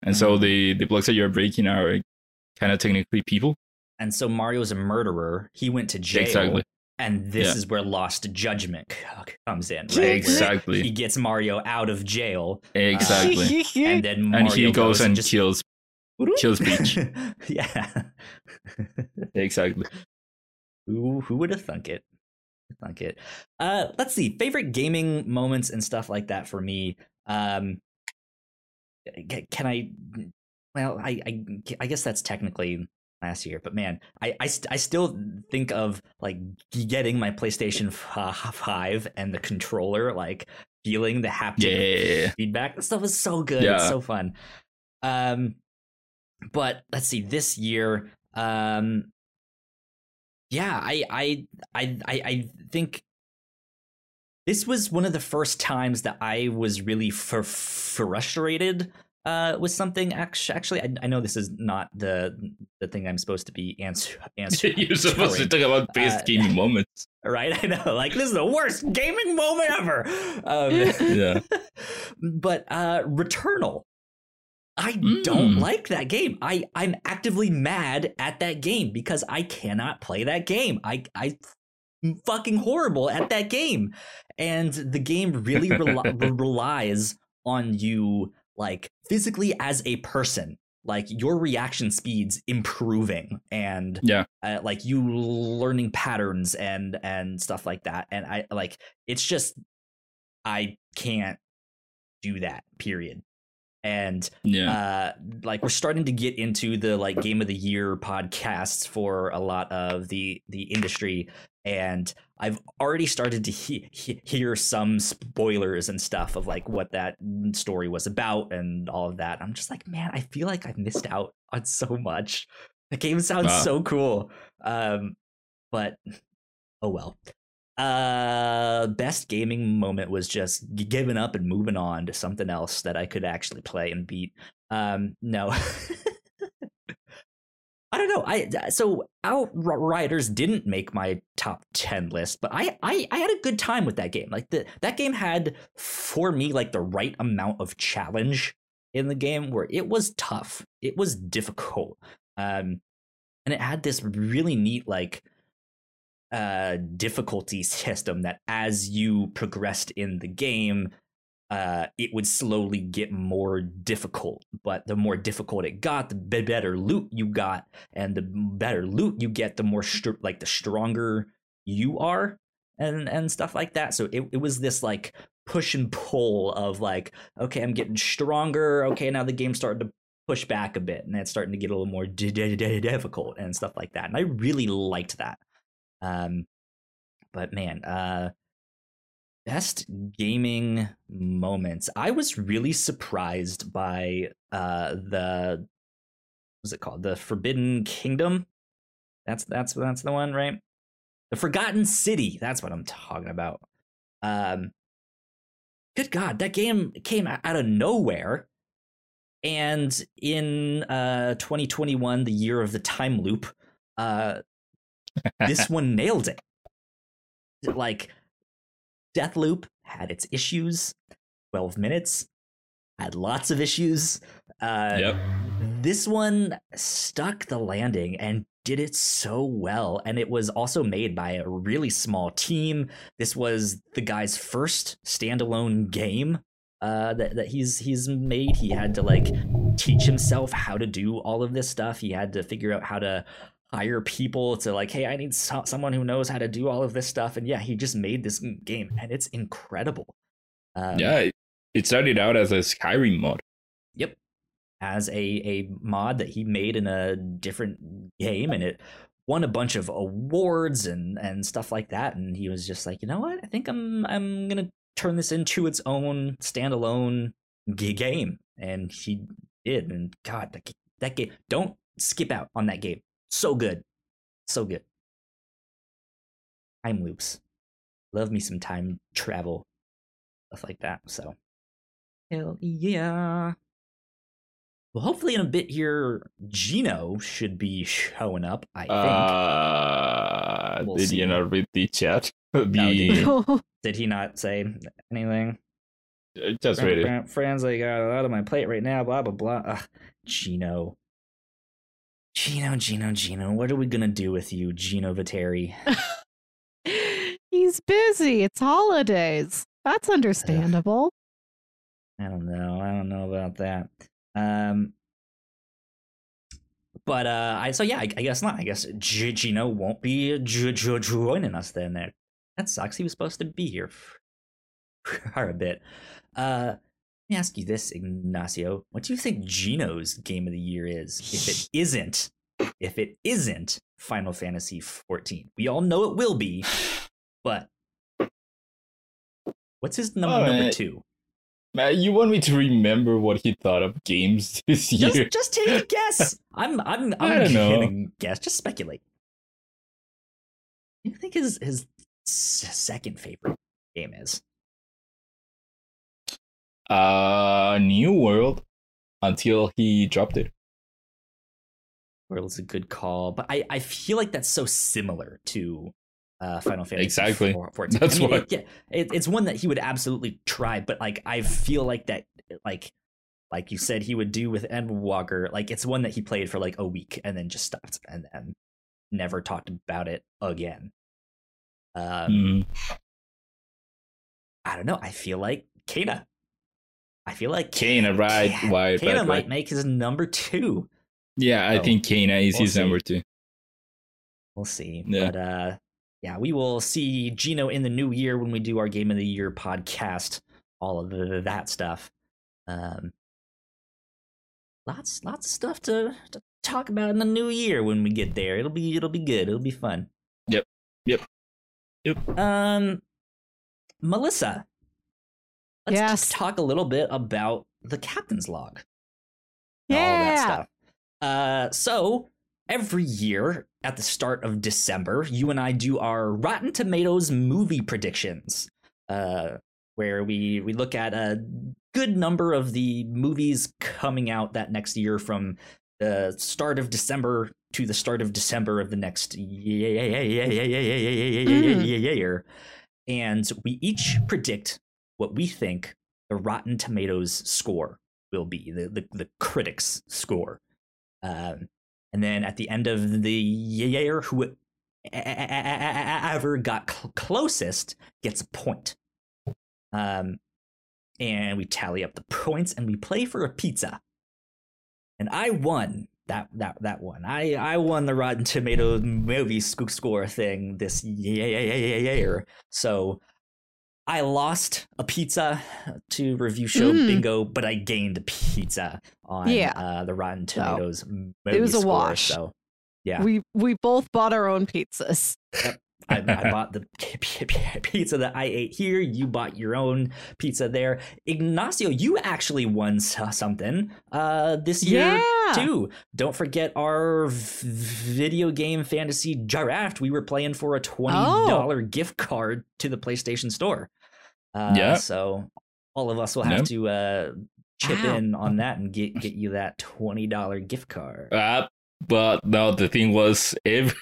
And so Mhm. the, the blocks that you're breaking are kind of technically people. And so Mario is a murderer. He went to jail. Exactly. And this Yeah. is where Lost Judgment comes in. Right? Exactly. Where He gets Mario out of jail. Exactly. And then Mario and he goes and just kills. kills Peach. yeah. Exactly. Who who would have thunk it? Thunk it. Uh, let's see. Favorite gaming moments and stuff like that for me. Um, can I? Well, I I, I guess that's technically last year, but man, I I, st- I still think of like getting my PlayStation Five and the controller, like feeling the haptic Yeah. feedback. That stuff is so good. It's so fun. Um, but let's see. This year, um, yeah, I, I, I, I, I think this was one of the first times that I was really fr- frustrated uh, with something. Actually, actually, I, I know this is not the the thing I'm supposed to be answer answer. You're supposed to talk about best Uh, gaming moments. right? I know, like this is the worst gaming moment ever. Um, Yeah. but uh Returnal. I don't Mm. like that game. I I'm actively mad at that game because I cannot play that game. I I fucking horrible at that game. And the game really rel- relies on you like physically as a person. Like your reaction speeds improving and Yeah. uh, like you learning patterns and and stuff like that and i like it's just i can't do that period and Yeah. uh like we're starting to get into the like game of the year podcasts for a lot of the the industry and i've already started to he- he- hear some spoilers and stuff of like what that story was about and all of that. I'm just like man i feel like i've missed out on so much. The game sounds Wow. so cool. Um but oh well. Uh best gaming moment was just giving up and moving on to something else that i could actually play and beat. Um no i don't know i so outriders didn't make my top 10 list but I, I i had a good time with that game. Like the that game had for me like the right amount of challenge in the game where it was tough it was difficult um and it had this really neat like uh difficulty system that as you progressed in the game uh it would slowly get more difficult. But the more difficult it got the better loot you got. And the better loot you get the more str- like the stronger you are and and stuff like that. So it, it was this like push and pull of like okay i'm getting stronger. Okay now the game's starting to push back a bit and it's starting to get a little more di- di- di- difficult and stuff like that. And i really liked that. Um but man uh best gaming moments. I was really surprised by uh the what's it called? The forbidden kingdom? That's that's that's the one right? The forgotten city. That's what i'm talking about. Um good god that game came out of nowhere. And in uh 2021 the year of the time loop uh this one nailed it. Like deathloop had its issues 12 minutes had lots of issues. Uh yep. this one stuck the landing and did it so well and it was also made by a really small team. This was the guy's first standalone game uh that, that he's he's made. He had to like teach himself how to do all of this stuff. He had to figure out how to hire people to like hey i need so- someone who knows how to do all of this stuff and yeah he just made this game and it's incredible um, yeah. It, started out as a Skyrim mod. Yep. As a a mod that he made in a different game and it won a bunch of awards and and stuff like that and he was just like you know what i think i'm i'm gonna turn this into its own standalone g- game and he did and god that, that game don't skip out on that game so good so good time loops love me some time travel stuff like that so hell yeah well hopefully in a bit here gino should be showing up i think Uh, We'll did see. you not read the chat? did the you? did he not say anything just read it. Friends, I got a lot on my plate right now. Blah blah blah. Ugh, Gino, Gino, Gino, Gino. What are we gonna do with you, Gino Viteri? He's busy. It's holidays. That's understandable. I don't know. I don't know about that. Um, but uh, I so yeah, I, I guess not. I guess G- Gino won't be j- j- joining us then. There, that sucks. He was supposed to be here for a bit. Uh, let me ask you this, Ignacio. What do you think Gino's game of the year is? If it isn't, if it isn't Final Fantasy 14, we all know it will be, but what's his number, number two? Man, you want me to remember what he thought of games this year? Just, just take a guess. I'm, I'm, I'm I don't know. gonna guess. Just speculate. What you think his his second favorite game is? Uh, New World until he dropped it. World's a good call, but I, I feel like that's so similar to uh, Final Fantasy. Exactly. 14. That's I mean, why. it- yeah, it, it's one that he would absolutely try, but like I feel like that, like like you said, he would do with Endwalker. Like it's one that he played for like a week and then just stopped and then never talked about it again. Um, Mm. I don't know. I feel like Kena. I feel like Kena, right, Ka- right, Kena right, might right. make his number two. Yeah, I Oh, think Kena is we'll his see. number two. We'll see. Yeah. But uh yeah, we will see Gino in the new year when we do our game of the year podcast, all of the, that stuff. Um lots lots of stuff to, to talk about in the new year when we get there. It'll be it'll be good. It'll be fun. Yep. Yep. Yep. Um Melissa. Let's Yes. talk a little bit about the captain's log. and all that Yeah. stuff. Uh, so every year at the start of December, you and I do our Rotten Tomatoes movie predictions, uh, where we we look at a good number of the movies coming out that next year from the start of December to the start of December of the next year, and we each predict what we think the Rotten Tomatoes score will be the the, the critics score. Um, and then at the end of the year who ever got cl- closest gets a point. Um, and we tally up the points and we play for a pizza. And i won that that that one. I i won the rotten tomatoes movie sc- score thing this year. So I lost a pizza to review show Mm. bingo, but I gained a pizza on Yeah. uh, the Rotten So, Tomatoes movie it was a score, wash. So yeah, We we both bought our own pizzas. I, I bought the pizza that I ate here. You bought your own pizza there. Ignacio, you actually won something uh, this year Yeah. too. Don't forget our video game fantasy draft. We were playing for a twenty dollar gift card to the PlayStation Store. Uh, Yeah. So all of us will have Yep. to uh, chip Wow. in on that and get get you that twenty dollar gift card. Uh, but no, the thing was, every,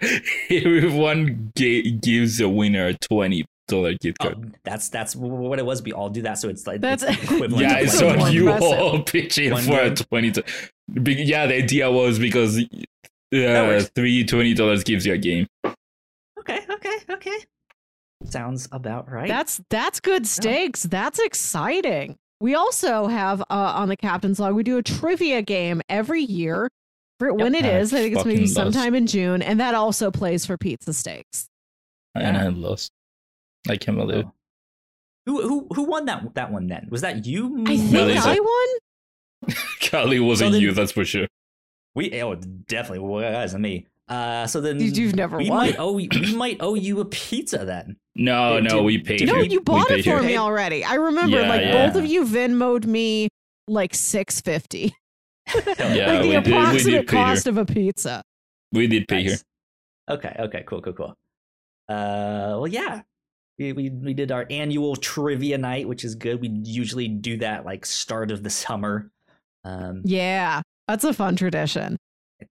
everyone ga- gives a winner a twenty dollar gift Oh, card. that's that's what it was. We all do that, so it's like That's- it's equivalent. yeah, to so one- you impressive. all pitch in One for a twenty. To, yeah, the idea was because uh, works. three twenty dollars gives you a game. Okay, okay, okay. Sounds about right. That's that's good stakes. That's exciting. We also have uh, on the captain's log. We do a trivia game every year. For when it I is, I think it's maybe fucking lost. sometime in June, and that also plays for pizza steaks. And Yeah. I lost. I can't believe. Oh. Who who who won that that one then? Was that you? I think Melissa. I won. Kali wasn't then- you, that's for sure. We oh definitely wasn't me. Uh, so then You- you've never we won. might owe we might owe you a pizza then. No, Did- no, we paid did- No, her. you bought it for her. me already. I remember, Yeah, like yeah. both of you Venmoed me like six fifty, Yeah, like the we did. We approximate did pay her. cost of a pizza. We did pay her. Nice. Okay, okay, cool, cool, cool. Uh, well, yeah, we, we we did our annual trivia night, which is good. We usually do that like start of the summer. Um, Yeah, that's a fun tradition.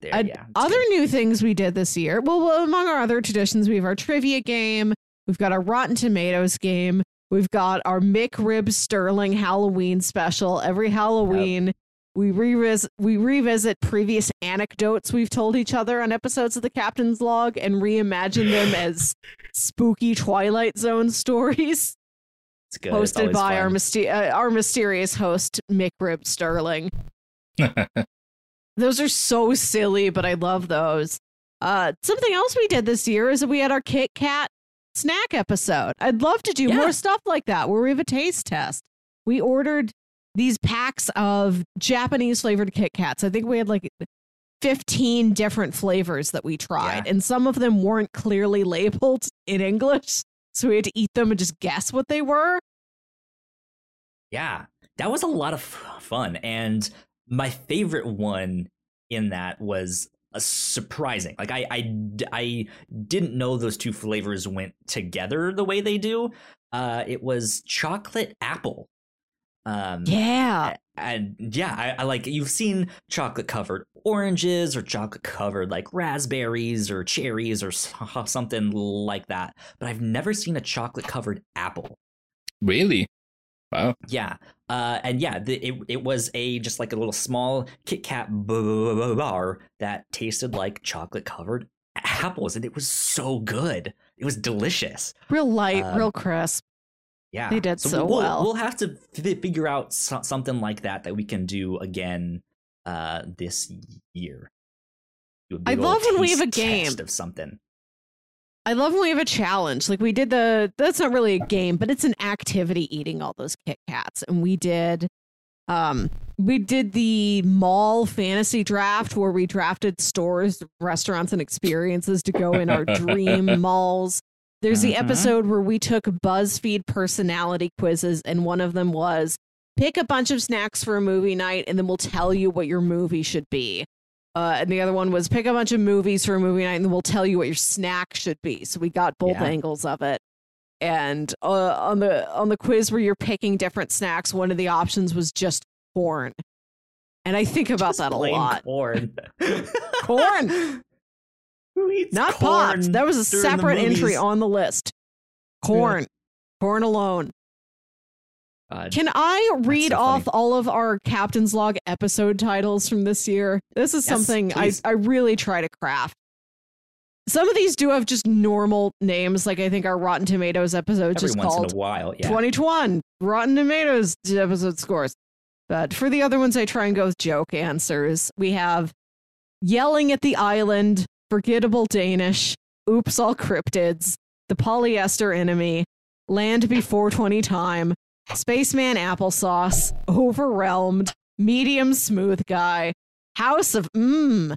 there, And yeah. Other good. new things we did this year. Well, well, among our other traditions, we have our trivia game. We've got our Rotten Tomatoes game. We've got our McRib Sterling Halloween special. Every Halloween, we revisit we revisit previous anecdotes we've told each other on episodes of the Captain's Log and reimagine them as spooky Twilight Zone stories. it's good. Hosted always by our myster- uh, our mysterious host McRib Sterling. those are so silly, but I love those. Uh, something else we did this year is that we had our Kit Kat snack episode. I'd love to do Yeah. more stuff like that where we have a taste test. We ordered these packs of Japanese flavored Kit Kats. I think we had like 15 different flavors that we tried, Yeah. and some of them weren't clearly labeled in English. So we had to eat them and just guess what they were. Yeah, that was a lot of fun, and my favorite one in that was surprising. Like I, I, I didn't know those two flavors went together the way they do. Uh, it was chocolate apple. Um, Yeah. and yeah, I, I like you've seen chocolate covered oranges or chocolate covered like raspberries or cherries or something like that, but I've never seen a chocolate covered apple. Really? Wow. Yeah, uh, and yeah, the, it it was a just like a little small Kit Kat bar that tasted like chocolate covered apples, and it was so good. It was delicious. Real light, Um, real crisp. Yeah, They did so we'll, well. We'll have to fi- figure out so- something like that that we can do again uh, this year. I love when we have a game. of something. I love when we have a challenge. Like we did the that's not really a game, but it's an activity eating all those Kit Kats. And we did um we did the mall fantasy draft where we drafted stores, restaurants, and experiences to go in our dream malls. There's the Mhm. episode where we took BuzzFeed personality quizzes, and one of them was pick a bunch of snacks for a movie night, and then we'll tell you what your movie should be. Uh, and the other one was pick a bunch of movies for a movie night, and we'll tell you what your snack should be. So we got both Yeah. angles of it. And uh, on the on the quiz where you're picking different snacks, one of the options was just corn. And I think about Just that a lot. Corn. Corn. Who eats Not corn pops. That was a separate entry on the list. Corn. Corn alone. God. Can I read so off all of our Captain's Log episode titles from this year? This is Yes, something I. I really try to craft. Some of these do have just normal names, like I think our Rotten Tomatoes episode Every just called in a while, yeah. 2021 Rotten Tomatoes episode scores. But for the other ones, I try and go with joke answers. We have Yelling at the Island, Forgettable Danish, Oops All Cryptids, The Polyester Enemy, Land Before 20 Time, Spaceman Applesauce, Overwhelmed, Medium Smooth Guy, House of Mmm,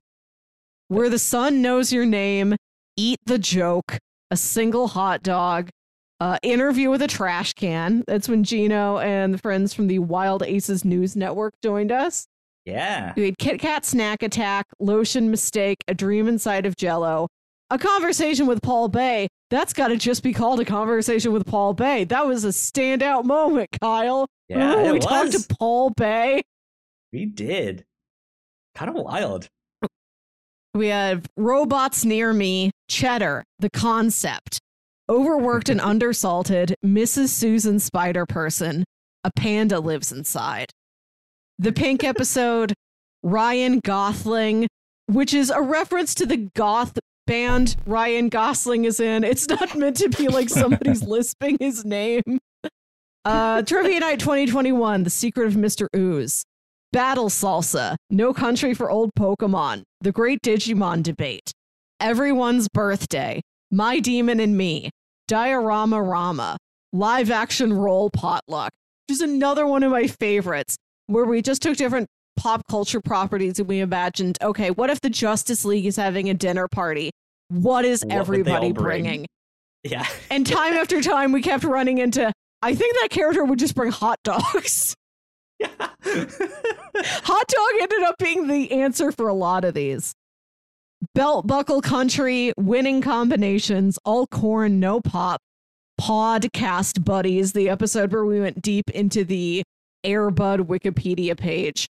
Where the Sun Knows Your Name, Eat the Joke, A Single Hot Dog, uh, interview with a trash can. That's when Gino and the friends from the Wild Aces News Network joined us. Yeah. We had Kit Kat Snack Attack, Lotion Mistake, A Dream Inside of Jello, a conversation with Paul Bay. That's got to just be called a conversation with Paul Bay. That was a standout moment, Kyle. Yeah, Remember when it we talked to Paul Bay. We did. Kind of wild. We have Robots Near Me, Cheddar, The Concept, Overworked and Undersalted, Mrs. Susan Spider Person, A Panda Lives Inside. The Pink episode, Ryan Gothling, which is a reference to the goth band Ryan Gosling is in. It's not meant to be like somebody's lisping his name. Uh, Trivia Night 2021, The Secret of Mr. Ooze. Battle Salsa, No Country for Old Pokemon, The Great Digimon Debate, Everyone's Birthday, My Demon and Me, Diorama Rama, Live Action Roll Potluck, which is another one of my favorites, where we just took different pop culture properties and we imagined, okay, what if the Justice League is having a dinner party? What is What would they all everybody bring? bringing? Yeah. And time after time, we kept running into. I think that character would just bring hot dogs. Yeah. hot dog ended up being the answer for a lot of these. Belt buckle country, winning combinations, all corn, no pop. Podcast buddies, the episode where we went deep into the Airbud Wikipedia page.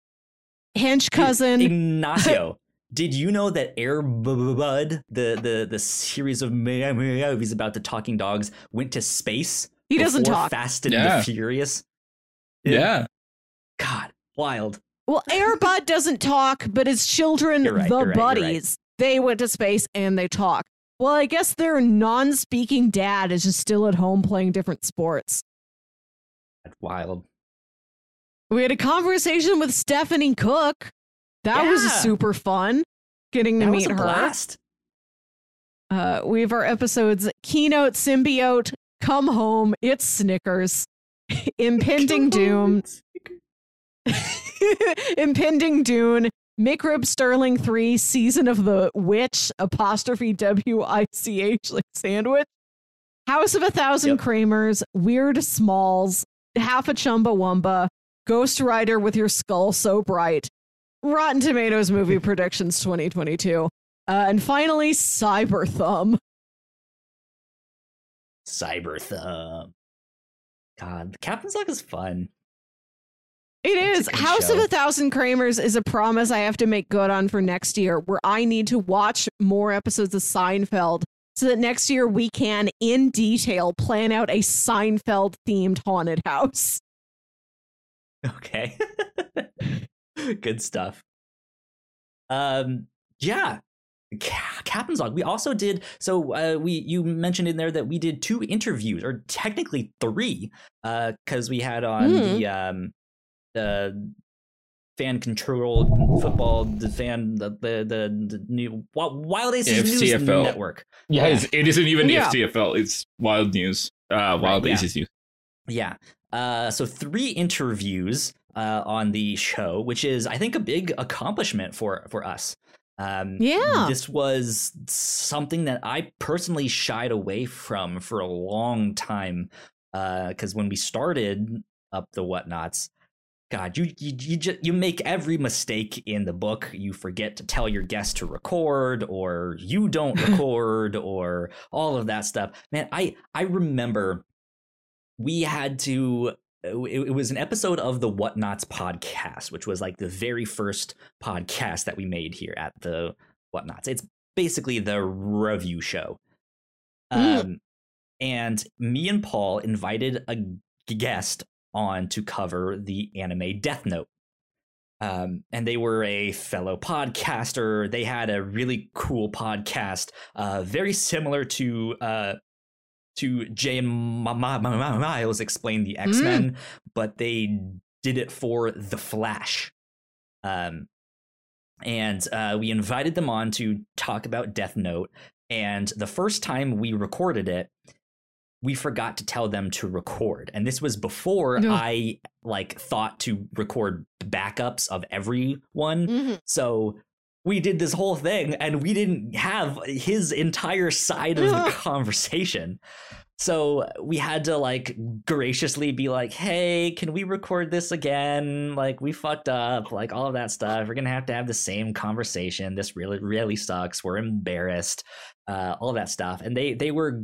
Hench cousin. Ignacio, did you know that Air Bud, the the the series of movies about the talking dogs, went to space? He doesn't talk. Fast and Yeah. the Furious. Yeah. God, wild. Well, Airbud doesn't talk, but his children, You're right, the you're right, you're right. buddies, they went to space and they talk. Well, I guess their non speaking dad is just still at home playing different sports. That's wild. We had a conversation with Stephanie Cooke. That was super fun getting to That meet her. blast. Uh, we have our episodes Keynote, Symbiote, Come Home, It's Snickers, Impending Doom, Impending Dune, Microbe Sterling 3, Season of the Witch, apostrophe W I C H, like sandwich, House of a Thousand Yep. Kramers, Weird Smalls, Half a Chumbawamba, Ghost Rider with Your Skull So Bright, Rotten Tomatoes Movie Predictions 2022, uh, and finally Cyber Thumb. Cyber Thumb. God, Captain's Log is fun. It is. House of a Thousand Kramers is a promise I have to make good on for next year, where I need to watch more episodes of Seinfeld so that next year we can, in detail, plan out a Seinfeld themed haunted house. Okay. Good stuff. Um, yeah. Ca- Captain's log. We also did so. Uh, we you mentioned in there that we did two interviews, or technically three, Uh. because we had on Mm. the um, the fan controlled football, the fan, the the the, the new Wi- Wild Aces News. Network. Yeah, it's, it isn't even Yeah. the FCFL. It's Wild News. Uh, Wild yeah. Aces News. Yeah. Uh, so three interviews uh, on the show, which is I think a big accomplishment for for us. Um, Yeah. This was something that I personally shied away from for a long time. Uh because when we started up the whatnots, God, you you you, just, you make every mistake in the book. You forget to tell your guest to record, or you don't record, or all of that stuff. Man, I I remember we had to. It, it was an episode of the Whatnots podcast, which was like the very first podcast that we made here at the Whatnots. It's basically the review show. Mm. Um, and me and Paul invited a guest on to cover the anime Death Note. Um, and they were a fellow podcaster. They had a really cool podcast, uh, very similar to uh, to Jay and Miles explain the X Men, but they did it for the Flash. Um, and uh, we invited them on to talk about Death Note. And the first time we recorded it, we forgot to tell them to record. And this was before. I like thought to record backups of everyone. Mhm. So we did this whole thing and we didn't have his entire side of the conversation. So we had to like graciously be like, hey, can we record this again? Like, we fucked up, like all of that stuff. We're gonna have to have the same conversation. This really, really sucks. We're embarrassed, uh, all that stuff. And they they were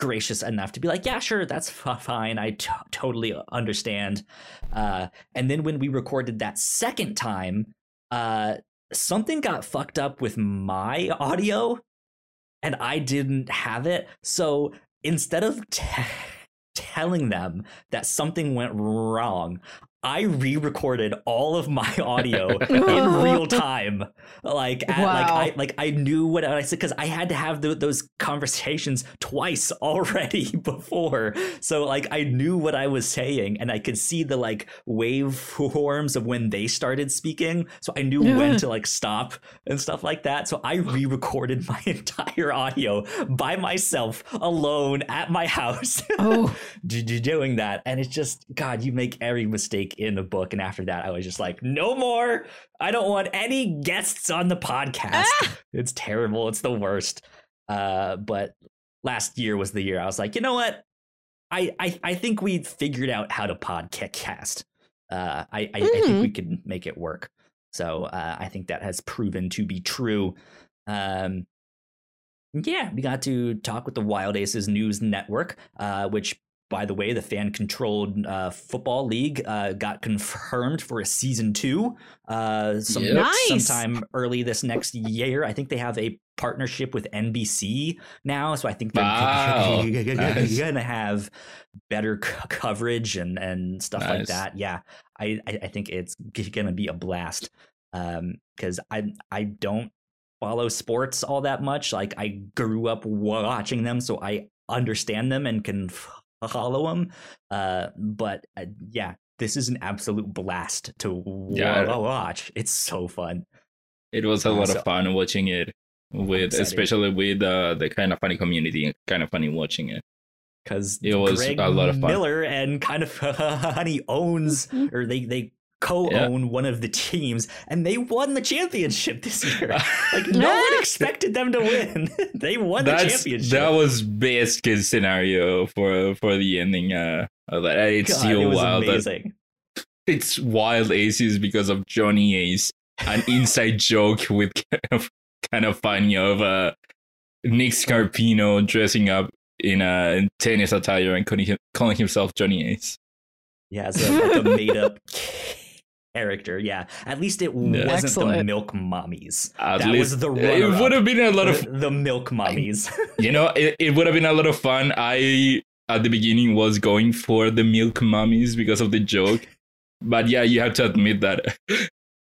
gracious enough to be like, yeah, sure, that's f- fine. I t- totally understand. Uh, and then when we recorded that second time, uh, something got fucked up with my audio and I didn't have it. So instead of t- telling them that something went wrong, I re-recorded all of my audio in real time. Like, at, like I like I knew what I said because I had to have tho- those conversations twice already before. So like I knew what I was saying, and I could see the like waveforms of when they started speaking. So I knew when to like stop and stuff like that. So I re-recorded my entire audio by myself alone at my house Oh, doing that and it's just god you make every mistake in the book. And after that, I was just like, no more. I don't want any guests on the podcast. Ah! It's terrible. It's the worst. Uh, but last year was the year I was like, you know what? I I, I think we figured out how to podcast. Uh, I I, I think we can make it work. So uh, I think that has proven to be true. Um, yeah, we got to talk with the Wild Aces News Network, uh, which, by the way, the fan controlled uh, football league uh, got confirmed for a season two uh, some, Yep. Nice. sometime early this next year. I think they have a partnership with NBC now, so I think they're Wow. Nice. gonna have better c- coverage and and stuff like that. Yeah, I I I think it's gonna be a blast because I I don't follow sports all that much. Like I grew up watching them, so I understand them and can f- follow them. Uh, but uh, yeah, this is an absolute blast to Yeah. watch. It's so fun. It was a Uh, lot so- of fun watching it with, especially with uh, the kind of funny community. Kind of funny watching it. because It was Greg a lot of fun. Miller and kind of Honey owns or they they co-own one of the teams and they won the championship this year. Like no one expected them to win. they won the championship. that was best case scenario for for the ending. Uh, of that. It's God, still it was wild. that- amazing. It's wild aces because of Johnny Ace, an inside joke with kind of kind of funny of uh Nick Scarpino dressing up in a tennis attire and calling, him, calling himself Johnny Ace. Yeah, so like a made up character. Yeah, at least it wasn't the milk mommies. At that least was the it would have been a lot of the, the milk mommies. you know it, it would have been a lot of fun i at the beginning was going for the milk mummies because of the joke but yeah you have to admit that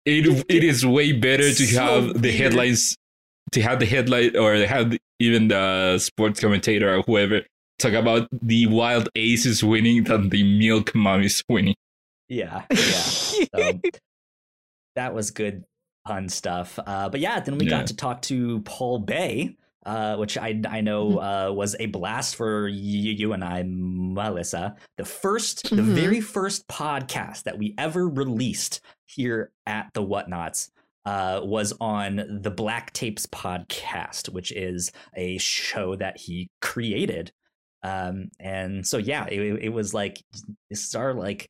it it is way better to So have the weird. headlines to have the headline or have even the sports commentator or whoever talk about the wild aces winning than the milk mummies winning yeah, yeah. So that was good, pun stuff. Uh, but yeah, then we Yeah. got to talk to Paul Bae, uh, which I I know uh, was a blast for you, you and I, Melissa. The 1st the Mhm. very first podcast that we ever released here at the Whatnots. Uh, was on the Black Tapes podcast, which is a show that he created. Um, and so yeah, it, it was like this is our like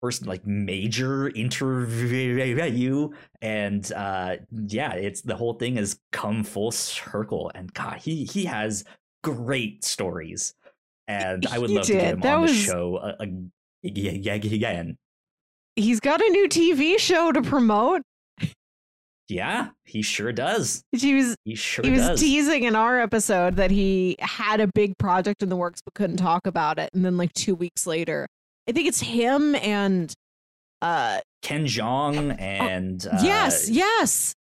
first like major interview and uh yeah it's the whole thing has come full circle and god he he has great stories and i would love to get did. him That on the show uh, again He's got a new TV show to promote. yeah he sure does He was he sure he was does teasing in our episode that he had a big project in the works but couldn't talk about it. And then like two weeks later, I think it's him and uh ken jeong and uh, yes, yes.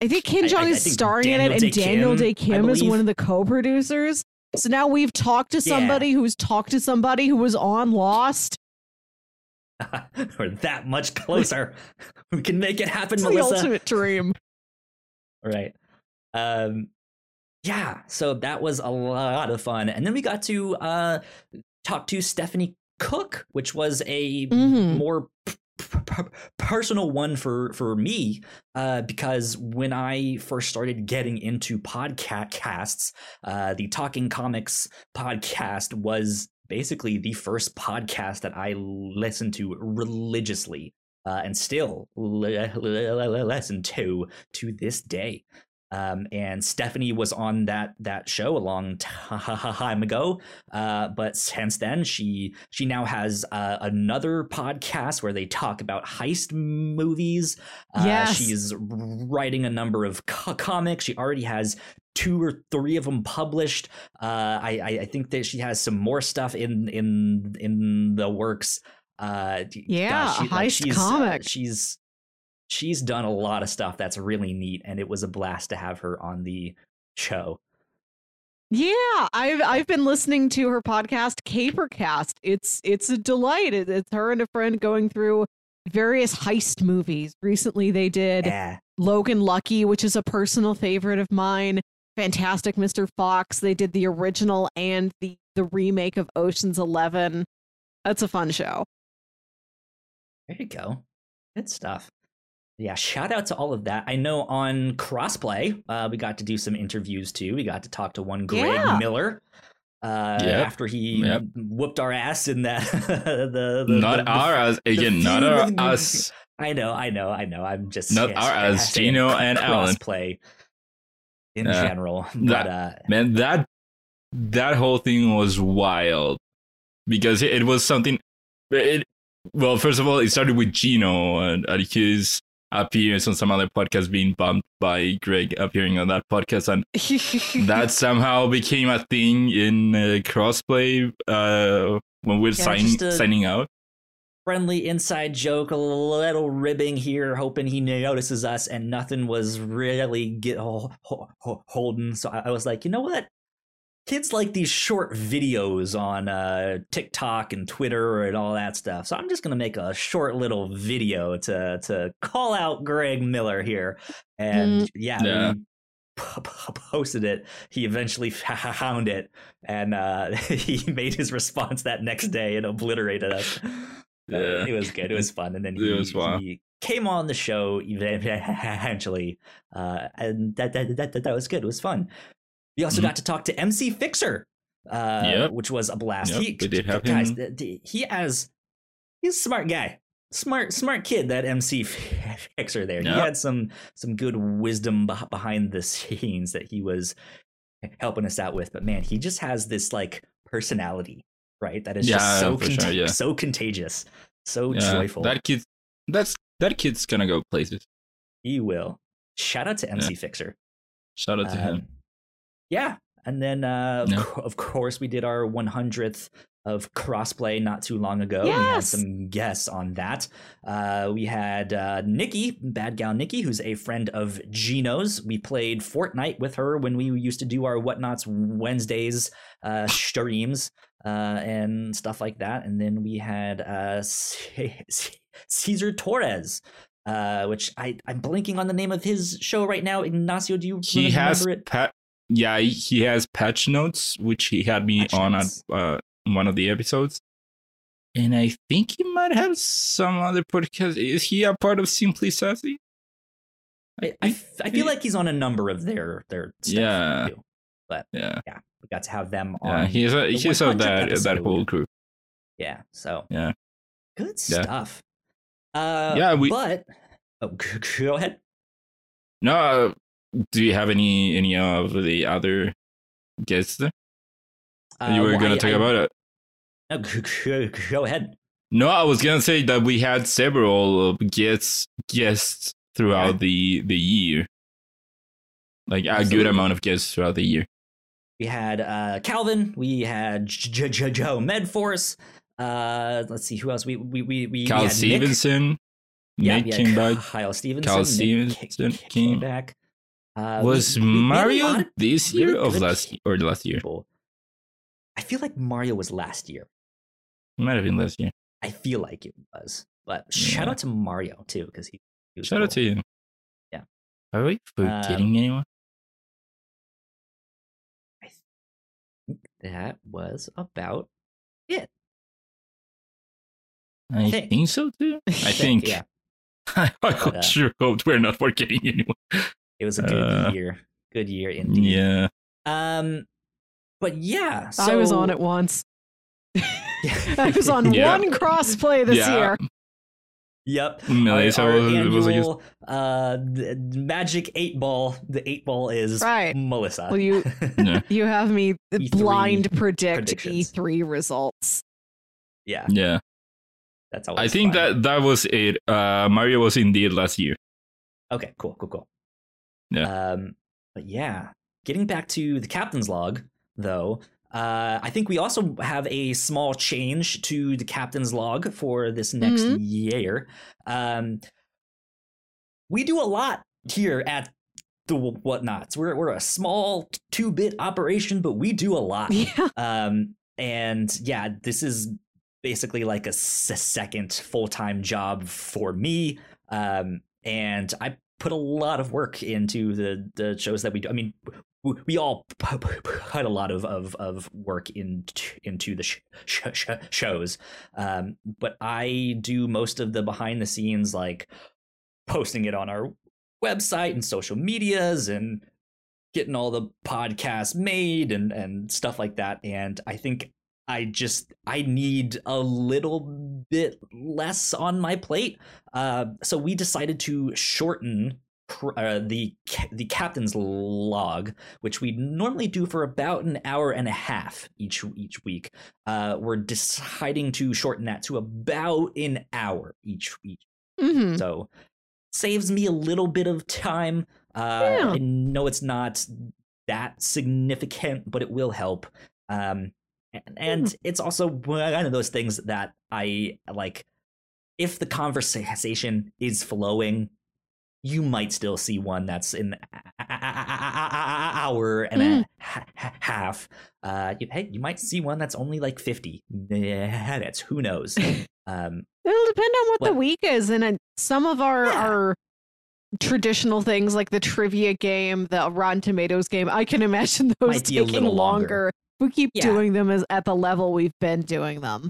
I think Ken Jeong I- I is starring in it, and Dae Daniel Kim, Dae Kim is one of the co-producers. So now we've talked to Yeah. somebody who's talked to somebody who was on Lost. we're that much closer we can make it happen It's the ultimate dream. right um yeah so that was a lot of fun and then we got to uh talk to stephanie cooke which was a Mhm. more p- p- p- personal one for for me uh because when i first started getting into podcasts uh the talking comics podcast was basically the first podcast that i listened to religiously uh, and still li- li- li- listen to to this day. Um, and Stephanie was on that that show a long time ago, uh, but since then she she now has uh, another podcast where they talk about heist movies. Uh, Yes. she's writing a number of co- comics. She already has two or three of them published. Uh, I, I I think that she has some more stuff in in in the works. Uh, Yeah, gosh, she- like, heist she's, uh, comic. she's she's done a lot of stuff that's really neat, and it was a blast to have her on the show. Yeah, I've I've been listening to her podcast Capercast. It's it's a delight. It's her and a friend going through various heist movies. Recently they did Yeah, Logan Lucky, which is a personal favorite of mine. Fantastic Mr. Fox. They did the original and the the remake of Ocean's 11. That's a fun show. There you go. Good stuff. Yeah, shout out to all of that. I know on crossplay, uh, we got to do some interviews too. We got to talk to one Greg Yeah. Miller. Uh, Yep, after he yep. whooped our ass in that the, the, the not the- the- our ass again, not feud our with- us. I know, I know, I know. I'm just Not yeah, our ass. Gino and Alan. play in Yeah. general. But uh, Man, that that whole thing was wild because it, it was something. It well, first of all, it started with Gino and, and his appearance on some other podcast being bumped by Greg appearing on that podcast, and that somehow became a thing in uh, crossplay uh, when we're Yeah, signing signing out. friendly inside joke, a little ribbing here, hoping he notices us, and nothing was really get ho- ho- ho- holding. So I, I was like, you know what? Kids like these short videos on uh, TikTok and Twitter and all that stuff. So I'm just gonna make a short little video to to call out Greg Miller here, and yeah, Yeah. we p- p- posted it. He eventually found it, and uh, he made his response that next day and obliterated us. Yeah. It was good. It was fun. And then he, was he came on the show eventually, uh, and that, that that that that was good. It was fun. We also Mhm. got to talk to MC Fixer, uh, Yep. which was a blast. Yep, he, we did have guys, him. he has he's a smart guy. Smart, smart kid. That MC Fixer there. He had some some good wisdom beh- behind the scenes that he was helping us out with. But man, he just has this like personality, right? That is just so for sure, yeah. so contagious, so Yeah, joyful. that kid, that's that kid's gonna go places. he will. Shout out to MC Fixer. Shout out to him. Yeah, and then uh, of co- of course we did our 100th of crossplay not too long ago. We had some guests on that. Uh, we had uh, Nikki, Bad Gal Nikki, who's a friend of Gino's. We played Fortnite with her when we used to do our Whatnots Wednesdays uh, streams uh, and stuff like that. And then we had uh, C- C- Caesar Torres. Uh, which I I'm blanking on the name of his show right now. Ignacio, do you he remember has it? pa- yeah he- has patch notes which he had me Patch on at uh, one of the episodes and i think he might have some other podcast is he a part of simply sassy I I feel like he's on a number of their their stuff Yeah. too. yeah We got to have them on. yeah he's a he's of 100th that that whole group Yeah, so Yeah. good Yeah. stuff. Uh, Yeah, we- but oh, go ahead. no uh, do you have any any of the other guests there? Uh, you were well, gonna I- talk I- about it no, go, go ahead. no i was gonna say that we had several guests guests throughout Yeah. the the year like a good amount of guests throughout the year We had uh, Calvin. We had J- J- Joe Medforce. Uh, let's see who else. We we we we Carl we had Nick. Stevenson, Yeah, Nick we had came back. Kyle Stevenson. Kyle Nick Stevenson ca- came- back. Uh, Was we- we- Mario of this year or good last year? Or last year? people. I feel like Mario was last year. Might have been last year. I feel like it was. But shout Yeah. out to Mario too, because he, he was Shout out to you. Yeah. Are we forgetting Um, anyone? I think that was about it. I think. think, so too. I think. yeah, I uh, sure hope we're not forgetting anyone. It was a good Uh, year. Good year indeed. Yeah. Um, but yeah, I was on it once. I was on Yeah. one crossplay this Yeah. year. Yep. Melissa our, our was, was like, annual uh, magic eight ball. The eight ball is Right. Melissa. Well, you- Yeah. You have me E3 blind predict. E3 results. yeah, yeah. that's always. I think fun. that that was it. Uh, Mario was indeed last year. Okay, cool, cool, cool. Yeah. Um, but yeah, getting back to the captain's log, though, uh, I think we also have a small change to the captain's log for this next Mhm. year. Um, we do a lot here at the whatnots. We're we're a small two bit operation, but we do a lot. Yeah. Um, and yeah, this is basically like a s- second full time job for me. Um, and I put a lot of work into the the shows that we do. I mean, we all put a lot of of, of work in, into the sh- sh- sh- shows um, but i do most of the behind the scenes like posting it on our website and social medias and getting all the podcasts made and and stuff like that and i think i just i need a little bit less on my plate uh, so we decided to shorten uh, the the captain's log which we normally do for about an hour and a half each each week uh, we're deciding to shorten that to about an hour each each hmm so saves me a little bit of time. Uh, Yeah. I know it's not that significant, but it will help. Um, and, and it's also one of those things that I like. If the conversation is flowing, you might still see one that's in an hour and a ha- ha- half. Uh, you, hey, you might see one that's only like fifty minutes. Who knows? Um, It'll depend on what, the week is, and uh, some of our Yeah. our traditional things like the trivia game, the Rotten Tomatoes game. I can imagine those a taking longer. longer. We keep Yeah. doing them as at the level we've been doing them.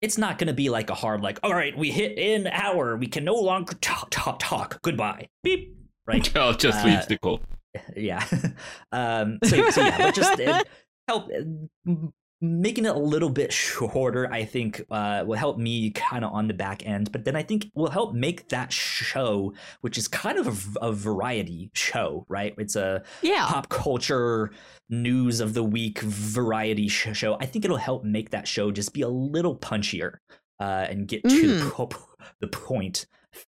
it's not going to be like a hard like all right we hit an hour we can no longer talk talk, talk. goodbye beep right I'll just Uh, leave the call. yeah um so, so yeah but just uh, help uh, m- making it a little bit shorter i think uh will help me kind of on the back end but then i think will help make that show which is kind of a variety show right it's a Yeah. pop culture news of the week variety sh- show. I think it'll help make that show just be a little punchier uh, and get to the, Mm. po- the point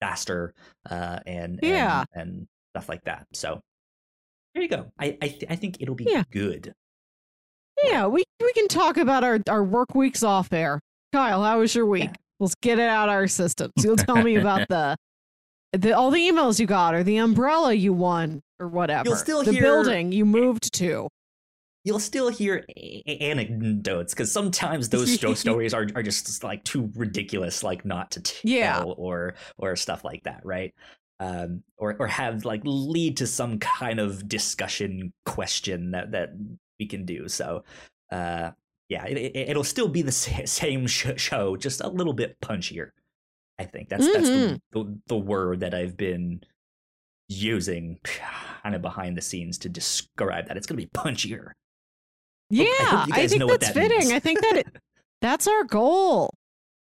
faster uh, and, Yeah. and and stuff like that. So there you go. I I, th- I think it'll be Yeah. good. Yeah, we we can talk about our our work weeks off air. Kyle, how was your week? Let's get it out of our systems. You'll tell me about the the all the emails you got or the umbrella you won or whatever. You'll still the hear- building you moved to. You'll still hear a- a- anecdotes because sometimes those sto- stories are, are just like too ridiculous, like not to tell Yeah. or or stuff like that, right? Um, or or have like lead to some kind of discussion question that that we can do. So, uh, yeah, it, it, it'll still be the same sh- show, just a little bit punchier. I think that's that's the, the the word that I've been using kind of behind the scenes to describe that. It's going to be punchier. Yeah, I I think that's that fitting. means. I think that it, that's our goal.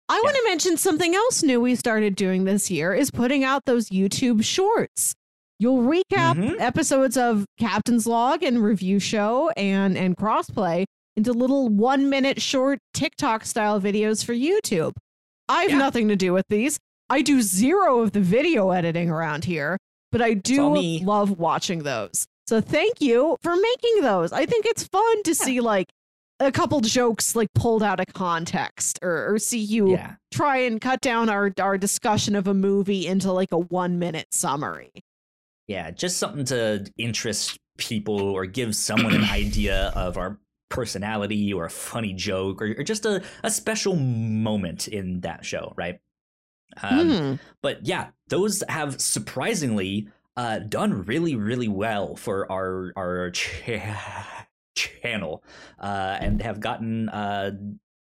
I want to mention something else new we started doing this year is putting out those YouTube shorts. You'll recap Mhm. episodes of Captain's Log and Review Show and and Crossplay into little one minute short TikTok style videos for YouTube. I have Yeah. nothing to do with these. I do zero of the video editing around here, but I do love watching those. So thank you for making those. I think it's fun to see like a couple jokes like pulled out of context or, or see you Yeah. try and cut down our, our discussion of a movie into like a one minute summary. Yeah, just something to interest people or give someone an idea of our personality or a funny joke or, or just a, a special moment in that show, right? Um, Mhm. But yeah, those have surprisingly uh, done really, really well for our our cha- channel, uh, and have gotten uh,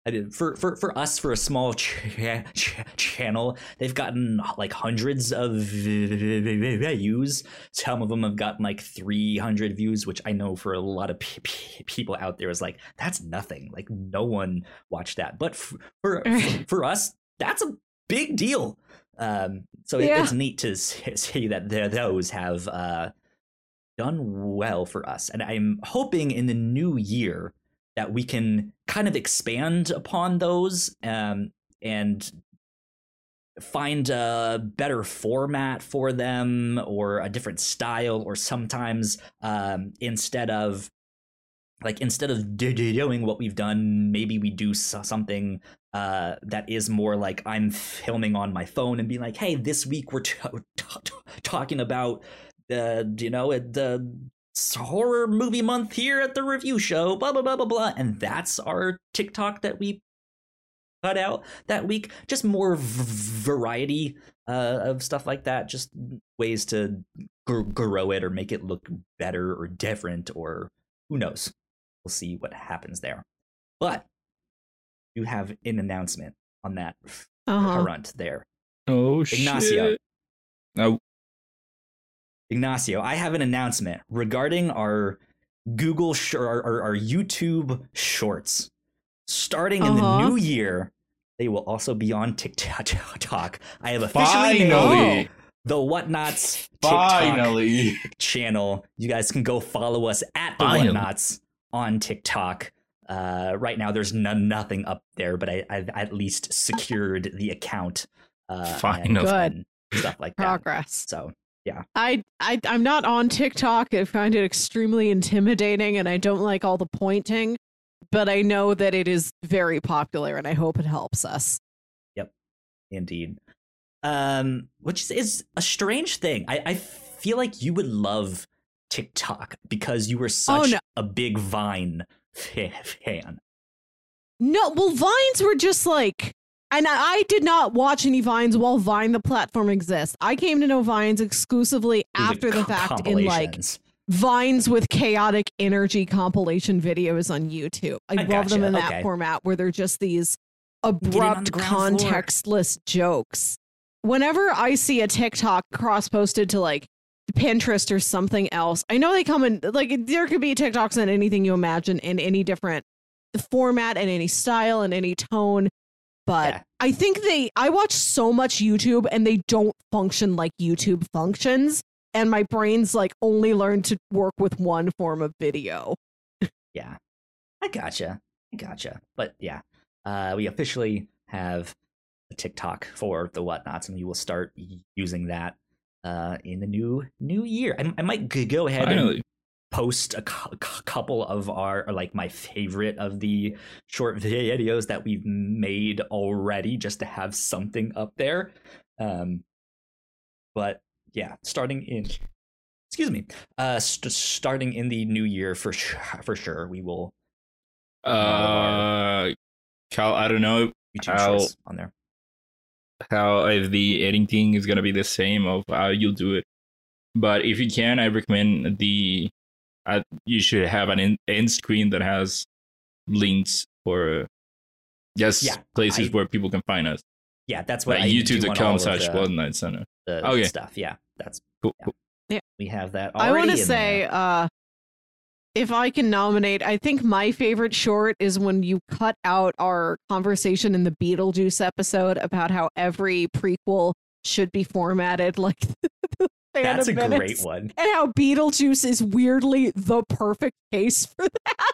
I mean, for for for us for a small cha- cha- channel, they've gotten like hundreds of views. Some of them have gotten like three hundred views, which I know for a lot of pe- pe- people out there is like that's nothing. Like no one watched that, but f- for for us, that's a big deal. Um, so it, Yeah. it's neat to see that those have uh, done well for us, and I'm hoping in the new year that we can kind of expand upon those um, and find a better format for them or a different style or sometimes um, instead of like instead of do- do- doing what we've done maybe we do so- something uh, that is more like i'm filming on my phone and being like hey this week we're t- t- t- talking about the you know the horror movie month here at the review show blah blah blah blah blah and that's our tiktok that we cut out that week. Just more v- variety uh, of stuff like that. Just ways to gr- grow it or make it look better or different or who knows. We'll see what happens there. But you have an announcement on that Uh-huh. front there. Oh Ignacio. shit! Oh, Ignacio, I have an announcement regarding our Google sh- our, our, our YouTube shorts. Starting in the Uh-huh. new year, they will also be on TikTok. I have officially made finally, the Whatnots TikTok finally. channel. You guys can go follow us at the Finally. Whatnots on TikTok. Uh, right now, there's none, nothing up there, but I, I've at least secured the account. Uh, and- Finally. Good. and stuff like that. Progress. So I, I I'm not on TikTok. I find it extremely intimidating and I don't like all the pointing, but I know that it is very popular and I hope it helps us. Yep indeed. Um, which is, is a strange thing. I, I feel like you would love TikTok because you were such no. a big Vine fan. No, well, Vines were just like, and I, did not watch any Vines while Vine, the platform, exists. I came to know Vines exclusively after the fact in like. Vines with chaotic energy compilation videos on YouTube. I, I love them in that okay. format where they're just these on the abrupt, floor. contextless jokes. Whenever I see a TikTok cross posted to like Pinterest or something else, I know they come in like there could be TikToks on anything you imagine in any different format and any style and any tone. But Yeah. I think they, I watch so much YouTube and they don't function like YouTube functions. And my brain's like only learned to work with one form of video. Yeah, I gotcha. I gotcha. But yeah, uh, we officially have a TikTok for the whatnots, and we will start using that uh, in the new new year. I, I might go ahead and Finally. Post a cou- couple of our like my favorite of the short videos that we've made already just to have something up there um but yeah starting in excuse me uh st- starting in the new year for sure for sure we will Uh, Cal, I don't know youtube How- on there how if the editing is gonna be the same of how you'll do it, but if you can, I recommend the. Uh, you should have an in, end screen that has links or just Yeah, places I- where people can find us. yeah that's what Like I do youtube.com slash the- Blood Night Center. the Okay. stuff yeah that's Cool. Yeah. cool. we have that I want to say, there. uh, if I can nominate, I think my favorite short is when you cut out our conversation in the Beetlejuice episode about how every prequel should be formatted like the Phantom that's a Menace, great one and how Beetlejuice is weirdly the perfect case for that.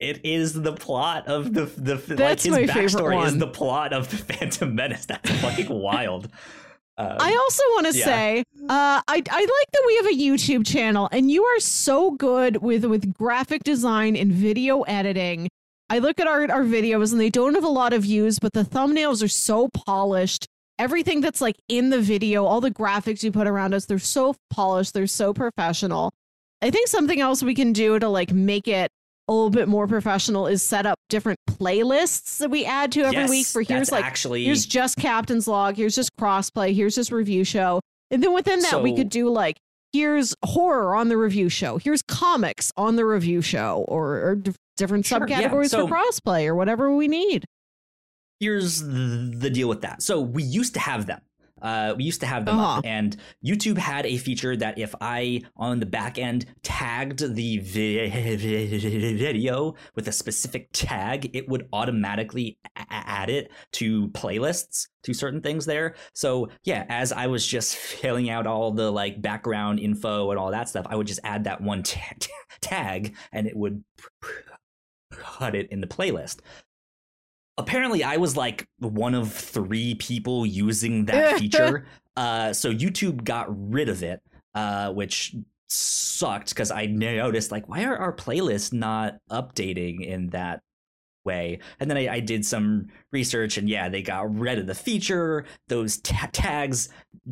It is the plot of the the That's like my his favorite backstory is the plot of the Phantom Menace. That's fucking wild. Um, I also want to yeah. say, uh, I I like that we have a YouTube channel, and you are so good with with graphic design and video editing. I look at our our videos, and they don't have a lot of views, but the thumbnails are so polished. Everything that's like in the video, all the graphics you put around us, they're so polished, they're so professional. I think something else we can do to like make it a little bit more professional is set up different playlists that we add to every yes, week. For here's like actually here's just captain's log here's just crossplay here's just review show and then within that we could do like here's horror on the review show here's comics on the review show or, or different Sure, yeah. subcategories So- for crossplay or whatever we need here's the deal with that. So we used to have them. Uh, we used to have them Uh-huh. up, and YouTube had a feature that if I on the back end tagged the vi- video with a specific tag, it would automatically add it to playlists to certain things there. So yeah, as I was just filling out all the like background info and all that stuff, I would just add that one ta- tag, and it would put it in the playlist apparently I was like one of three people using that feature. Uh, so YouTube got rid of it, uh, which sucked because I noticed like why are our playlists not updating in that way? And then I, I did some research, and yeah, they got rid of the feature. Those ta- tags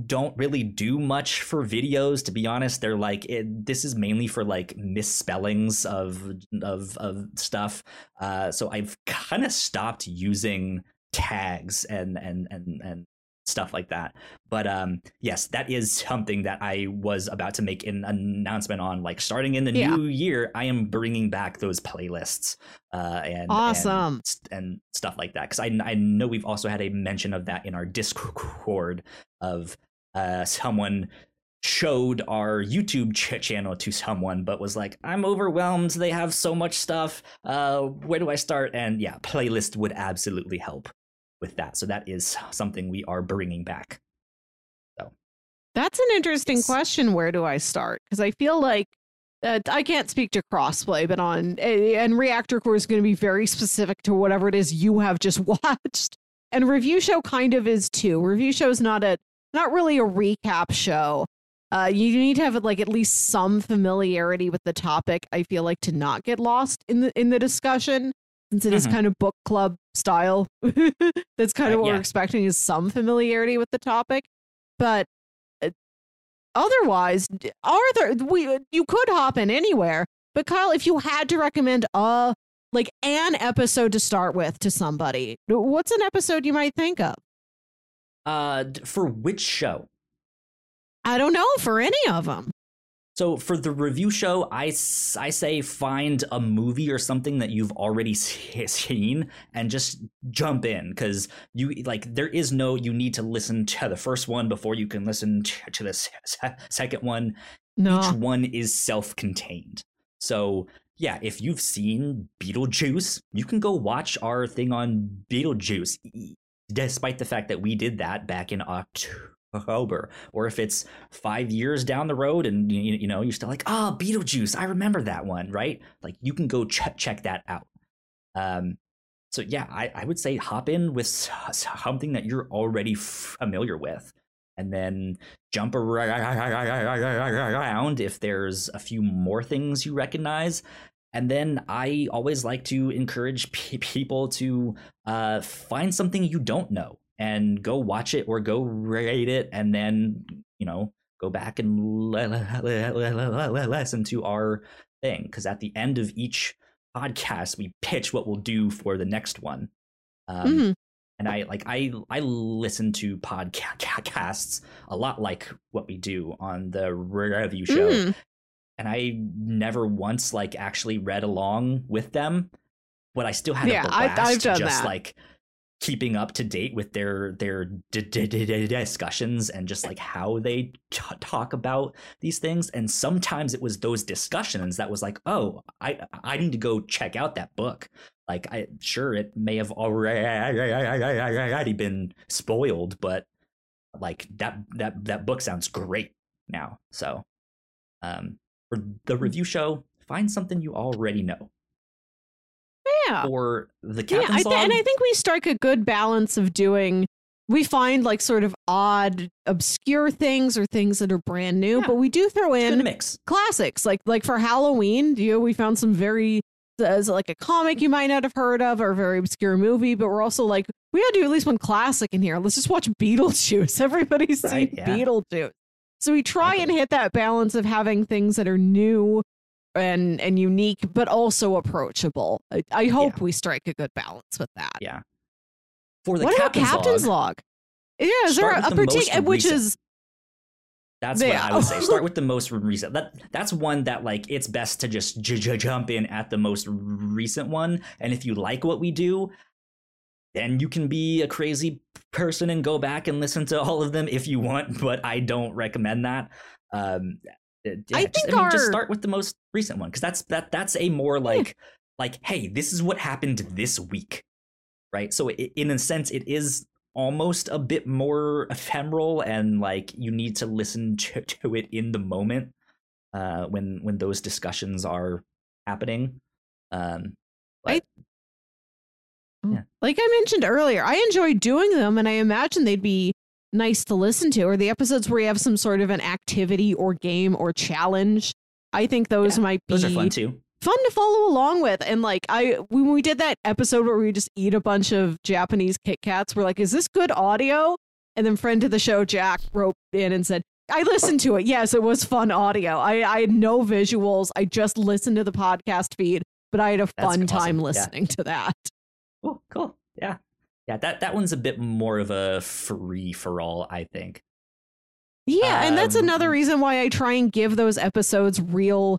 don't really do much for videos, to be honest. They're like it, this is mainly for like misspellings of of of stuff. Uh, so I've kind of stopped using tags and and and and stuff like that. But um, yes, that is something that I was about to make an announcement on. Like starting in the Yeah. new year, I am bringing back those playlists uh, and Awesome. and, and stuff like that. Because I I know we've also had a mention of that in our Discord of uh, someone showed our YouTube ch- channel to someone, but was like, "I'm overwhelmed. They have so much stuff. Uh, where do I start?" And yeah, playlist would absolutely help with that. So that is something we are bringing back. So that's an interesting question. Where do I start? Because I feel like uh, I can't speak to crossplay, but on and Reactor Corps is going to be very specific to whatever it is you have just watched. And review show kind of is too. Review show is not a not really a recap show. Uh, you need to have like at least some familiarity with the topic. I feel like to not get lost in the in the discussion, since it is Mhm. kind of book club style. That's kind of what yeah. we're expecting is some familiarity with the topic. But uh, otherwise, are there we you could hop in anywhere. But Kyle, if you had to recommend a like an episode to start with to somebody, what's an episode you might think of? Uh, for which show? I don't know for any of them. So for the review show, I, I say find a movie or something that you've already seen and just jump in because you like there is no you need to listen to the first one before you can listen to, the se- se- second one. No, Each one is self-contained. So yeah, if you've seen Beetlejuice, you can go watch our thing on Beetlejuice, despite the fact that we did that back in October. Or if it's five years down the road and you, you know you're still like, oh, Beetlejuice, I remember that one, right? Like you can go ch- check that out. Um, so yeah, I, I would say hop in with something that you're already familiar with, and then jump around if there's a few more things you recognize. And then I always like to encourage pe- people to uh, find something you don't know and go watch it or go rate it, and then you know go back and listen to our thing. Because at the end of each podcast, we pitch what we'll do for the next one. Um, Mhm. and I like I I listen to podcasts a lot like what we do on the review show, Mhm. and I never once like actually read along with them, but I still had Yeah, a I- blast I've done just that. like keeping up to date with their their d- d- d- discussions and just like how they t- talk about these things. And sometimes it was those discussions that was like oh i i need to go check out that book. Like i sure it may have already been spoiled but like that that that book sounds great now. So um for the review show find something you already know yeah. for the Yeah, captain's I th- log and I think we strike a good balance of doing. We find like sort of odd, obscure things or things that are brand new, Yeah. but we do throw it's a good in mix classics. Like like for Halloween, you know, we found some very uh, as like a comic you might not have heard of or a very obscure movie, but we're also like we gotta do at least one classic in here. Let's just watch Beetlejuice. Everybody's Right, seen yeah. Beetlejuice. So we try and hit that balance of having things that are new and and unique, but also approachable. I, I hope we strike a good balance with that. Yeah. For the what about captain's, Captain's log, log? Yeah, is there a, with a the most particular which recent. is that's what I would say. Start with the most recent. That that's one that like it's best to just j- j- jump in at the most recent one. And if you like what we do, then you can be a crazy person and go back and listen to all of them if you want. But I don't recommend that. Um, yeah, I just, think I mean, just start with the most recent one because that's that that's a more like like hey, this is what happened this week, right? So i in a sense, it is almost a bit more ephemeral and like you need to listen to, to it in the moment uh when when those discussions are happening um I- Yeah. like I mentioned earlier, I enjoy doing them and I imagine they'd be nice to listen to. Or the episodes where you have some sort of an activity or game or challenge. I think those Yeah, might be those are fun too fun to follow along with. And like I when we did that episode where we just eat a bunch of Japanese Kit Kats, we're like, is this good audio? And then friend of the show, Jack, wrote in and said, I listened to it. Yes, it was fun audio. I, I had no visuals. I just listened to the podcast feed, but I had a fun awesome. time Yeah. listening to that. cool cool yeah yeah, that that one's a bit more of a free for all, I think. Yeah, and that's Um, another reason why I try and give those episodes real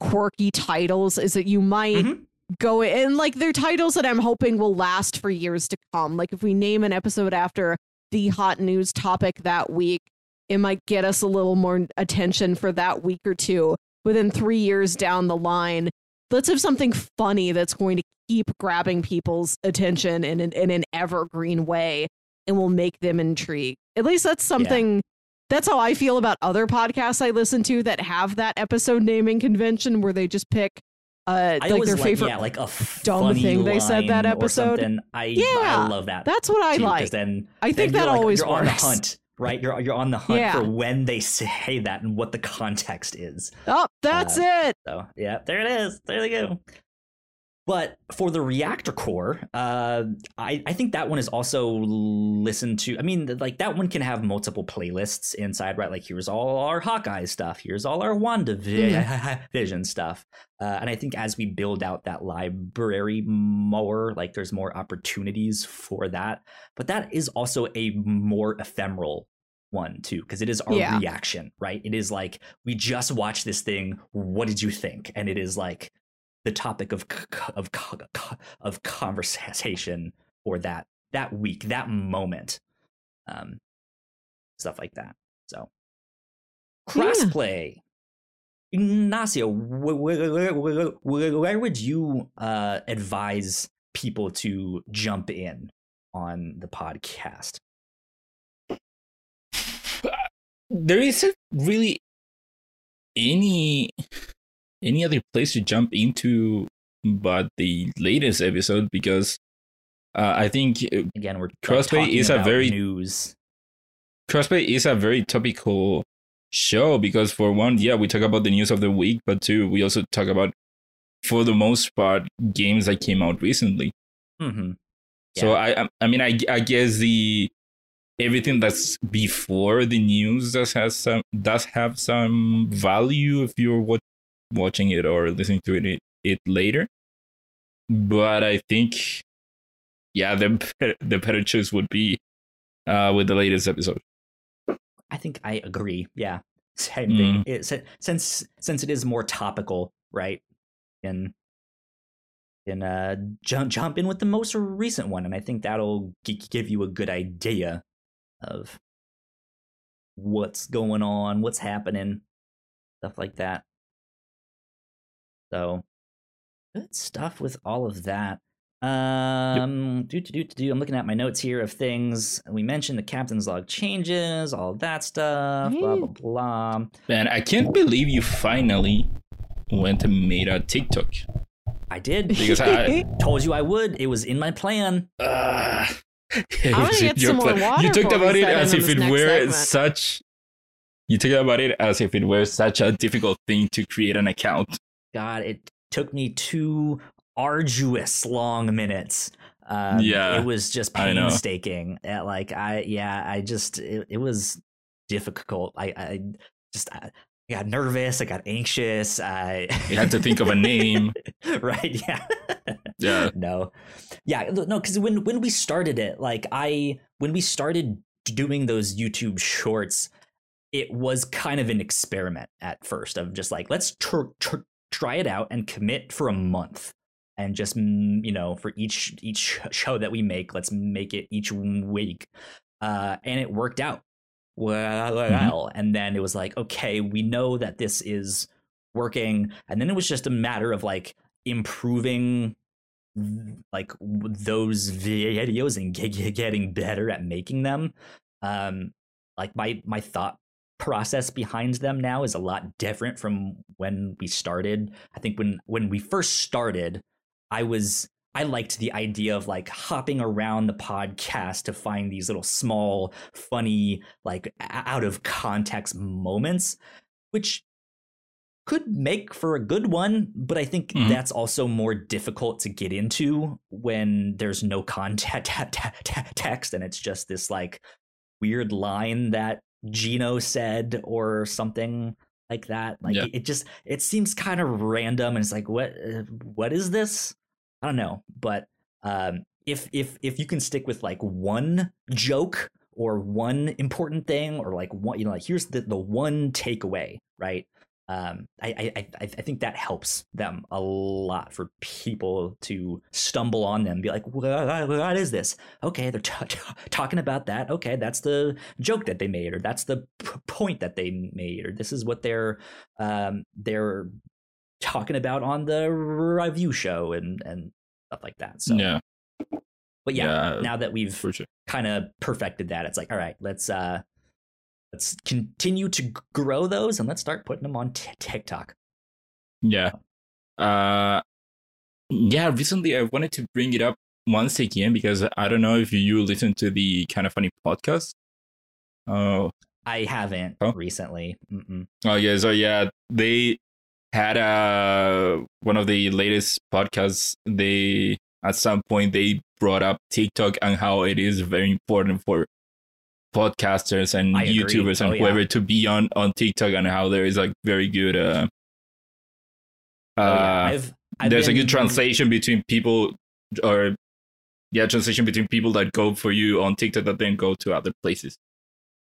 quirky titles is that you might Mhm. go and like they're titles that I'm hoping will last for years to come. Like if we name an episode after the hot news topic that week, it might get us a little more attention for that week or two. Within three years down the line, let's have something funny that's going to keep grabbing people's attention in an, in an evergreen way and will make them intrigued. At least that's something. That's how I feel about other podcasts I listen to that have that episode naming convention where they just pick uh like their like, favorite yeah, like a dumb funny thing they said that episode. I Yeah, I love that. That's what I too, like. Then I think then that like- always you're on works. hunt, right? You're you're on the hunt Yeah. for when they say that and what the context is. Oh, that's Uh, it. So yeah, there it is. There they go. But for the reactor corps, uh, I, I think that one is also listened to. I mean, like that one can have multiple playlists inside, right? Like here's all our Hawkeye stuff, here's all our WandaVision vision stuff. Uh, and I think as we build out that library more, like there's more opportunities for that. But that is also a more ephemeral one too, because it is our Yeah. reaction, right? It is like we just watched this thing. What did you think? And it is like the topic of of of conversation for that that week, that moment, um, stuff like that. So Yeah. crossplay. Ignacio, where, where, where, where, where would you uh, advise people to jump in on the podcast? There isn't really any any other place to jump into but the latest episode because uh, I think uh, Again, we're Crossplay is a very- news. Crossplay is a very topical show because for one, yeah, we talk about the news of the week, but two, we also talk about for the most part games that came out recently. hmm So I, I, I mean, I, I guess the everything that's before the news does has some does have some value if you're wat- watching it or listening to it it later. But I think, yeah, the the better choice would be uh, with the latest episode. I think I agree. Yeah, same Mm. thing. It, since since it is more topical, right? And and uh, jump jump in with the most recent one, and I think that'll g- give you a good idea of what's going on, what's happening, stuff like that. So good stuff with all of that. Um, do do do do. I'm looking at my notes here of things we mentioned. The captain's log changes, all that stuff. Blah blah blah. Man, I can't believe you finally went and made a TikTok. I did. Because I- Told you I would. It was in my plan. Uh, I'm gonna get some more water You talked about it as if it were segment. such. You talked about it as if it were such a difficult thing to create an account. God, it took me two arduous long minutes. Um, Yeah, it was just I painstaking. Like I, yeah, I just it, it was difficult. I, I just I got nervous. I got anxious. I You had to think of a name. right? Yeah. Yeah. no yeah no because when when we started it like i when we started doing those youtube shorts it was kind of an experiment at first of just like let's tr- tr- try it out and commit for a month and just mm, you know for each each show that we make let's make it each week uh and it worked out well, well and then it was like okay we know that this is working. And then it was just a matter of like improving like those videos and ge- ge- getting better at making them. Um like my my thought process behind them now is a lot different from when we started. I think when when we first started i was i liked the idea of like hopping around the podcast to find these little small funny like out of context moments which could make for a good one, but I think Mhm. that's also more difficult to get into when there's no context text and it's just this like weird line that Gino said or something like that. Like Yeah. it, it just it seems kind of random and it's like what uh, what is this? I don't know, but um if if if you can stick with like one joke or one important thing or like one you know like here's the the one takeaway right? Um i i i, think that helps them a lot for people to stumble on them be like what, what is this? Okay they're t- t- talking about that. Okay that's the joke that they made or that's the p- point that they made or this is what they're um they're talking about on the review show and and stuff like that so yeah, but yeah, Yeah, now that we've sure. kind of perfected that, it's like, all right, let's uh let's continue to grow those and let's start putting them on t- TikTok. Yeah. Uh yeah, recently I wanted to bring it up once again because I don't know if you listen to the kind of funny podcast. Oh, I haven't Oh. recently. Mm-mm. oh yeah, so yeah, they had uh one of the latest podcasts. They at some point they brought up TikTok and how it is very important for podcasters and I agree. YouTubers and Oh, yeah. whoever to be on on TikTok and how there is like very good uh Oh, yeah. uh I've, I've there's a been- good translation between people or yeah translation between people that go for you on tiktok that then go to other places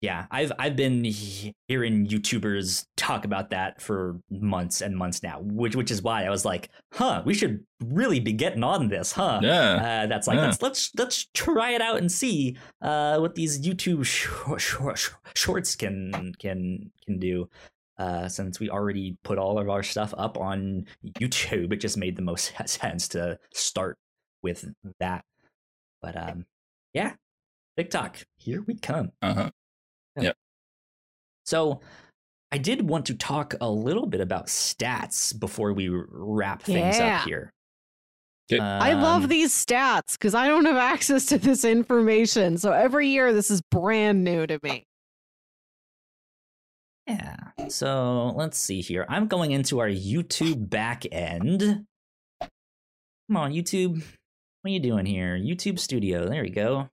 Yeah, I've I've been hearing YouTubers talk about that for months and months now, which which is why I was like, huh, we should really be getting on this, huh? yeah Uh, that's like Yeah. let's let's let's try it out and see uh, what these YouTube short, short, shorts can can can do. Uh, since we already put all of our stuff up on YouTube, it just made the most sense to start with that. But um, yeah, TikTok, here we come. Uh-huh So I did want to talk a little bit about stats before we wrap things Yeah. up here. Okay. I Um, love these stats because I don't have access to this information. So every year, this is brand new to me. Yeah. So let's see here. I'm going into our YouTube back end. Come on, YouTube. What are you doing here? YouTube Studio. There we go.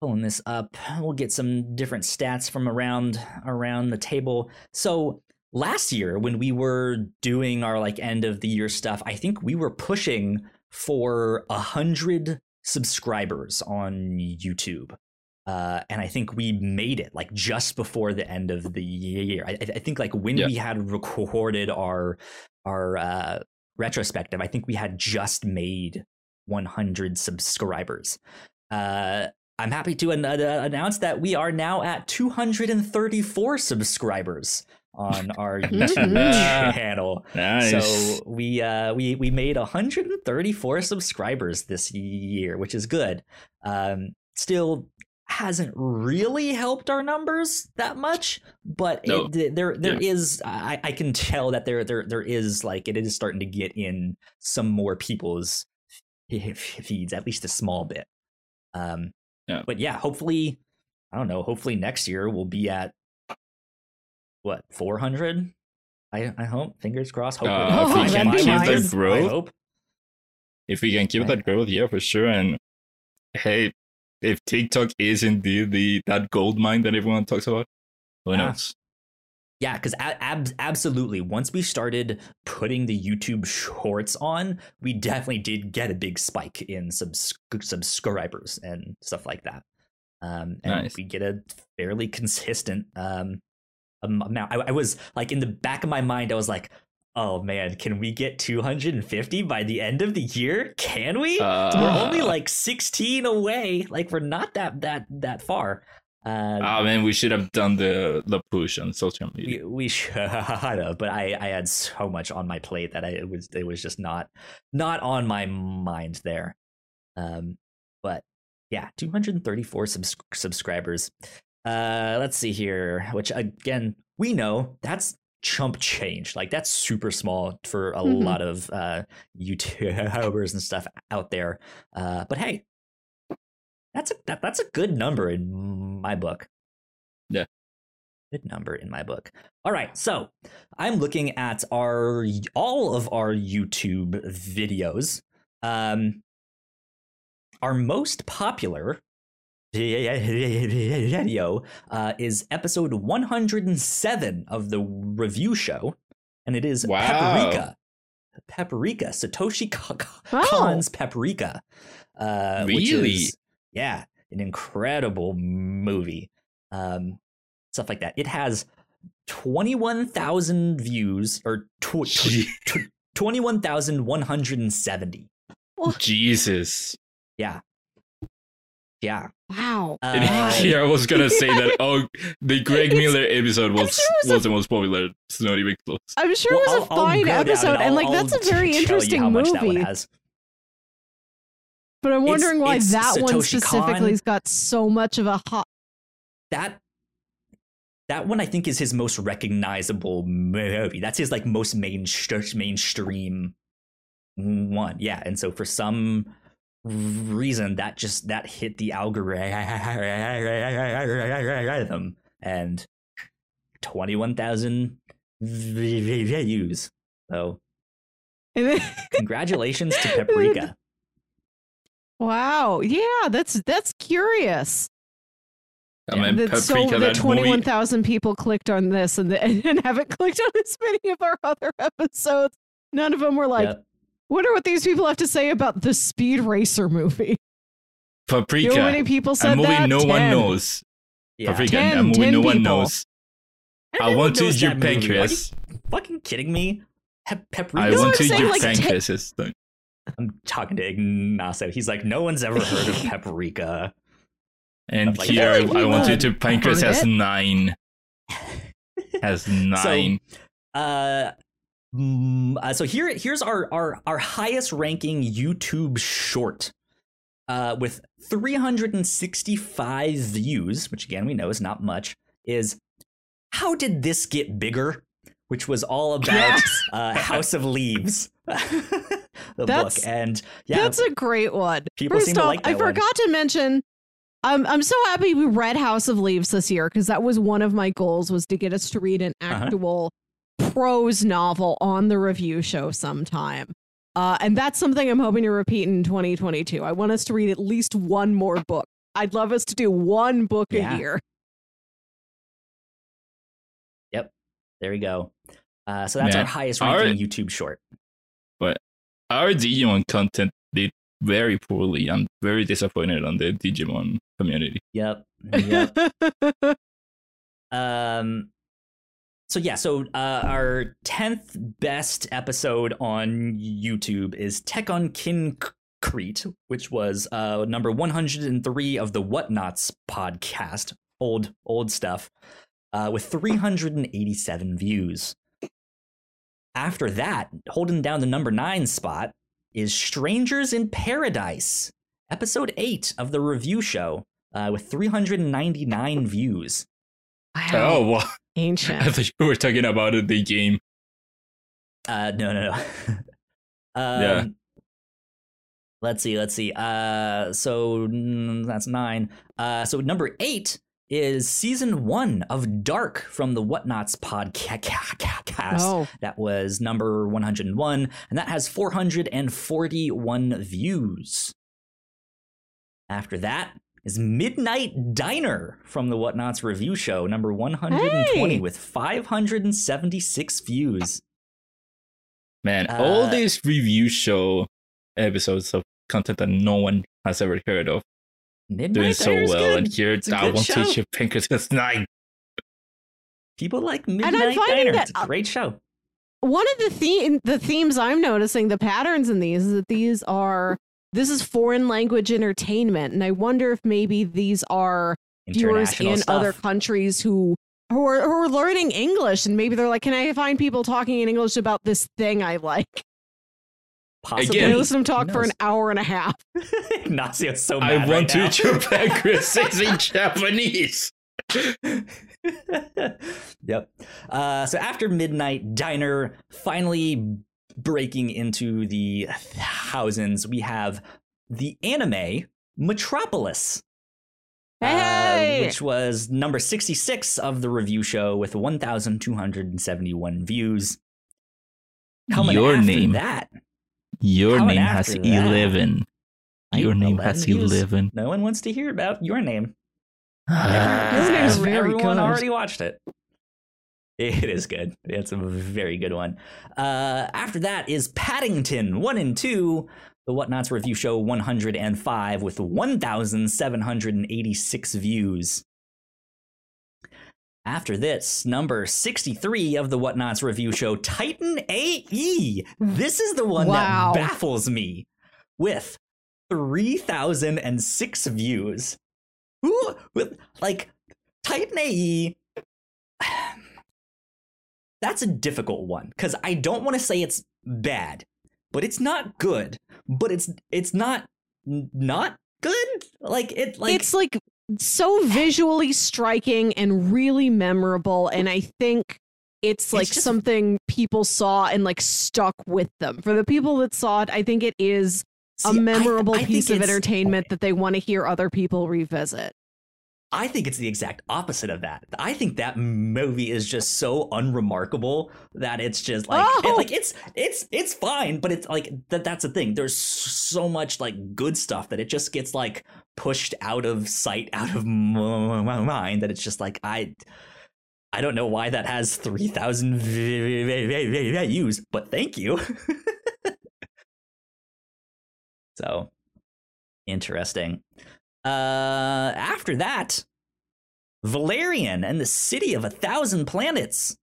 Pulling this up. We'll get some different stats from around around the table. So last year when we were doing our like end of the year stuff, I think we were pushing for a hundred subscribers on YouTube. Uh, and I think we made it like just before the end of the year. I, I think like when Yeah. we had recorded our our uh, retrospective, I think we had just made 100 subscribers. Uh, I'm happy to an- uh, announce that we are now at 234 subscribers on our YouTube channel. nice So we uh we we made 134 subscribers this year, which is good. Um still hasn't really helped our numbers that much, but No. it, there there is I, I can tell that there there there is like it is starting to get in some more people's feeds, at least a small bit. Um Yeah. but yeah, hopefully I don't know, hopefully next year we'll be at what, 400? I, I hope. Fingers crossed. Hope Uh, if we can keep that growth, I hope. if we can keep that growth yeah for sure and hey if tiktok is indeed the that gold mine that everyone talks about who Yeah. knows Yeah, because ab- absolutely. Once we started putting the YouTube shorts on, we definitely did get a big spike in subs- subscribers and stuff like that. Um, and Nice. we get a fairly consistent um, amount. I, I was like, in the back of my mind, I was like, oh man, can we get 250 by the end of the year? Can we? uh, we're only like 16 away. Like, we're not that that that far. Uh, oh man we should have done the the push on social media we, we should have, but I, I had so much on my plate that I it was it was just not not on my mind there. Um, but yeah, 234 subs- subscribers. Uh, let's see here. Which again, we know that's chump change. Like that's super small for a Mhm. lot of uh YouTubers and stuff out there. Uh, but hey, that's a that, that's a good number in my book. Yeah. Good number in my book. All right, so I'm looking at our all of our YouTube videos. Um, our most popular video uh, is episode 107 of the review show, and it is Wow. Paprika. Paprika, Satoshi Ka- Ka- Oh. Paprika. Uh, which Really? is, yeah, an incredible movie. Um, stuff like that. It has 21,000 views, or tw- tw- tw- 21,170. Jesus. Yeah. Yeah. Wow. Uh, And here I was gonna say that oh the Greg Miller episode was sure it was a- was the most popular. It's not even close. I'm sure Well, it was I'll- a I'll fine go down episode, and I'll- like I'll that's a very interesting how that one movie. But I'm It's- wondering why it's that one specifically has got so much of a hot. that that one I think is his most recognizable movie. That's his like most main mainstream one. Yeah, and so for some reason that just that hit the algorithm and 21,000 views. So congratulations to Paprika. Wow. Yeah, that's that's curious. I mean, that so Paprika, that that twenty one movie. people clicked on this and, the, and haven't clicked on as many of our other episodes. None of them were like, Yep. wonder what these people have to say about the Speed Racer movie. You know Paprika, how many people said a movie that? no one knows. Yeah. Paprika, 10, a movie 10 no one people. knows. I Everyone want to knows eat your that movie. Are you pancreas. fucking kidding me? Pep- Paprika. I No, want to eat your like, ten- pancreas. It's the- I'm talking to Ignacio. He's like, no one's ever heard of paprika. And Like, here, I, every I want you to pancreas heard has it. nine. Has nine. Uh, mm, uh, so here, here's our our our highest ranking YouTube short, uh, with 365 views, which again we know is not much. Is how did this get bigger? Which was all about uh, House of Leaves, the That's- book, and yeah, That's a great one. People First seem to off, like I that one. forgot to mention. I'm I'm so happy we read House of Leaves this year because that was one of my goals was to get us to read an Uh-huh. actual prose novel on the review show sometime. Uh, and that's something I'm hoping to repeat in 2022. I want us to read at least one more book. I'd love us to do one book Yeah. a year. Yep. There we go. Uh, so that's Man, our highest our- ranking YouTube short. But our Digimon content did very poorly. I'm very disappointed on the Digimon community. Yep. Yep. um. So yeah, so uh, our tenth best episode on YouTube is Tekkonkinkreet, which was uh, number one hundred and three of the Whatnots podcast, old old stuff, uh, with three hundred and eighty-seven views. After that, holding down the number nine spot is Strangers in Paradise, episode eight of the review show, uh, with 399 views. wow. Oh, well, I Ancient. thought you were talking about the game. Uh, no, no, no. um, Yeah. Let's see. Let's see. Uh, so mm, that's nine. Uh, so number eight is season one of Dark from the Whatnots podcast. Oh, That was number 101, and that has 441 views. After that is Midnight Diner from the Whatnots review show, number 120, Hey! with 576 views. Man, all Uh, these review show episodes of content that no one has ever heard of Midnight doing so Diner's well, good. and here It's a I good want show. to eat your pancreas. That's nine. People like I'm Midnight finding Diner. that, it's a great show. one of the theme the themes I'm noticing the patterns in these is that these are this is foreign language entertainment, and I wonder if maybe these are viewers in stuff. other countries who who are, who are learning English, and maybe they're like, "Can I find people talking in English about this thing I like?" Possibly. And I Again, listen to them talk for an hour and a half. Ignacio's so I mad want right to now. eat your pancreas in Japanese. yep. Uh, so after Midnight Diner finally breaking into the thousands, we have the anime Metropolis. uh, which was number 66 of the review show with 1,271 views. Coming Your after name. that, Your Coming name has that. 11. Your name 11 has views. 11. no one wants to hear about your name. Your name's Every- very Everyone good. already watched it. It is good. It's a very good one. Uh, after that is Paddington 1 and 2, the Whatnots review show 105 with 1,786 views. After this, number 63 of the Whatnots review show, Titan AE. This is the one Wow. that baffles me with 3,006 views. Who, with, like, Titan AE. That's a difficult one because I don't want to say it's bad, but it's not good. But it's it's not not good. Like it like it's like so visually striking and really memorable and i think it's like just- something people saw and like stuck with them. For the people that saw it i think it is a See, I- memorable I think piece of entertainment that they want to hear other people revisit I think it's the exact opposite of that. I think that movie is just so unremarkable that it's just like it- Oh! like it's it's it's fine, but it's like that that's the thing. There's so much like good stuff that it just gets like pushed out of sight, out of my mind that it's just like I I don't know why that has 3000 views, but thank you. so interesting. Uh, after that, Valerian and the City of a Thousand Planets,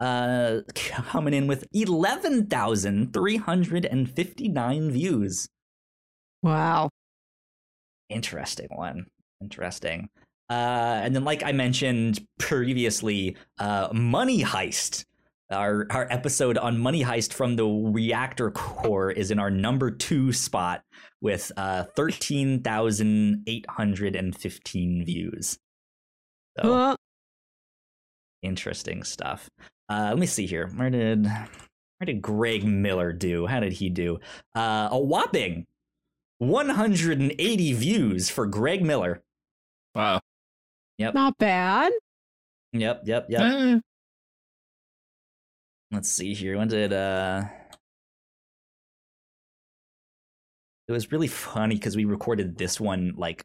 uh, coming in with eleven thousand three hundred and fifty-nine views. wow Interesting one. Interesting. Uh, and then, like I mentioned previously, uh, Money Heist. Our our episode on Money Heist from the Reactor Corps is in our number two spot with uh, thirteen thousand eight hundred and fifteen views. So Uh, interesting stuff. Uh, let me see here. Where did where did Greg Miller do? How did he do? Uh, a whopping 180 views for Greg Miller. Wow. Yep. Not bad Yep, yep, yep. Eh, Let's see here. When did uh It was really funny because we recorded this one like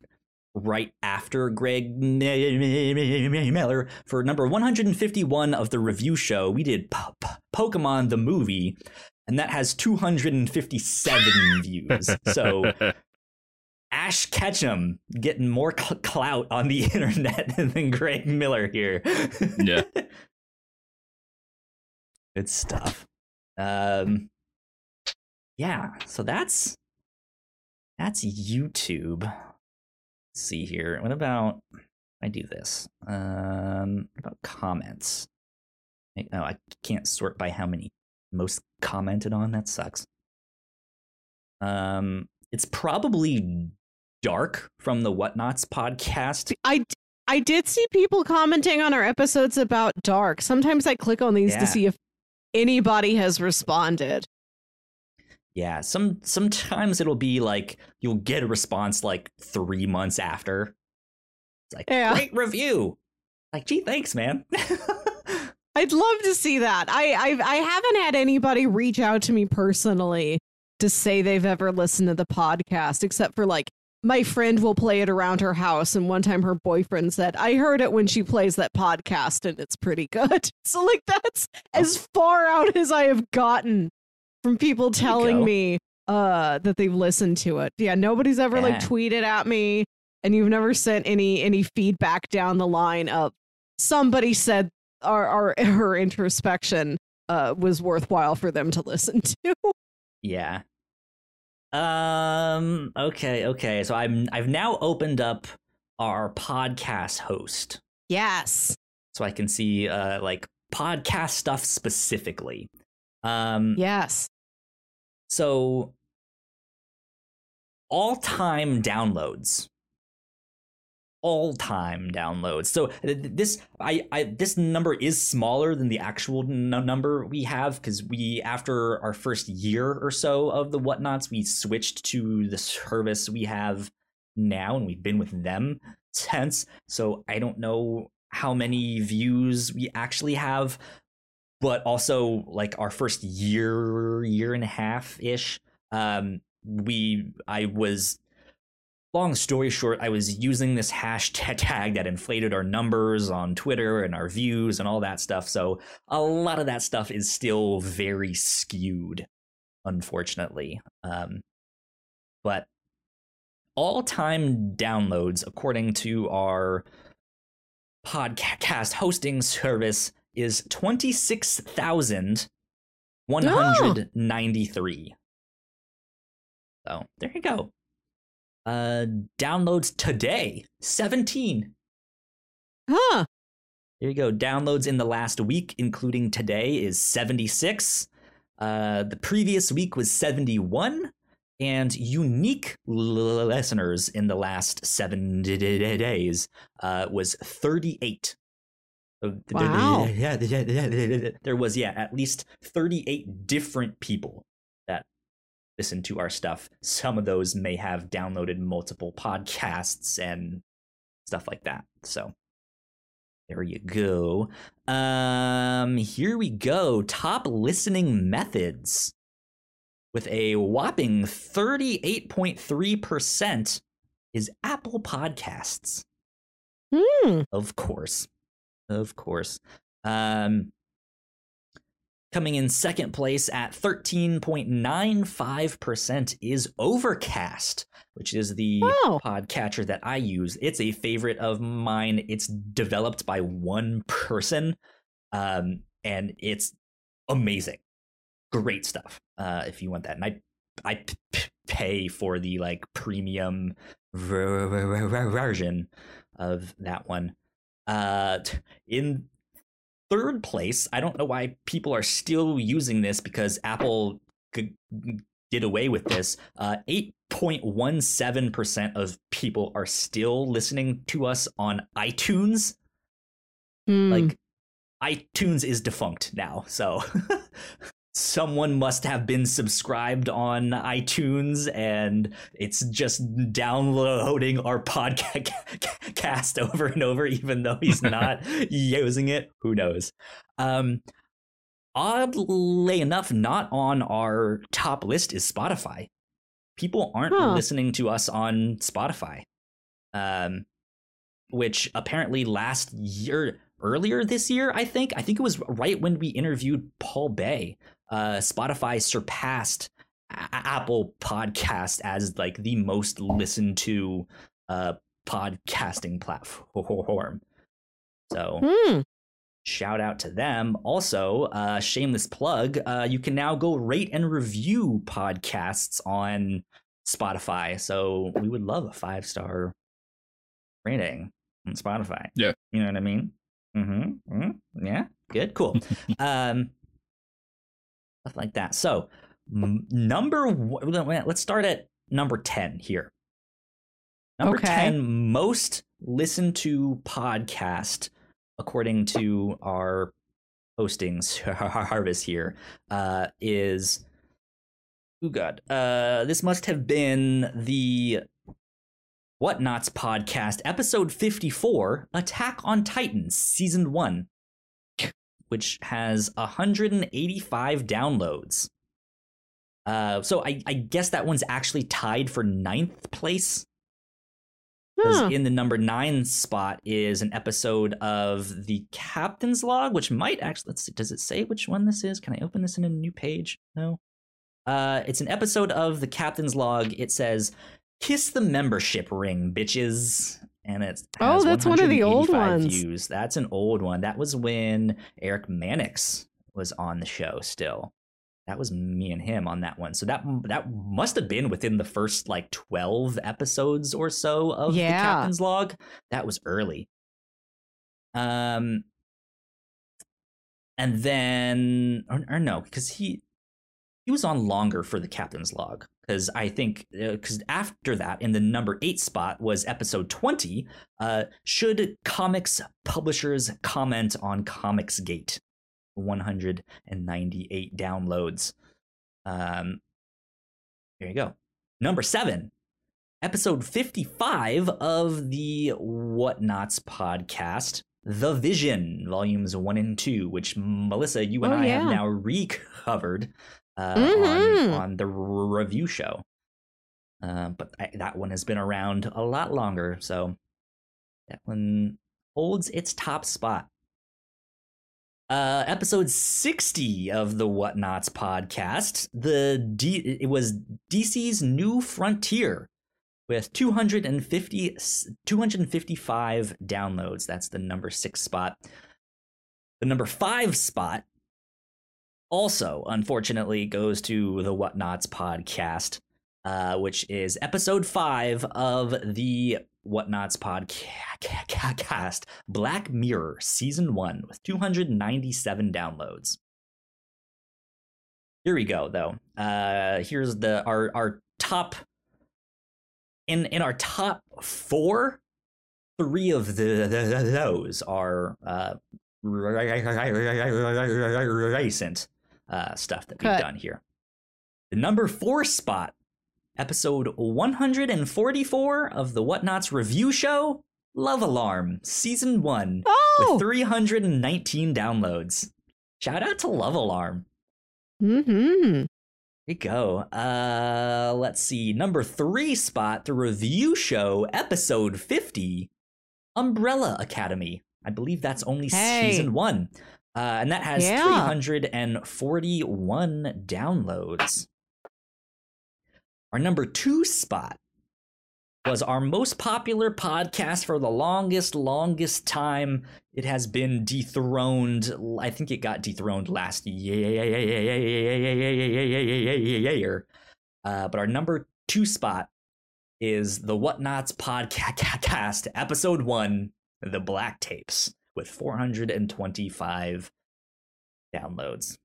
right after Greg Miller for number 151 of the review show. We did po- po- Pokemon the movie, and that has 257 views. So Ash Ketchum getting more cl- clout on the internet than Greg Miller here. Yeah. Good stuff. Um yeah, so that's that's YouTube. Let's see here. What about I do this? Um what about comments? I- Oh, I can't sort by how many most commented on. That sucks. Um it's probably Dark from the Whatnots podcast. I I did see people commenting on our episodes about dark. Sometimes I click on these Yeah. to see if anybody has responded. Yeah, some sometimes it'll be like you'll get a response like three months after. It's like Yeah. great review. Like, gee, thanks, man. I'd love to see that. I I I haven't had anybody reach out to me personally to say they've ever listened to the podcast, except for like my friend will play it around her house, and one time her boyfriend said, "I heard it when she plays that podcast, and it's pretty good." So like that's as far out as I have gotten from people telling me uh that they've listened to it. Yeah, nobody's ever like tweeted at me, and you've never sent any any feedback down the line of somebody said our, our her introspection uh, was worthwhile for them to listen to. yeah. Um. Okay. Okay. So I'm. I've now opened up our podcast host, Yes. so I can see uh like podcast stuff specifically. Um. Yes. So all time downloads. All time downloads. So th- th- this I, I this number is smaller than the actual n- number we have because we after our first year or so of the whatnots we switched to the service we have now and we've been with them since. So I don't know how many views we actually have but also like our first year year and a half ish um we i was long story short, I was using this hashtag that inflated our numbers on Twitter and our views and all that stuff. So a lot of that stuff is still very skewed, unfortunately. Um, but all time downloads, according to our podcast hosting service, is 26,193. So there you go. Uh, downloads today, 17. Huh. There you go. Downloads in the last week, including today, is 76. Uh, the previous week was 71. And unique listeners in the last seven days uh, was 38. Wow. Yeah, there was, yeah, at least 38 different people listen to our stuff. Some of those may have downloaded multiple podcasts and stuff like that. So there you go. Um, here we go. Top listening methods with a whopping 38.3% is Apple Podcasts. Hmm. Of course. Of course. Um, coming in second place at 13.95% is Overcast, which is the Wow. podcatcher that I use. It's a favorite of mine. It's developed by one person, um, and it's amazing. Great stuff. Uh, if you want that, and I, I p- p- pay for the like premium ver- ver- ver- version of that one. Uh, in third place, I don't know why people are still using this because Apple g- did away with this. Uh, 8.17% of people are still listening to us on iTunes. Hmm. Like, iTunes is defunct now, so someone must have been subscribed on iTunes and it's just downloading our podcast over and over, even though he's not using it. Who knows? Um, oddly enough, not on our top list is Spotify. People aren't Huh. listening to us on Spotify, um, which apparently last year, earlier this year, I think, I think it was right when we interviewed Paul Bae. Uh, Spotify surpassed A- Apple Podcast as like the most listened to uh, podcasting platform. So Hmm. shout out to them. Also, uh, shameless plug, uh, you can now go rate and review podcasts on Spotify. So we would love a five star rating on Spotify. Yeah. You know what I mean? Mm-hmm. mm Yeah. Good. Cool. um, stuff like that. So m- number one, let's start at number 10 here. Number Okay. 10 most listened to podcast according to our postings harvest here uh is oh god uh this must have been the whatnots podcast episode 54 attack on titans season 1 which has 185 downloads uh so i i guess that one's actually tied for ninth place because Huh. in the number nine spot is an episode of the Captain's Log, which might actually let's see, does it say which one this is? Can I open this in a new page? No. Uh, it's an episode of the Captain's Log. It says, "Kiss the membership ring, bitches," and it's Oh, that's one of the old ones. Views. That's an old one. That was when Eric Mannix was on the show. Still, that was me and him on that one. So that that must have been within the first like twelve episodes or so of the Captain's Log. That was early. Um, and then or, or no, because he he was on longer for the Captain's Log. Because I think because after that, in the number eight spot was episode twenty. Uh, should comics publishers comment on Comicsgate? 198 downloads. Um, there you go. Number seven, episode 55 of the Whatnots podcast, The Vision, volumes one and two, which Melissa, you and Oh, I have now recovered uh, Mhm. on, on the review show. Uh, but I, that one has been around a lot longer, so that one holds its top spot. Uh, episode 60 of the Whatnots podcast. The D- it was DC's New Frontier with 250 255 downloads. That's the number 6 spot. The number 5 spot also unfortunately goes to the Whatnots podcast, uh, which is episode 5 of the Whatnots podcast, Black Mirror season 1 with 297 downloads. Here we go though. Uh here's the our our top in in our top 4 three of the, the those are uh recent uh stuff that we've done here. The number 4 spot episode 144 of the Whatnots review show, Love Alarm, season one, Oh, with 319 downloads. Shout out to Love Alarm. mm-hmm. Here you go. Uh, let's see. Number three spot, the review show, episode 50, Umbrella Academy. I believe that's only Hey. season one. Uh, and that has Yeah. 341 downloads. Our number two spot was our most popular podcast for the longest, longest time. It has been dethroned. I think it got dethroned last year. Uh, but our number two spot is the Whatnots podcast, episode one, The Black Tapes, with 425 downloads.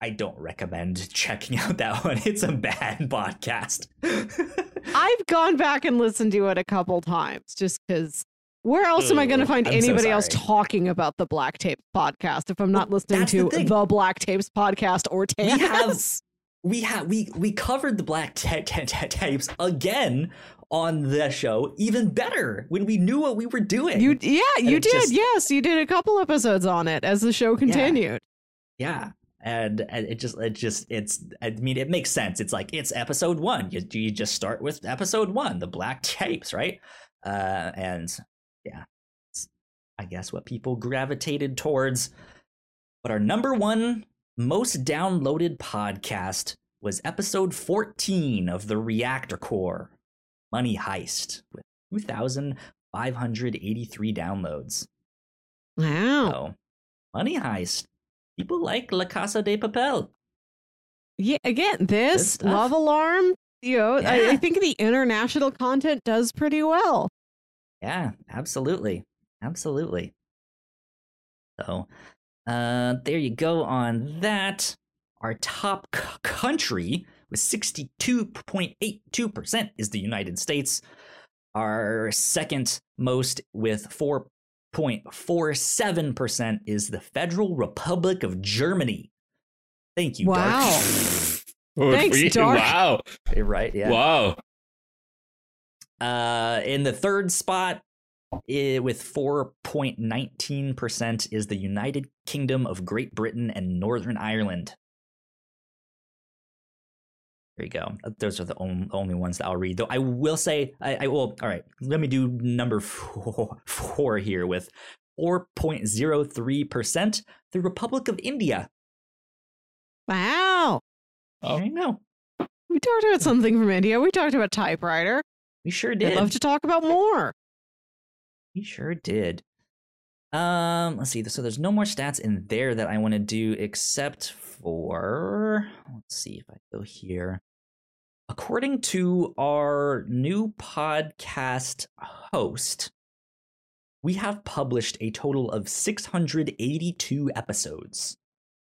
I don't recommend checking out that one. It's a bad podcast. I've gone back and listened to it a couple times just because. Where else am I going to find I'm so anybody else talking about the Black Tapes podcast if I'm not listening that's the to the Black Tapes podcast or Tans? We had we we covered the black ta- ta- ta- tapes again on the show even better when we knew what we were doing. You yeah, you did. just- yes, you did a couple episodes on it as the show continued. yeah. And, and it just it just it's i mean it makes sense. It's like it's episode one. You, you just start with episode one the black tapes right? Uh and yeah it's, i guess what people gravitated towards but our number one most downloaded podcast was episode 14 of the reactor corps money heist with 2583 downloads Wow. so money heist people like la casa de papel Yeah, again, this stuff. Love Alarm, you know, I, I think the international content does pretty well. Yeah, absolutely. Absolutely. So, uh, there you go on that. Our top c- country with 62.82% is the United States. Our second most with 4.47% is the Federal Republic of Germany. Thank you, Wow. Oh, Thanks. Dark. Wow. You're right, yeah. Wow. Uh, in the third spot, i- with 4.19%, is the United Kingdom of Great Britain and Northern Ireland. There you go. Uh, Those are the on- only ones that I'll read. Though I will say, I, I will. All right, let me do number four, four here with 4.03%. The Republic of India. Wow. Oh. There you go. We talked about something from India. We talked about typewriter. We sure did. I'd did. love to talk about more. We sure did. Um, let's see. So there's no more stats in there that I want to do except for let's see if I go here. According to our new podcast host, we have published a total of 682 episodes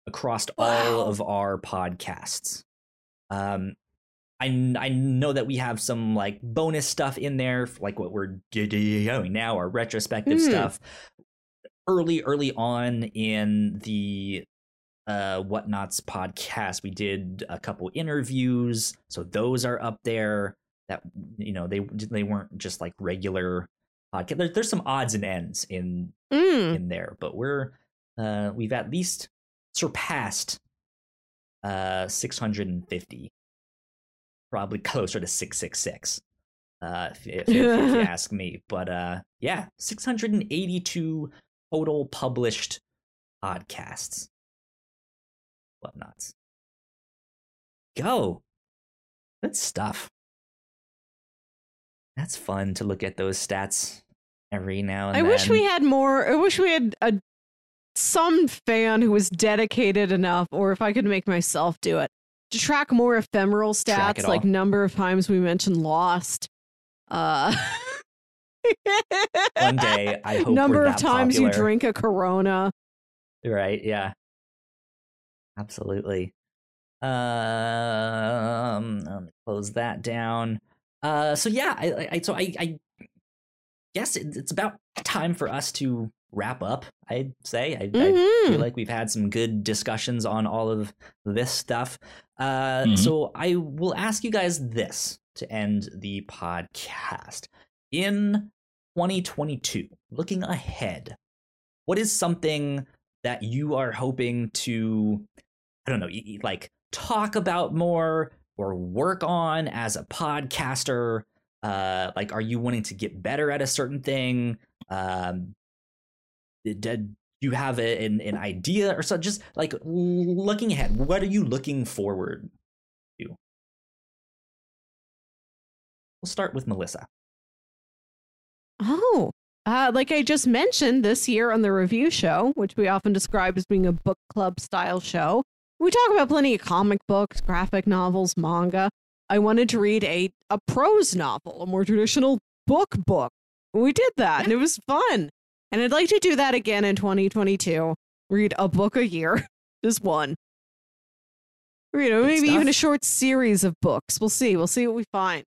across all of our podcasts. Um, I, I know that we have some like bonus stuff in there, like what we're doing now, our retrospective Hmm. stuff. Early, early on in the uh, Whatnots podcast, we did a couple interviews, so those are up there. That you know they they weren't just like regular podcast. There, there's some odds and ends in Mm. in there, but we're uh, we've at least surpassed uh 650 probably closer to 666 uh if, if, if you ask me but uh yeah 682 total published podcasts whatnots go good stuff that's fun to look at those stats every now and then. I then wish we had more. I wish we had a some fan who was dedicated enough, or if I could make myself do it, to track more ephemeral stats, like all. number of times we mentioned Lost. Uh, one day i hope number of times you drink a Corona. Right, yeah. Absolutely. Um let me close that down. Uh so yeah, I, I- I so I I guess it, it's about time for us to wrap up, I'd say. I, I Mhm. feel like we've had some good discussions on all of this stuff. Uh, Mhm. So I will ask you guys this to end the podcast. In 2022, looking ahead, what is something that you are hoping to, I don't know, like talk about more or work on as a podcaster? Uh, like, are you wanting to get better at a certain thing? Um, did, did you have a, an, an idea or so? Just like looking ahead, what are you looking forward to? We'll start with Melissa. Oh, uh, like I just mentioned this year on the review show, which we often describe as being a book club style show, we talk about plenty of comic books, graphic novels, manga. I wanted to read a, a prose novel, a more traditional book book. We did that and it was fun. And I'd like to do that again in 2022. Read a book a year, just one. You know, Good maybe even a short series of books. We'll see. We'll see what we find.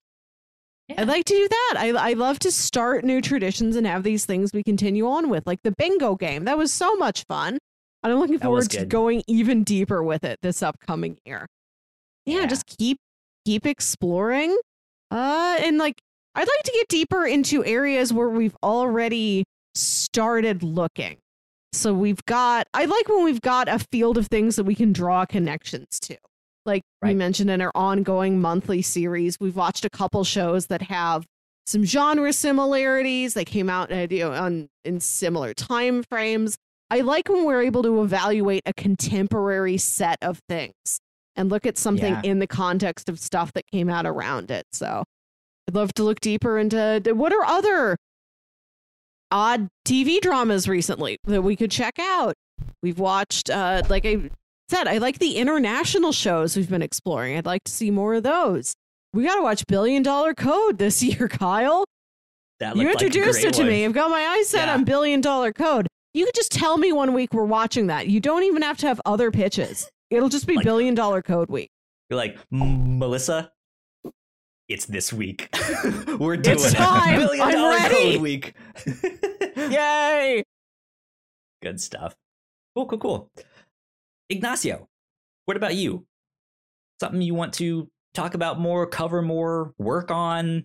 Yeah. I'd like to do that. I, I love to start new traditions and have these things we continue on with, like the bingo game. That was so much fun. And I'm looking That forward to going even deeper with it this upcoming year. Yeah, Yeah. just keep keep exploring. Uh and like I'd like to get deeper into areas where we've already started looking. So we've got I like when we've got a field of things that we can draw connections to. Like we mentioned in our ongoing monthly series, we've watched a couple shows that have some genre similarities. They came out uh, you know, on in similar time frames. I like when we're able to evaluate a contemporary set of things and look at something Yeah. in the context of stuff that came out around it. So I'd love to look deeper into what are other odd TV dramas recently that we could check out. We've watched, uh, like I said, I like the international shows we've been exploring. I'd like to see more of those. We got to watch Billion Dollar Code this year, Kyle. That You looked like introduced it to one. me. I've got my eyes set Yeah. on Billion Dollar Code. You could just tell me one week we're watching that. You don't even have to have other pitches. It'll just be Like- Billion Dollar Code week. You're like, Melissa, it's this week. We're doing It's it. time. Billion I'm dollar ready. code week. Yay! Good stuff. Cool, cool, cool. Ignacio, what about you? Something you want to talk about more, cover more, work on?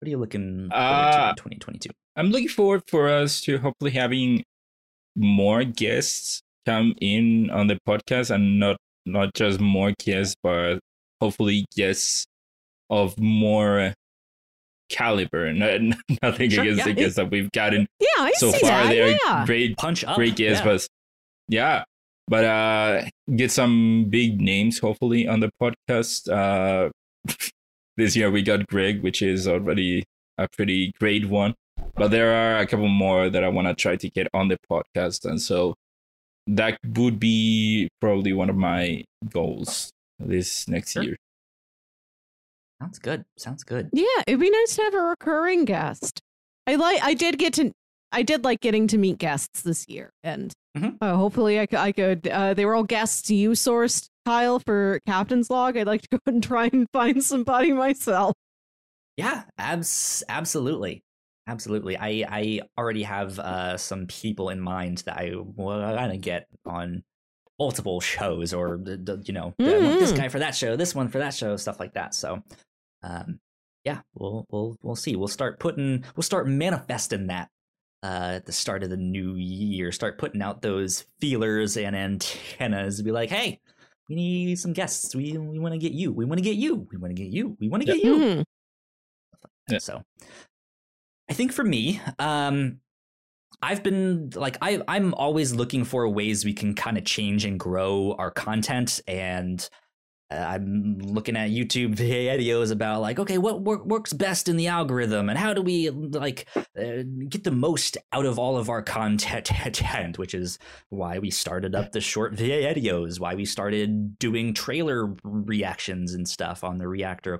What are you looking forward to Uh, in 2022? I'm looking forward for us to hopefully having more guests come in on the podcast and not not just more guests, but hopefully guests of more caliber. No, nothing Sure, against yeah. the guests that we've gotten Yeah, I so far. that. They're yeah. great, Punch up. great guests, yeah. but yeah. But uh, get some big names hopefully on the podcast. Uh, this year we got Greg, which is already a pretty great one. But there are a couple more that I want to try to get on the podcast, and so that would be probably one of my goals this next Sure. year. Sounds good. Sounds good. Yeah, it'd be nice to have a recurring guest. I like. I did get to. I did like getting to meet guests this year, and Mhm. uh, hopefully, I could. I could. Uh, they were all guests you sourced, Kyle, for Captain's Log. I'd like to go and try and find somebody myself. Yeah, abs- absolutely. Absolutely. I, I already have uh, some people in mind that I want to get on multiple shows or, you know, want this guy for that show, this one for that show, stuff like that. So, um, yeah, we'll, we'll, we'll see. We'll start putting, we'll start manifesting that uh, at the start of the new year. Start putting out those feelers and antennas. Be like, hey, we need some guests. We we want to get you. We want to get you. We want to get you. We want to Yeah. get you. Mhm. Yeah. So I think for me, um, I've been like I I'm always looking for ways we can kind of change and grow our content and uh, I'm looking at YouTube videos about like okay what wor- works best in the algorithm and how do we like uh, get the most out of all of our content which is why we started up the short videos why we started doing trailer reactions and stuff on the reactor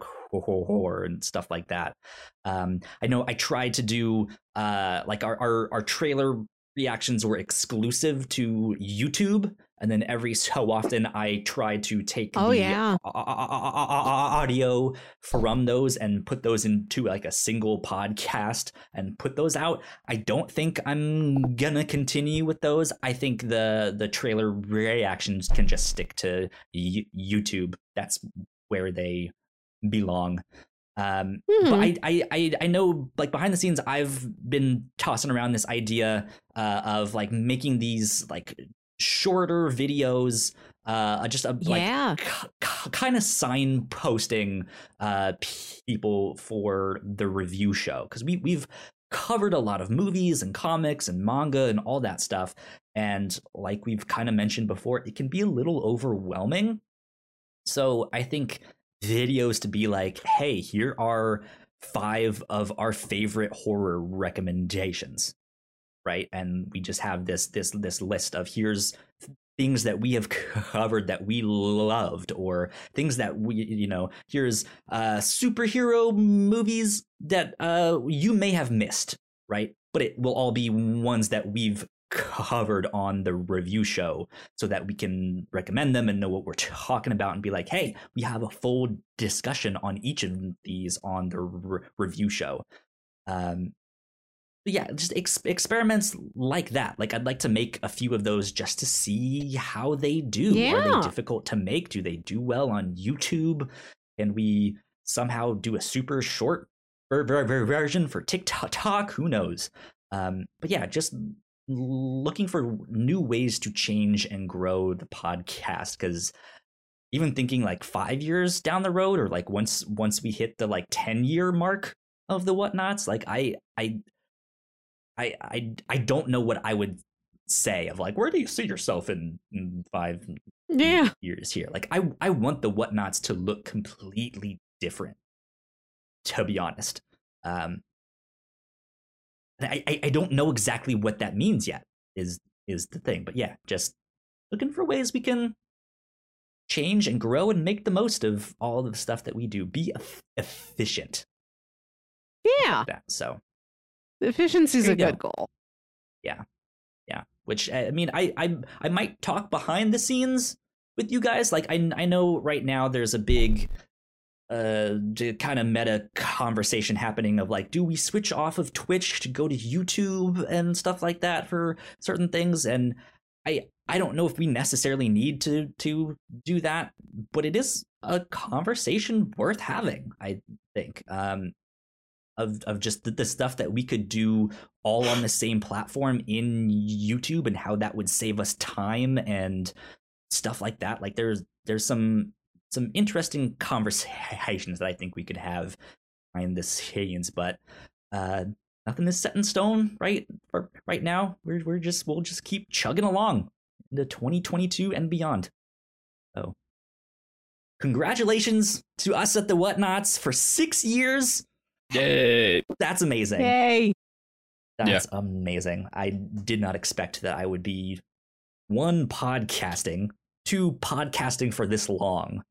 and stuff like that. Um, I know I tried to do uh, like our, our our trailer reactions were exclusive to YouTube, and then every so often I try to take Oh, the uh, yeah. au- au- au- au- audio from those and put those into like a single podcast and put those out. I don't think I'm gonna continue with those. I think the the trailer reactions can just stick to YouTube. That's where they belong. Um, Hmm. but I, I I I know like behind the scenes I've been tossing around this idea uh, of like making these like shorter videos uh just a, like yeah. kind of signposting uh people for the review show. Because we we've covered a lot of movies and comics and manga and all that stuff. And like we've kind of mentioned before it can be a little overwhelming. So i think videos to be like hey here are five of our favorite horror recommendations right? And we just have this this this list of here's things that we have covered that we loved or things that we you know here's uh superhero movies that uh you may have missed right? But it will all be ones that we've covered on the review show so that we can recommend them and know what we're talking about and be like hey we have a full discussion on each of these on the re- review show. Um yeah, just ex- experiments like that. Like I'd like to make a few of those just to see how they do. Yeah. Are they difficult to make? Do they do well on YouTube? Can we somehow do a super short ver- ver- ver- version for TikTok? Who knows? Um, but yeah, just looking for new ways to change and grow the podcast because even thinking like five years down the road or like once once we hit the like 10 year mark of the whatnots like i i I I I don't know what I would say of like where do you see yourself in, in five Yeah. years here? Like I I want the whatnots to look completely different. To be honest, um, I, I I don't know exactly what that means yet. Is is the thing, but yeah, just looking for ways we can change and grow and make the most of all the stuff that we do. Be eff- efficient. Yeah. At that so. Efficiency is a you good goal. Yeah. Yeah. Which i mean I, I i might talk behind the scenes with you guys. Like i i know right now there's a big uh kind of meta conversation happening of like do we switch off of twitch to go to youtube and stuff like that for certain things? And i i don't know if we necessarily need to to do that but it is a conversation worth having i think. Um of of just the, the stuff that we could do all on the same platform in YouTube and how that would save us time and stuff like that. Like there's there's some some interesting conversations that I think we could have behind the scenes, but uh nothing is set in stone right for right now. We're we're just we'll just keep chugging along into 2022 and beyond. So congratulations to us at the Whatnots for six years. Yay! That's amazing. Yay. That's amazing. I did not expect that I would be one podcasting, two podcasting for this long.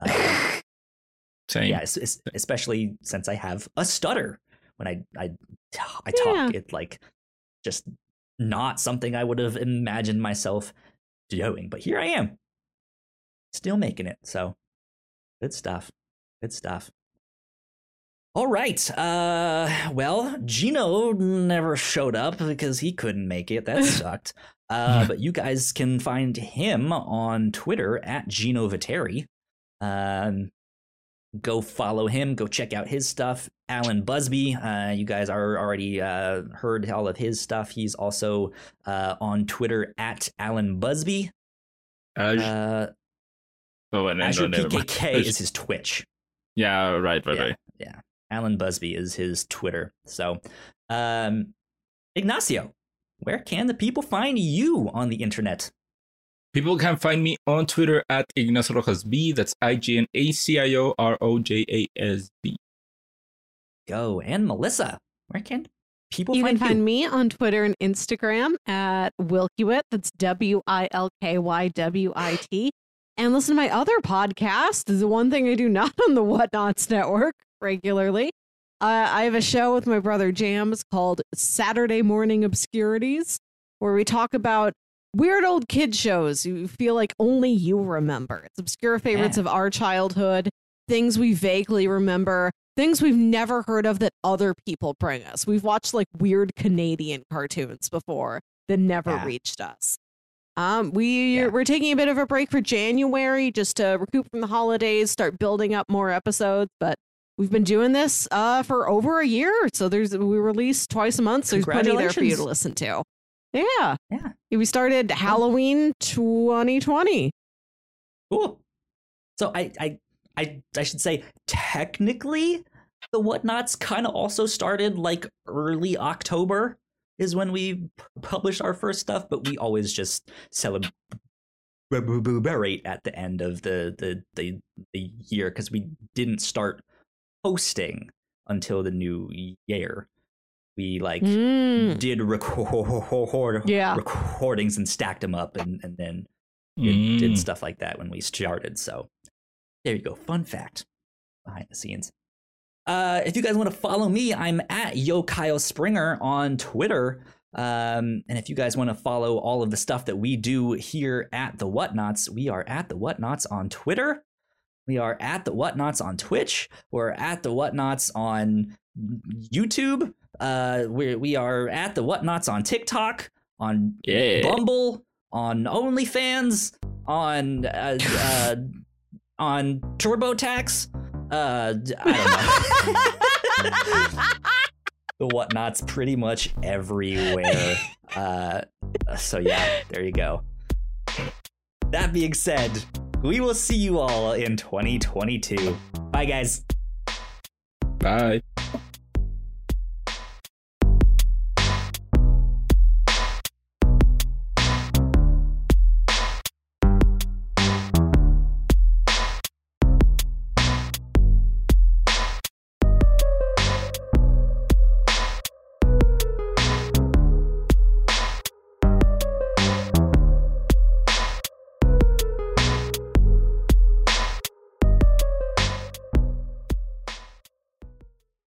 Uh, Same. yeah, es- es- especially since I have a stutter when I I I talk. Yeah. It like just not something I would have imagined myself doing, but here I am, still making it. So good stuff. Good stuff. All right. Uh, well, Gino never showed up because he couldn't make it. That sucked. Uh, but you guys can find him on Twitter at Gino Viteri. Um, go follow him. Go check out his stuff. Alan Busby. Uh, you guys are already uh, heard all of his stuff. He's also uh, on Twitter at Alan Busby. Uh, Oh, and Azure. PKK is his Twitch. Yeah, right, right, yeah, right. yeah. Alan Busby is his Twitter. So, um, Ignacio, where can the people find you on the internet? People can find me on Twitter at Ignacio Rojas B. That's I G N A C I O R O J A S B. Go and Melissa, where can people You find can find you? me on Twitter and Instagram at Wilkywit. That's W I L K Y W I T. And listen to my other podcast. This is the one thing I do not on the Whatnots Network regularly. Uh, I have a show with my brother Jams called Saturday Morning Obscurities, where we talk about weird old kid shows you feel like only you remember. It's obscure favorites Yeah. of our childhood, things we vaguely remember, things we've never heard of that other people bring us. We've watched like weird Canadian cartoons before that never Yeah. reached us. Um, we Yeah. we're taking a bit of a break for January just to recoup from the holidays, start building up more episodes, but we've been doing this uh for over a year. So there's we release twice a month, so there's plenty there for you to listen to. Yeah. Yeah. We started Halloween 2020. Cool. So I, I, I, I should say technically, the Whatnots kind of also started like early October is when we published our first stuff, but we always just celebrate at the end of the the the, the year because we didn't start posting until the new year. We like Mm. did record Yeah. recordings and stacked them up and, and then did, did Mm. stuff like that when we started. So there you go. Fun fact behind the scenes. Uh, if you guys want to follow me, I'm at Yo Kyle Springer on Twitter. Um, and if you guys want to follow all of the stuff that we do here at the Whatnots, we are at the Whatnots on Twitter. We are at the Whatnots on Twitch. We're at the Whatnots on YouTube. Uh, we we are at the Whatnots on TikTok, on Yeah. Bumble, on OnlyFans, on uh, uh, on TurboTax. Uh, I don't know. the whatnots pretty much everywhere. Uh, so yeah, there you go. That being said, we will see you all in 2022. Bye, guys. Bye.